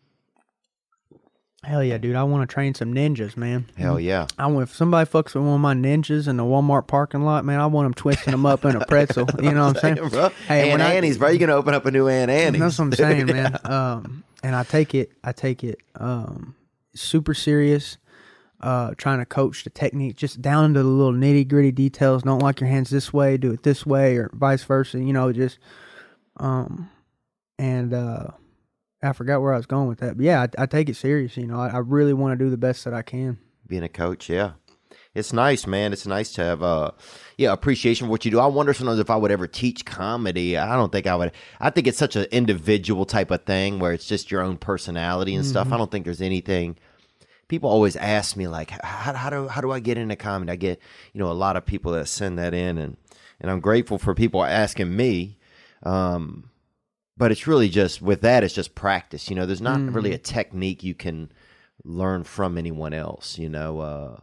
hell yeah, dude, I want to train some ninjas, man. Hell yeah. I want if somebody fucks with one of my ninjas in the Walmart parking lot, man, I want them twisting them up in a pretzel. You know what I'm saying? bro. Hey, Aunt when I- Annie's, bro. You gonna open up a new Auntie Anne's? That's what I'm saying, man. Um, and I take it, I take it, um, super serious. Uh, trying to coach the technique just down to the little nitty gritty details. Don't like your hands this way, do it this way, or vice versa. You know, just um, and uh, I forgot where I was going with that. But yeah, I, I take it serious. You know, I, I really want to do the best that I can. Being a coach, yeah. It's nice, man. It's nice to have uh yeah, appreciation for what you do. I wonder sometimes if I would ever teach comedy. I don't think I would I think it's such an individual type of thing where it's just your own personality and stuff. I don't think there's anything people always ask me like how, how do how do I get into comedy? I get, you know, a lot of people that send that in and and I'm grateful for people asking me. Um but it's really just with that it's just practice, you know. There's not really a technique you can learn from anyone else, you know. Uh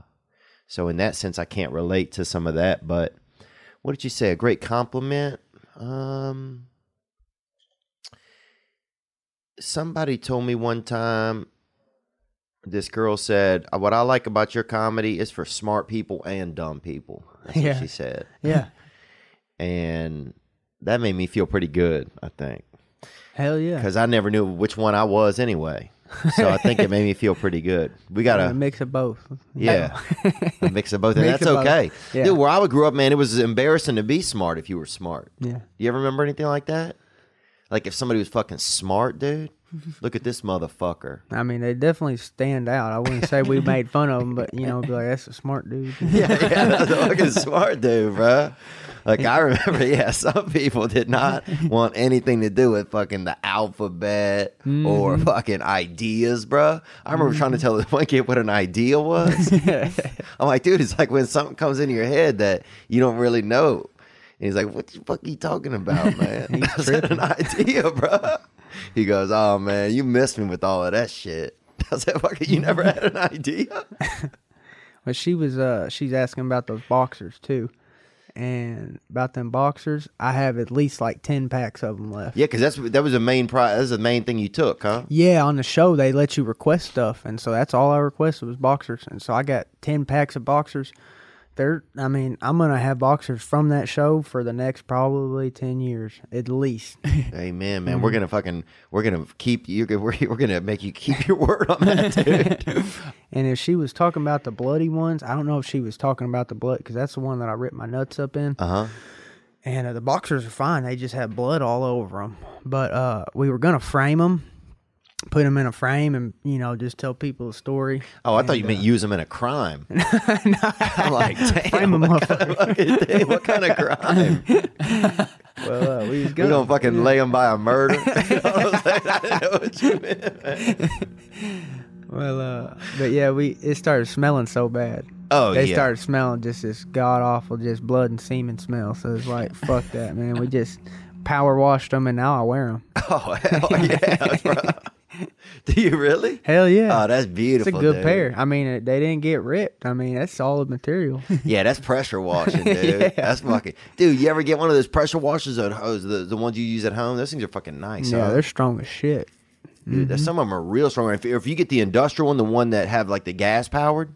so in that sense, I can't relate to some of that. But what did you say? A great compliment. Um, somebody told me one time. This girl said, "What I like about your comedy is for smart people and dumb people." That's Yeah. what she said, Yeah, and that made me feel pretty good. I think hell yeah. because I never knew which one I was anyway. So I think it made me feel pretty good. We got a mix of both. Yeah, a mix of both, and Mix that's both. okay. Yeah. Dude, where I would grew up, man, it was embarrassing to be smart if you were smart. Yeah. Do you ever remember anything like that? Like if somebody was fucking smart, dude. Look at this motherfucker. I mean, they definitely stand out. I wouldn't say we made fun of them, but you know, be like, that's a smart dude. Yeah, yeah, that's a fucking smart dude, bro. Like I remember, yeah, some people did not want anything to do with fucking the alphabet or Mm-hmm. fucking ideas, bro. I remember trying to tell this one kid what an idea was. I'm like, dude, it's like when something comes into your head that you don't really know. And he's like, what the fuck are you talking about, man? Said an idea, bro. He goes, oh, man, you missed me with all of that shit. I said, fucking, you never had an idea? But she was uh she's asking about those boxers too. And about them boxers, I have at least like 10 packs of them left. Yeah, because that's that was the main prize. That's the main thing you took, huh? Yeah, on the show they let you request stuff, and so that's all I requested was boxers, and so I got ten packs of boxers. They're, I mean, I'm gonna have boxers from that show for the next probably ten years at least. Amen, man. We're gonna fucking we're gonna keep you. We're, we're gonna make you keep your word on that, dude. and if she was talking about the bloody ones, I don't know if she was talking about the blood because that's the one that I ripped my nuts up in. Uh huh. And uh, the boxers are fine; they just have blood all over them. But uh, we were gonna frame them, put them in a frame, and you know just tell people a story. Oh, I thought you And, meant uh, use them in a crime. I'm like, damn, what, kind of, what kind of crime? Well, uh, we We gonna, gonna fucking lay them by a murder? You know what I'm saying? I know what you meant. Well, uh, but yeah, we it started smelling so bad. Oh they yeah. started smelling just this god awful, just blood and semen smell. So it's like, fuck that, man. We just power washed them, and now I wear them. Oh hell yeah, bro. Do you really? Hell yeah, Oh, that's beautiful. it's a good dude. pair. I mean, uh, they didn't get ripped. I mean, that's solid material. Yeah, that's pressure washing, dude. Yeah. That's fucking dude. You ever get one of those pressure washers at hose, The the ones you use at home? Those things are fucking nice. yeah, huh? they're strong as shit. dude. there's Some of them are real strong. If, if you get the industrial one, the one that have like the gas powered,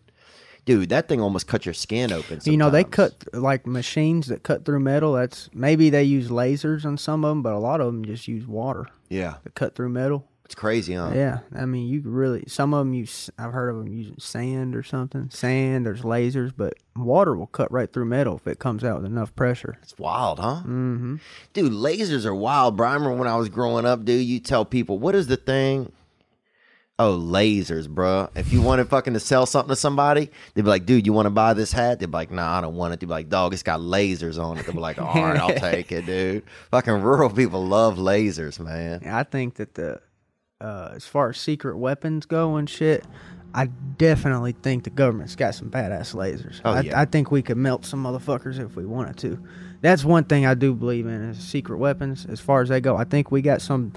dude, that thing almost cut your skin open. You know, they cut like machines that cut through metal. That's maybe they use lasers on some of them, but a lot of them just use water Yeah, to cut through metal. It's crazy, huh? Yeah, I mean, you really some of them use. I've heard of them using sand or something. Sand, there's lasers, but water will cut right through metal if it comes out with enough pressure. It's wild, huh? Mm-hmm. Dude, lasers are wild, bro. I remember when I was growing up, dude. You tell people what is the thing. Oh, lasers, bro. If you wanted fucking to sell something to somebody, they'd be like, dude, you want to buy this hat? They'd be like, nah, I don't want it. They'd be like, dog, it's got lasers on it. They'd be like, all right, I'll take it, dude. Fucking rural people love lasers, man. I think that the uh, as far as secret weapons go and shit, I definitely think the government's got some badass lasers. Oh, I, yeah. I think we could melt some motherfuckers if we wanted to. That's one thing I do believe in is secret weapons. As far as they go, I think we got some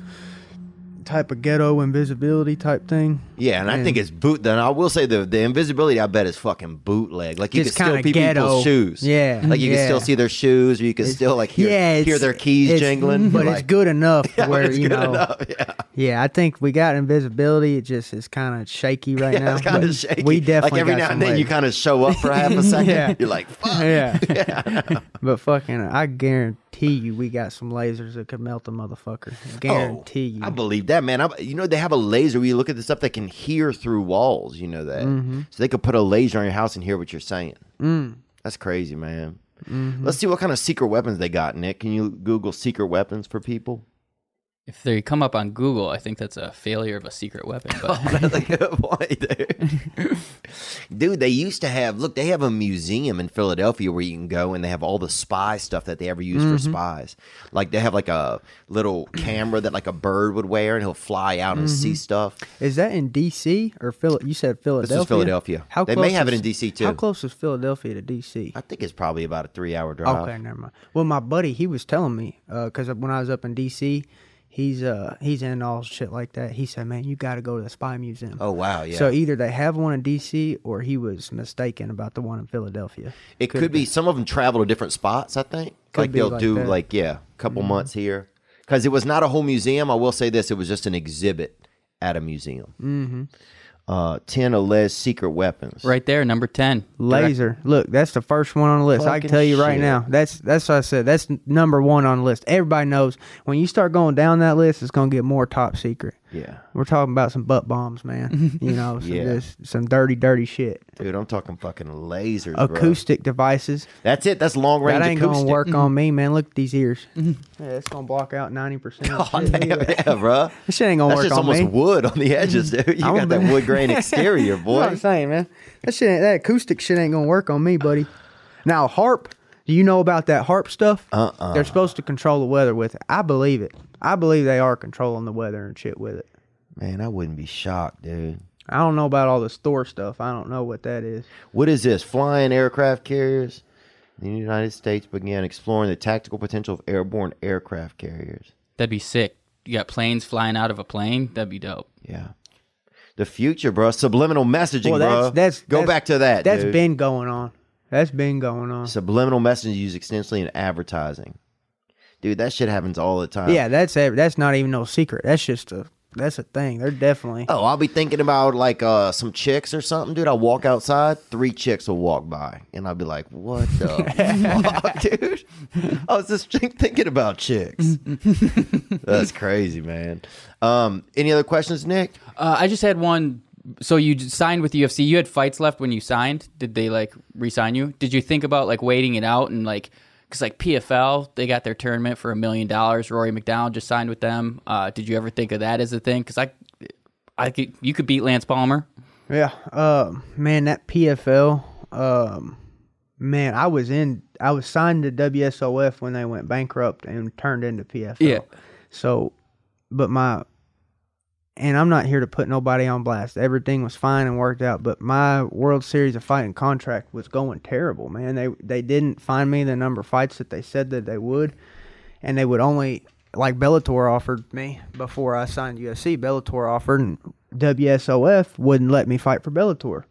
type of ghetto invisibility type thing. Yeah, and I think it's boot. Then I will say the the invisibility. I bet is fucking bootleg. Like you can still see people's shoes. Yeah, like you yeah. can still see their shoes, or you can still like hear yeah, hear their keys jingling. but like, it's good enough Yeah, where it's you know. enough, Yeah, Yeah, I think we got invisibility. It just is kind of shaky right yeah now. it's kind of shaky. We definitely like every now and then you kind of show up for half a second. Yeah. You're like, fuck. yeah. but fucking, I guarantee you, we got some lasers that could melt a motherfucker. Guarantee you. Oh, I believe that, man. I, you know, they have a laser where you look at the stuff that can hear through walls. You know that, Mm-hmm. so they could put a laser on your house and hear what you're saying. Mm. That's crazy, man. Mm-hmm. Let's see what kind of secret weapons they got, Nick. Can you Google secret weapons for people? If they come up on Google, I think that's a failure of a secret weapon. But That's a good point, dude. dude, they used to have look, they have a museum in Philadelphia where you can go and they have all the spy stuff that they ever used for Mm-hmm. spies. Like they have like a little camera that like a bird would wear and he'll fly out and Mm-hmm. see stuff. is that in D.C. or Phil? You said Philadelphia. This is Philadelphia. How They may have it in D.C. too. How close is Philadelphia to D.C.? I think it's probably about a three hour drive. Okay, never mind. Well, my buddy, he was telling me because when I was up in D.C., he's uh he's into all shit like that. He said, "Man, you got to go to the Spy Museum." Oh wow, yeah. So either they have one in D.C. or he was mistaken about the one in Philadelphia. it could, be some of them travel to different spots. I think Could like they'll like do that. Mm-hmm. like yeah, a couple months here because it was not a whole museum. I will say this: it was just an exhibit at a museum. Mm-hmm. Uh, ten alleged secret weapons. right there, number ten, Laser. Look, that's the first one on the list. I Fucking can tell you right shit. now. That's that's what I said. That's number one on the list. Everybody knows when you start going down that list, it's gonna get more top secret. Yeah, We're talking about some butt bombs, man. you know, some, Yeah. just some dirty, dirty shit. dude, I'm talking fucking lasers. bro. Acoustic devices. That's it. That's long range That ain't acoustic. gonna work on mm-hmm. me, man. Look at these ears. Mm-hmm. Yeah, it's gonna block out ninety percent. Oh damn, yeah, bro. This shit ain't gonna work on me. That's just almost wood on the mm-hmm. edges, dude. You got that wood grain exterior, boy. That's what I'm saying, man. That shit, ain't, that acoustic shit ain't gonna work on me, buddy. Now, HAARP. Do you know about that HAARP stuff? Uh-uh. They're supposed to control the weather with it. I believe it. I believe they are controlling the weather and shit with it. Man, I wouldn't be shocked, dude. I don't know about all the store stuff. I don't know what that is. What is this? Flying aircraft carriers? The United States began exploring the tactical potential of airborne aircraft carriers. That'd be sick. You got planes flying out of a plane. That'd be dope. Yeah. The future, bro. Subliminal messaging, Well, bro. that's that's Go that's- back to that. That's dude. been going on. That's been going on. subliminal messaging used extensively in advertising. Dude, that shit happens all the time. Yeah, that's ev- that's not even no secret. That's just a that's a thing. They're definitely. Oh, I'll be thinking about like uh some chicks or something, dude. I'll walk outside, three chicks will walk by, and I'll be like, "What the fuck, dude?" I was just thinking about chicks. That's crazy, man. Um, any other questions, Nick? Uh, I just had one. So you signed with the UFC. You had fights left when you signed. Did they like re-sign you? Did you think about like waiting it out and like because like PFL they got their tournament for a million dollars. Rory MacDonald just signed with them. Uh, did you ever think of that as a thing? Because I, I could you could beat Lance Palmer. Yeah. Um. Man, that PFL. Um. Man, I was in. I was signed to WSOF when they went bankrupt and turned into PFL. Yeah. So, but my. And I'm not here to put nobody on blast. Everything was fine and worked out, but my World Series of Fighting contract was going terrible, man. They they didn't find me the number of fights that they said that they would, and they would only like Bellator offered me before I signed UFC. Bellator offered, and WSOF wouldn't let me fight for Bellator.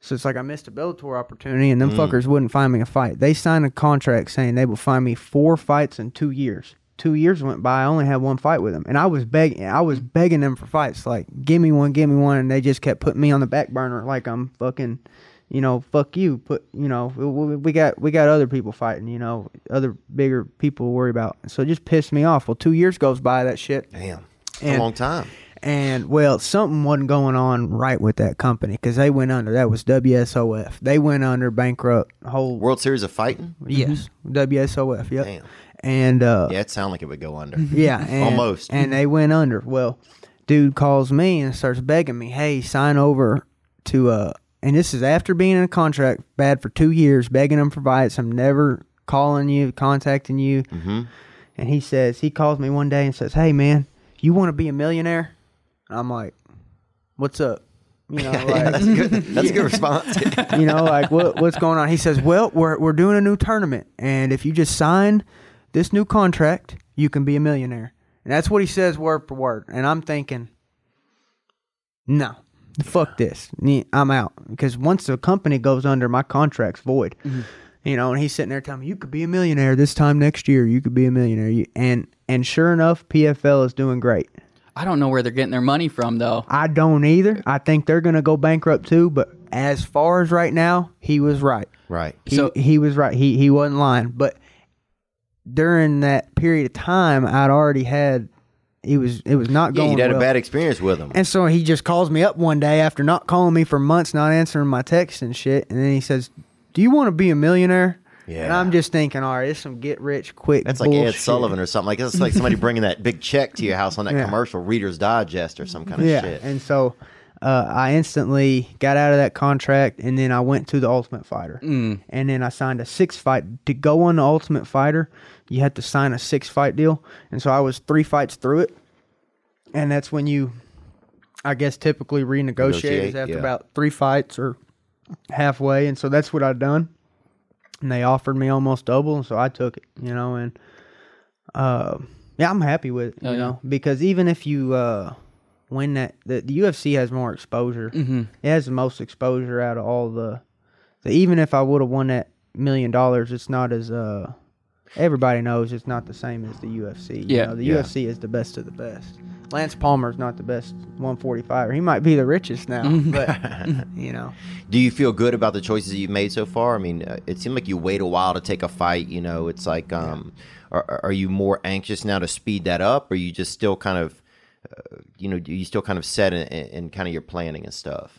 So it's like I missed a Bellator opportunity, and them mm. fuckers wouldn't find me a fight. They signed a contract saying they would find me four fights in two years. Two years went by, I only had one fight with them, and I was begging, I was begging them for fights, like give me one, give me one, and they just kept putting me on the back burner, like I'm fucking, you know, fuck you. Put, you know, we- got we got other people fighting, you know, other bigger people to worry about. So it just pissed me off. Well, two years goes by that shit, Damn, And- a long time. and well, something wasn't going on right with that company because they went under. That was WSOF. They went under bankrupt. Whole World Series of Fighting. yes, WSOF. Yep. Damn. And uh, Yeah, it sounded like it would go under. yeah, and, Almost. And they went under. Well, dude calls me and starts begging me, "Hey, sign over to uh." And this is after being in a contract bad for two years, begging them for fights. I'm never calling you, contacting you. Mm-hmm. And he says he calls me one day and says, "Hey, man, you want to be a millionaire?" And I'm like, "What's up?" You know, Yeah, that's a good. That's a good response. you know, like what what's going on? He says, "Well, we're we're doing a new tournament, and if you just sign this new contract, you can be a millionaire." And that's what he says word for word. And I'm thinking, no, fuck this. I'm out because once the company goes under, my contract's void. Mm-hmm. You know, and he's sitting there telling me, "You could be a millionaire this time next year. You could be a millionaire." And and sure enough, PFL is doing great. I don't know where they're getting their money from though. I don't either. I think they're going to go bankrupt too. But as far as right now, he was right. right. He, So- he was right. He he wasn't lying. But during that period of time, I'd already had. He was. It was not going. Yeah, going you had well. a bad experience with him. And so he just calls me up one day after not calling me for months, not answering my texts and shit. And then he says, "Do you want to be a millionaire?" Yeah, And Yeah. I'm just thinking, all right, it's some get rich quick. That's like Ed bullshit. Sullivan or something. Like it's like somebody bringing that big check to your house on that Yeah. commercial, Reader's Digest or some kind of yeah. shit. And so uh, I instantly got out of that contract, and then I went to the Ultimate Fighter, Mm. and then I signed a six fight to go on the Ultimate Fighter. You had to sign a six fight deal, and so I was three fights through it, and that's when you, I guess, typically renegotiate is after yeah. about three fights or halfway, and so that's what I've done. And they offered me almost double, and so I took it, you know, and uh, yeah, I'm happy with it, you Oh, yeah. know, because even if you uh, win that, the, the UFC has more exposure. Mm-hmm. It has the most exposure out of all the. the even if I would have won that million dollars, it's not as uh. Everybody knows it's not the same as the UFC. You Yeah. know, the Yeah. UFC is the best of the best. Lance Palmer's not the best 145. He might be the richest now, but you know. Do you feel good about the choices you've made so far? I mean, uh, it seemed like you wait a while to take a fight. You know, it's like, um, are, are you more anxious now to speed that up, or you just still kind of, uh, you know, do you still kind of set in, in, in kind of your planning and stuff?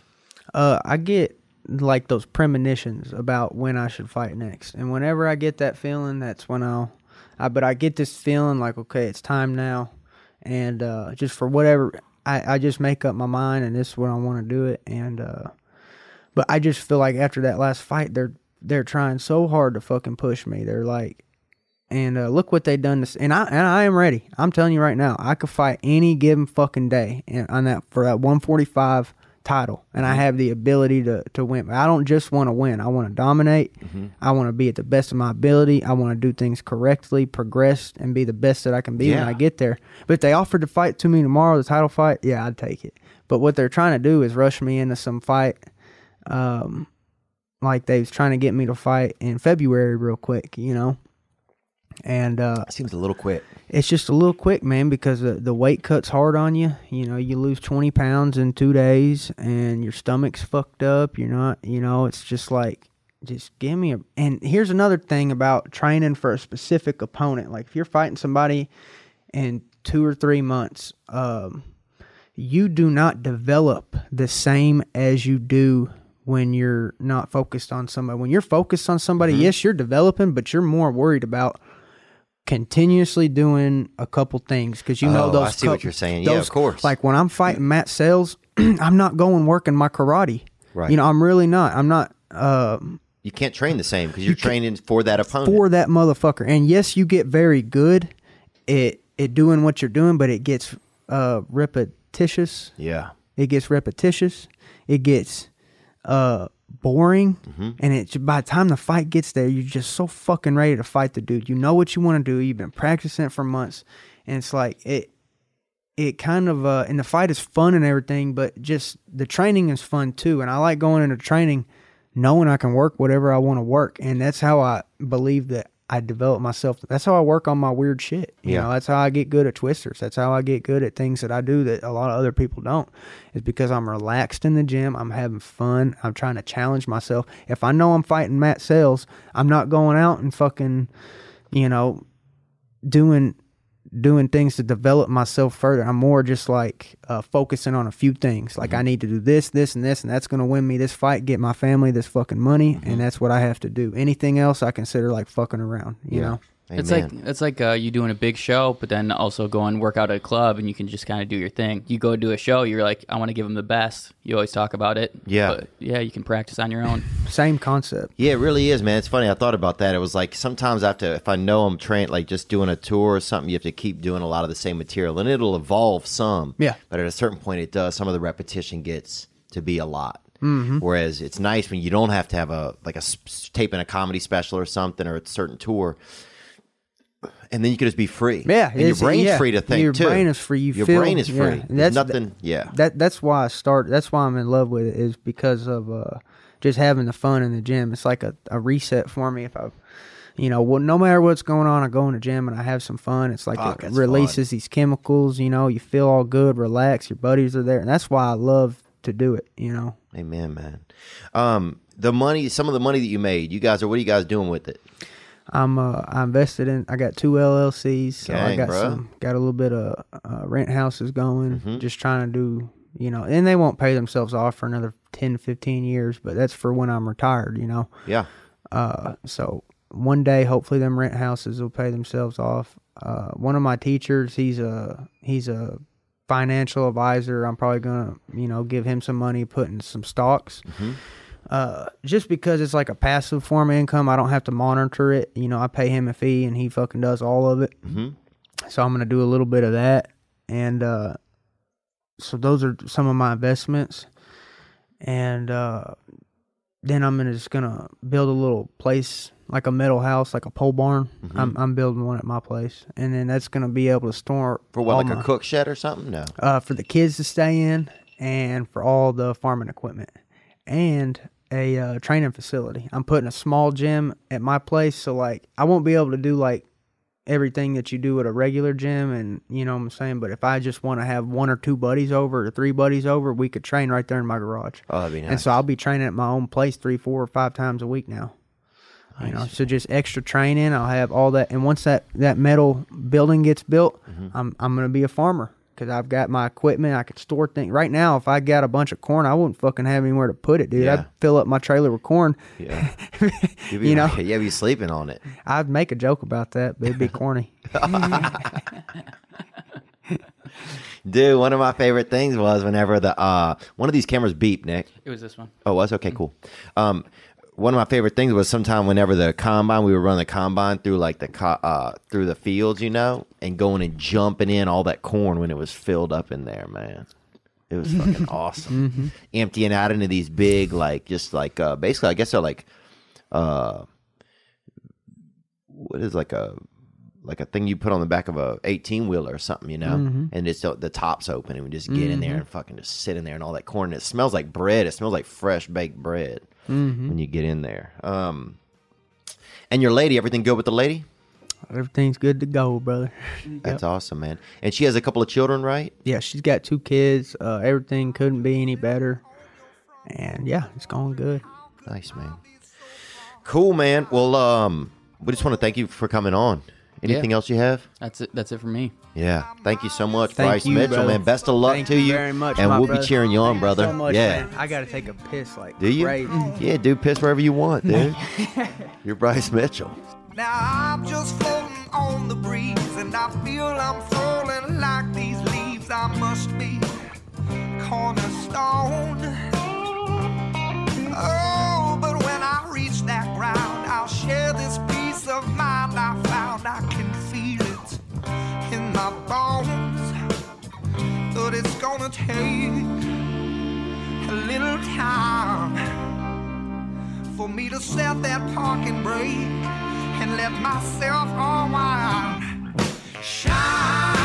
uh, I get like those premonitions about when I should fight next, and whenever I get that feeling, that's when I'll. I, but I get this feeling like okay, it's time now, and uh, just for whatever I, I just make up my mind, and this is what I want to do it, and uh, but I just feel like after that last fight, they're they're trying so hard to fucking push me. They're like, and uh, look what they done to, s- and I and I am ready. I'm telling you right now, I could fight any given fucking day and on that for that 145 title, and I have the ability to to win. I don't just want to win. I want to dominate. I want to be at the best of my ability. I want to do things correctly, progress, and be the best that I can be when I get there. But if they offered to fight to me tomorrow, the title fight, yeah, I'd take it. But what they're trying to do is rush me into some fight. Um, like they was trying to get me to fight in February real quick, you know. And uh, Seems a little quick. it's just a little quick, man, because the, the weight cut's hard on you. You know, you lose 20 pounds in two days and your stomach's fucked up. You're not, you know, it's just like, just give me a. And here's another thing about training for a specific opponent. Like, if you're fighting somebody in two or three months, um, you do not develop the same as you do when you're not focused on somebody. When you're focused on somebody, Mm-hmm. yes, you're developing, but you're more worried about continuously doing a couple things because you know Oh, those. I see what coup- you're saying. Yeah, of course. Like when I'm fighting Matt Sayles, I'm not going working my karate. Right. You know, I'm really not. I'm not. Um, You can't train the same because you're training for that opponent. for that motherfucker. And yes, you get very good at at doing what you're doing, but it gets uh repetitious. yeah. It gets repetitious. It gets uh boring. Mm-hmm. And it by the time the fight gets there, you're just so fucking ready to fight the dude. You know what you want to do. You've been practicing it for months. And it's like it it kind of uh and the fight is fun and everything, but just the training is fun too. And I like going into training knowing I can work whatever I want to work. And that's how I believe that I develop myself. That's how I work on my weird shit. You Yeah. know, that's how I get good at twisters. That's how I get good at things that I do that a lot of other people don't. Is because I'm relaxed in the gym. I'm having fun. I'm trying to challenge myself. If I know I'm fighting Matt Sayles, I'm not going out and fucking, you know, doing doing things to develop myself further. I'm more just like uh, focusing on a few things. Like I need to do this, this, and this, and that's going to win me this fight, get my family this fucking money, and that's what I have to do. Anything else, I consider like fucking around. You know. It's like it's like uh, you doing a big show, but then also go and work out at a club, and you can just kind of do your thing. You go do a show, you're like, I want to give them the best. You always talk about it. Yeah. but yeah, you can practice on your own. Same concept. Yeah, it really is, man. It's funny. I thought about that. It was like sometimes I have to, if I know I'm trained, like just doing a tour or something, you have to keep doing a lot of the same material, and it'll evolve some. Yeah. But at a certain point, it does. Some of the repetition gets to be a lot. Mm-hmm. Whereas it's nice when you don't have to have a like a s- taping a comedy special or something or a certain tour, and then you can just be free. Yeah, and your brain's yeah. free to think Your too. brain is free. You your feel- brain is yeah. free. There's that's- nothing. yeah, That that's why I start. That's why I'm in love with it. Is because of uh, just having the fun in the gym. It's like a, a reset for me. If I, you know, well, no matter what's going on, I go in the gym and I have some fun. It's like Fuck, it releases these chemicals. You know, you feel all good, relax. Your buddies are there, and that's why I love to do it. You know. Amen, man. Um, the money, some of the money that you made, you guys are. What are you guys doing with it? I'm uh I invested in I got two LLCs, so I got bruh. some got a little bit of uh, rent houses going, Mm-hmm. just trying to do you know, and they won't pay themselves off for another 10 15 years, but that's for when I'm retired, you know. Yeah. Uh so one day hopefully them rent houses will pay themselves off. Uh one of my teachers, he's a he's a financial advisor. I'm probably going to, you know, give him some money putting some stocks uh, just because it's like a passive form of income, I don't have to monitor it. You know, I pay him a fee and he fucking does all of it. Mm-hmm. So I'm gonna do a little bit of that, and uh, so those are some of my investments, and uh, then I'm gonna just gonna build a little place like a metal house, like a pole barn. I'm I'm building one at my place, and then that's gonna be able to store For what, like my- a cook shed or something? No. uh, for the kids to stay in and for all the farming equipment and a uh, training facility. I'm putting a small gym at my place, so like I won't be able to do like everything that you do at a regular gym, and you know what I'm saying. But if I just want to have one or two buddies over or three buddies over, we could train right there in my garage. Oh, that'd be nice. And so I'll be training at my own place three, four, or five times a week now. You know, so just extra training. I'll have all that, and once that that metal building gets built, Mm-hmm. I'm I'm gonna be a farmer because I've got my equipment. I could store things. Right now, if I got a bunch of corn, I wouldn't fucking have anywhere to put it, dude. Yeah. I'd fill up my trailer with corn. Yeah. You'd be, You know? yeah, be sleeping on it. I'd make a joke about that, but it'd be corny. Dude, one of my favorite things was whenever the uh one of these cameras beeped, Nick. It was this one. Oh, it was okay, cool. Um, one of my favorite things was sometime whenever the combine, we would run the combine through like the co- uh through the fields, you know, and going and jumping in all that corn when it was filled up in there, man. It was fucking awesome. Emptying out into these big, like just like uh basically, I guess they're like uh what is like a like a thing you put on the back of a 18 wheeler or something, you know, and it's the top's open and we just get in there and fucking just sit in there and all that corn. And it smells like bread. It smells like fresh baked bread when you get in there. Um, and your lady, everything good with the lady? Everything's good to go, brother. That's awesome, man. And she has a couple of children, right? Yeah, she's got two kids. Uh, everything couldn't be any better, and yeah, it's going good. Nice, man. Cool, man. Well, um, we just want to thank you for coming on. Anything Yeah. else you have? That's it. That's it for me. Yeah. Thank you so much, Thank Bryce you, Mitchell, brother. man. Best of luck Thank to you you. very much, and my we'll brother. be cheering you on, Thank brother. So much, yeah. man. I gotta take a piss like Do you? crazy. Yeah, dude, piss wherever you want, dude. You're Bryce Mitchell. Now I'm just floating on the breeze, and I feel I'm falling like these leaves. I must be cornerstone. Oh, but when I reach that ground, I'll share this peace of mind I. Can feel it in my bones, but it's gonna take a little time for me to set that parking brake and let myself unwind. Shine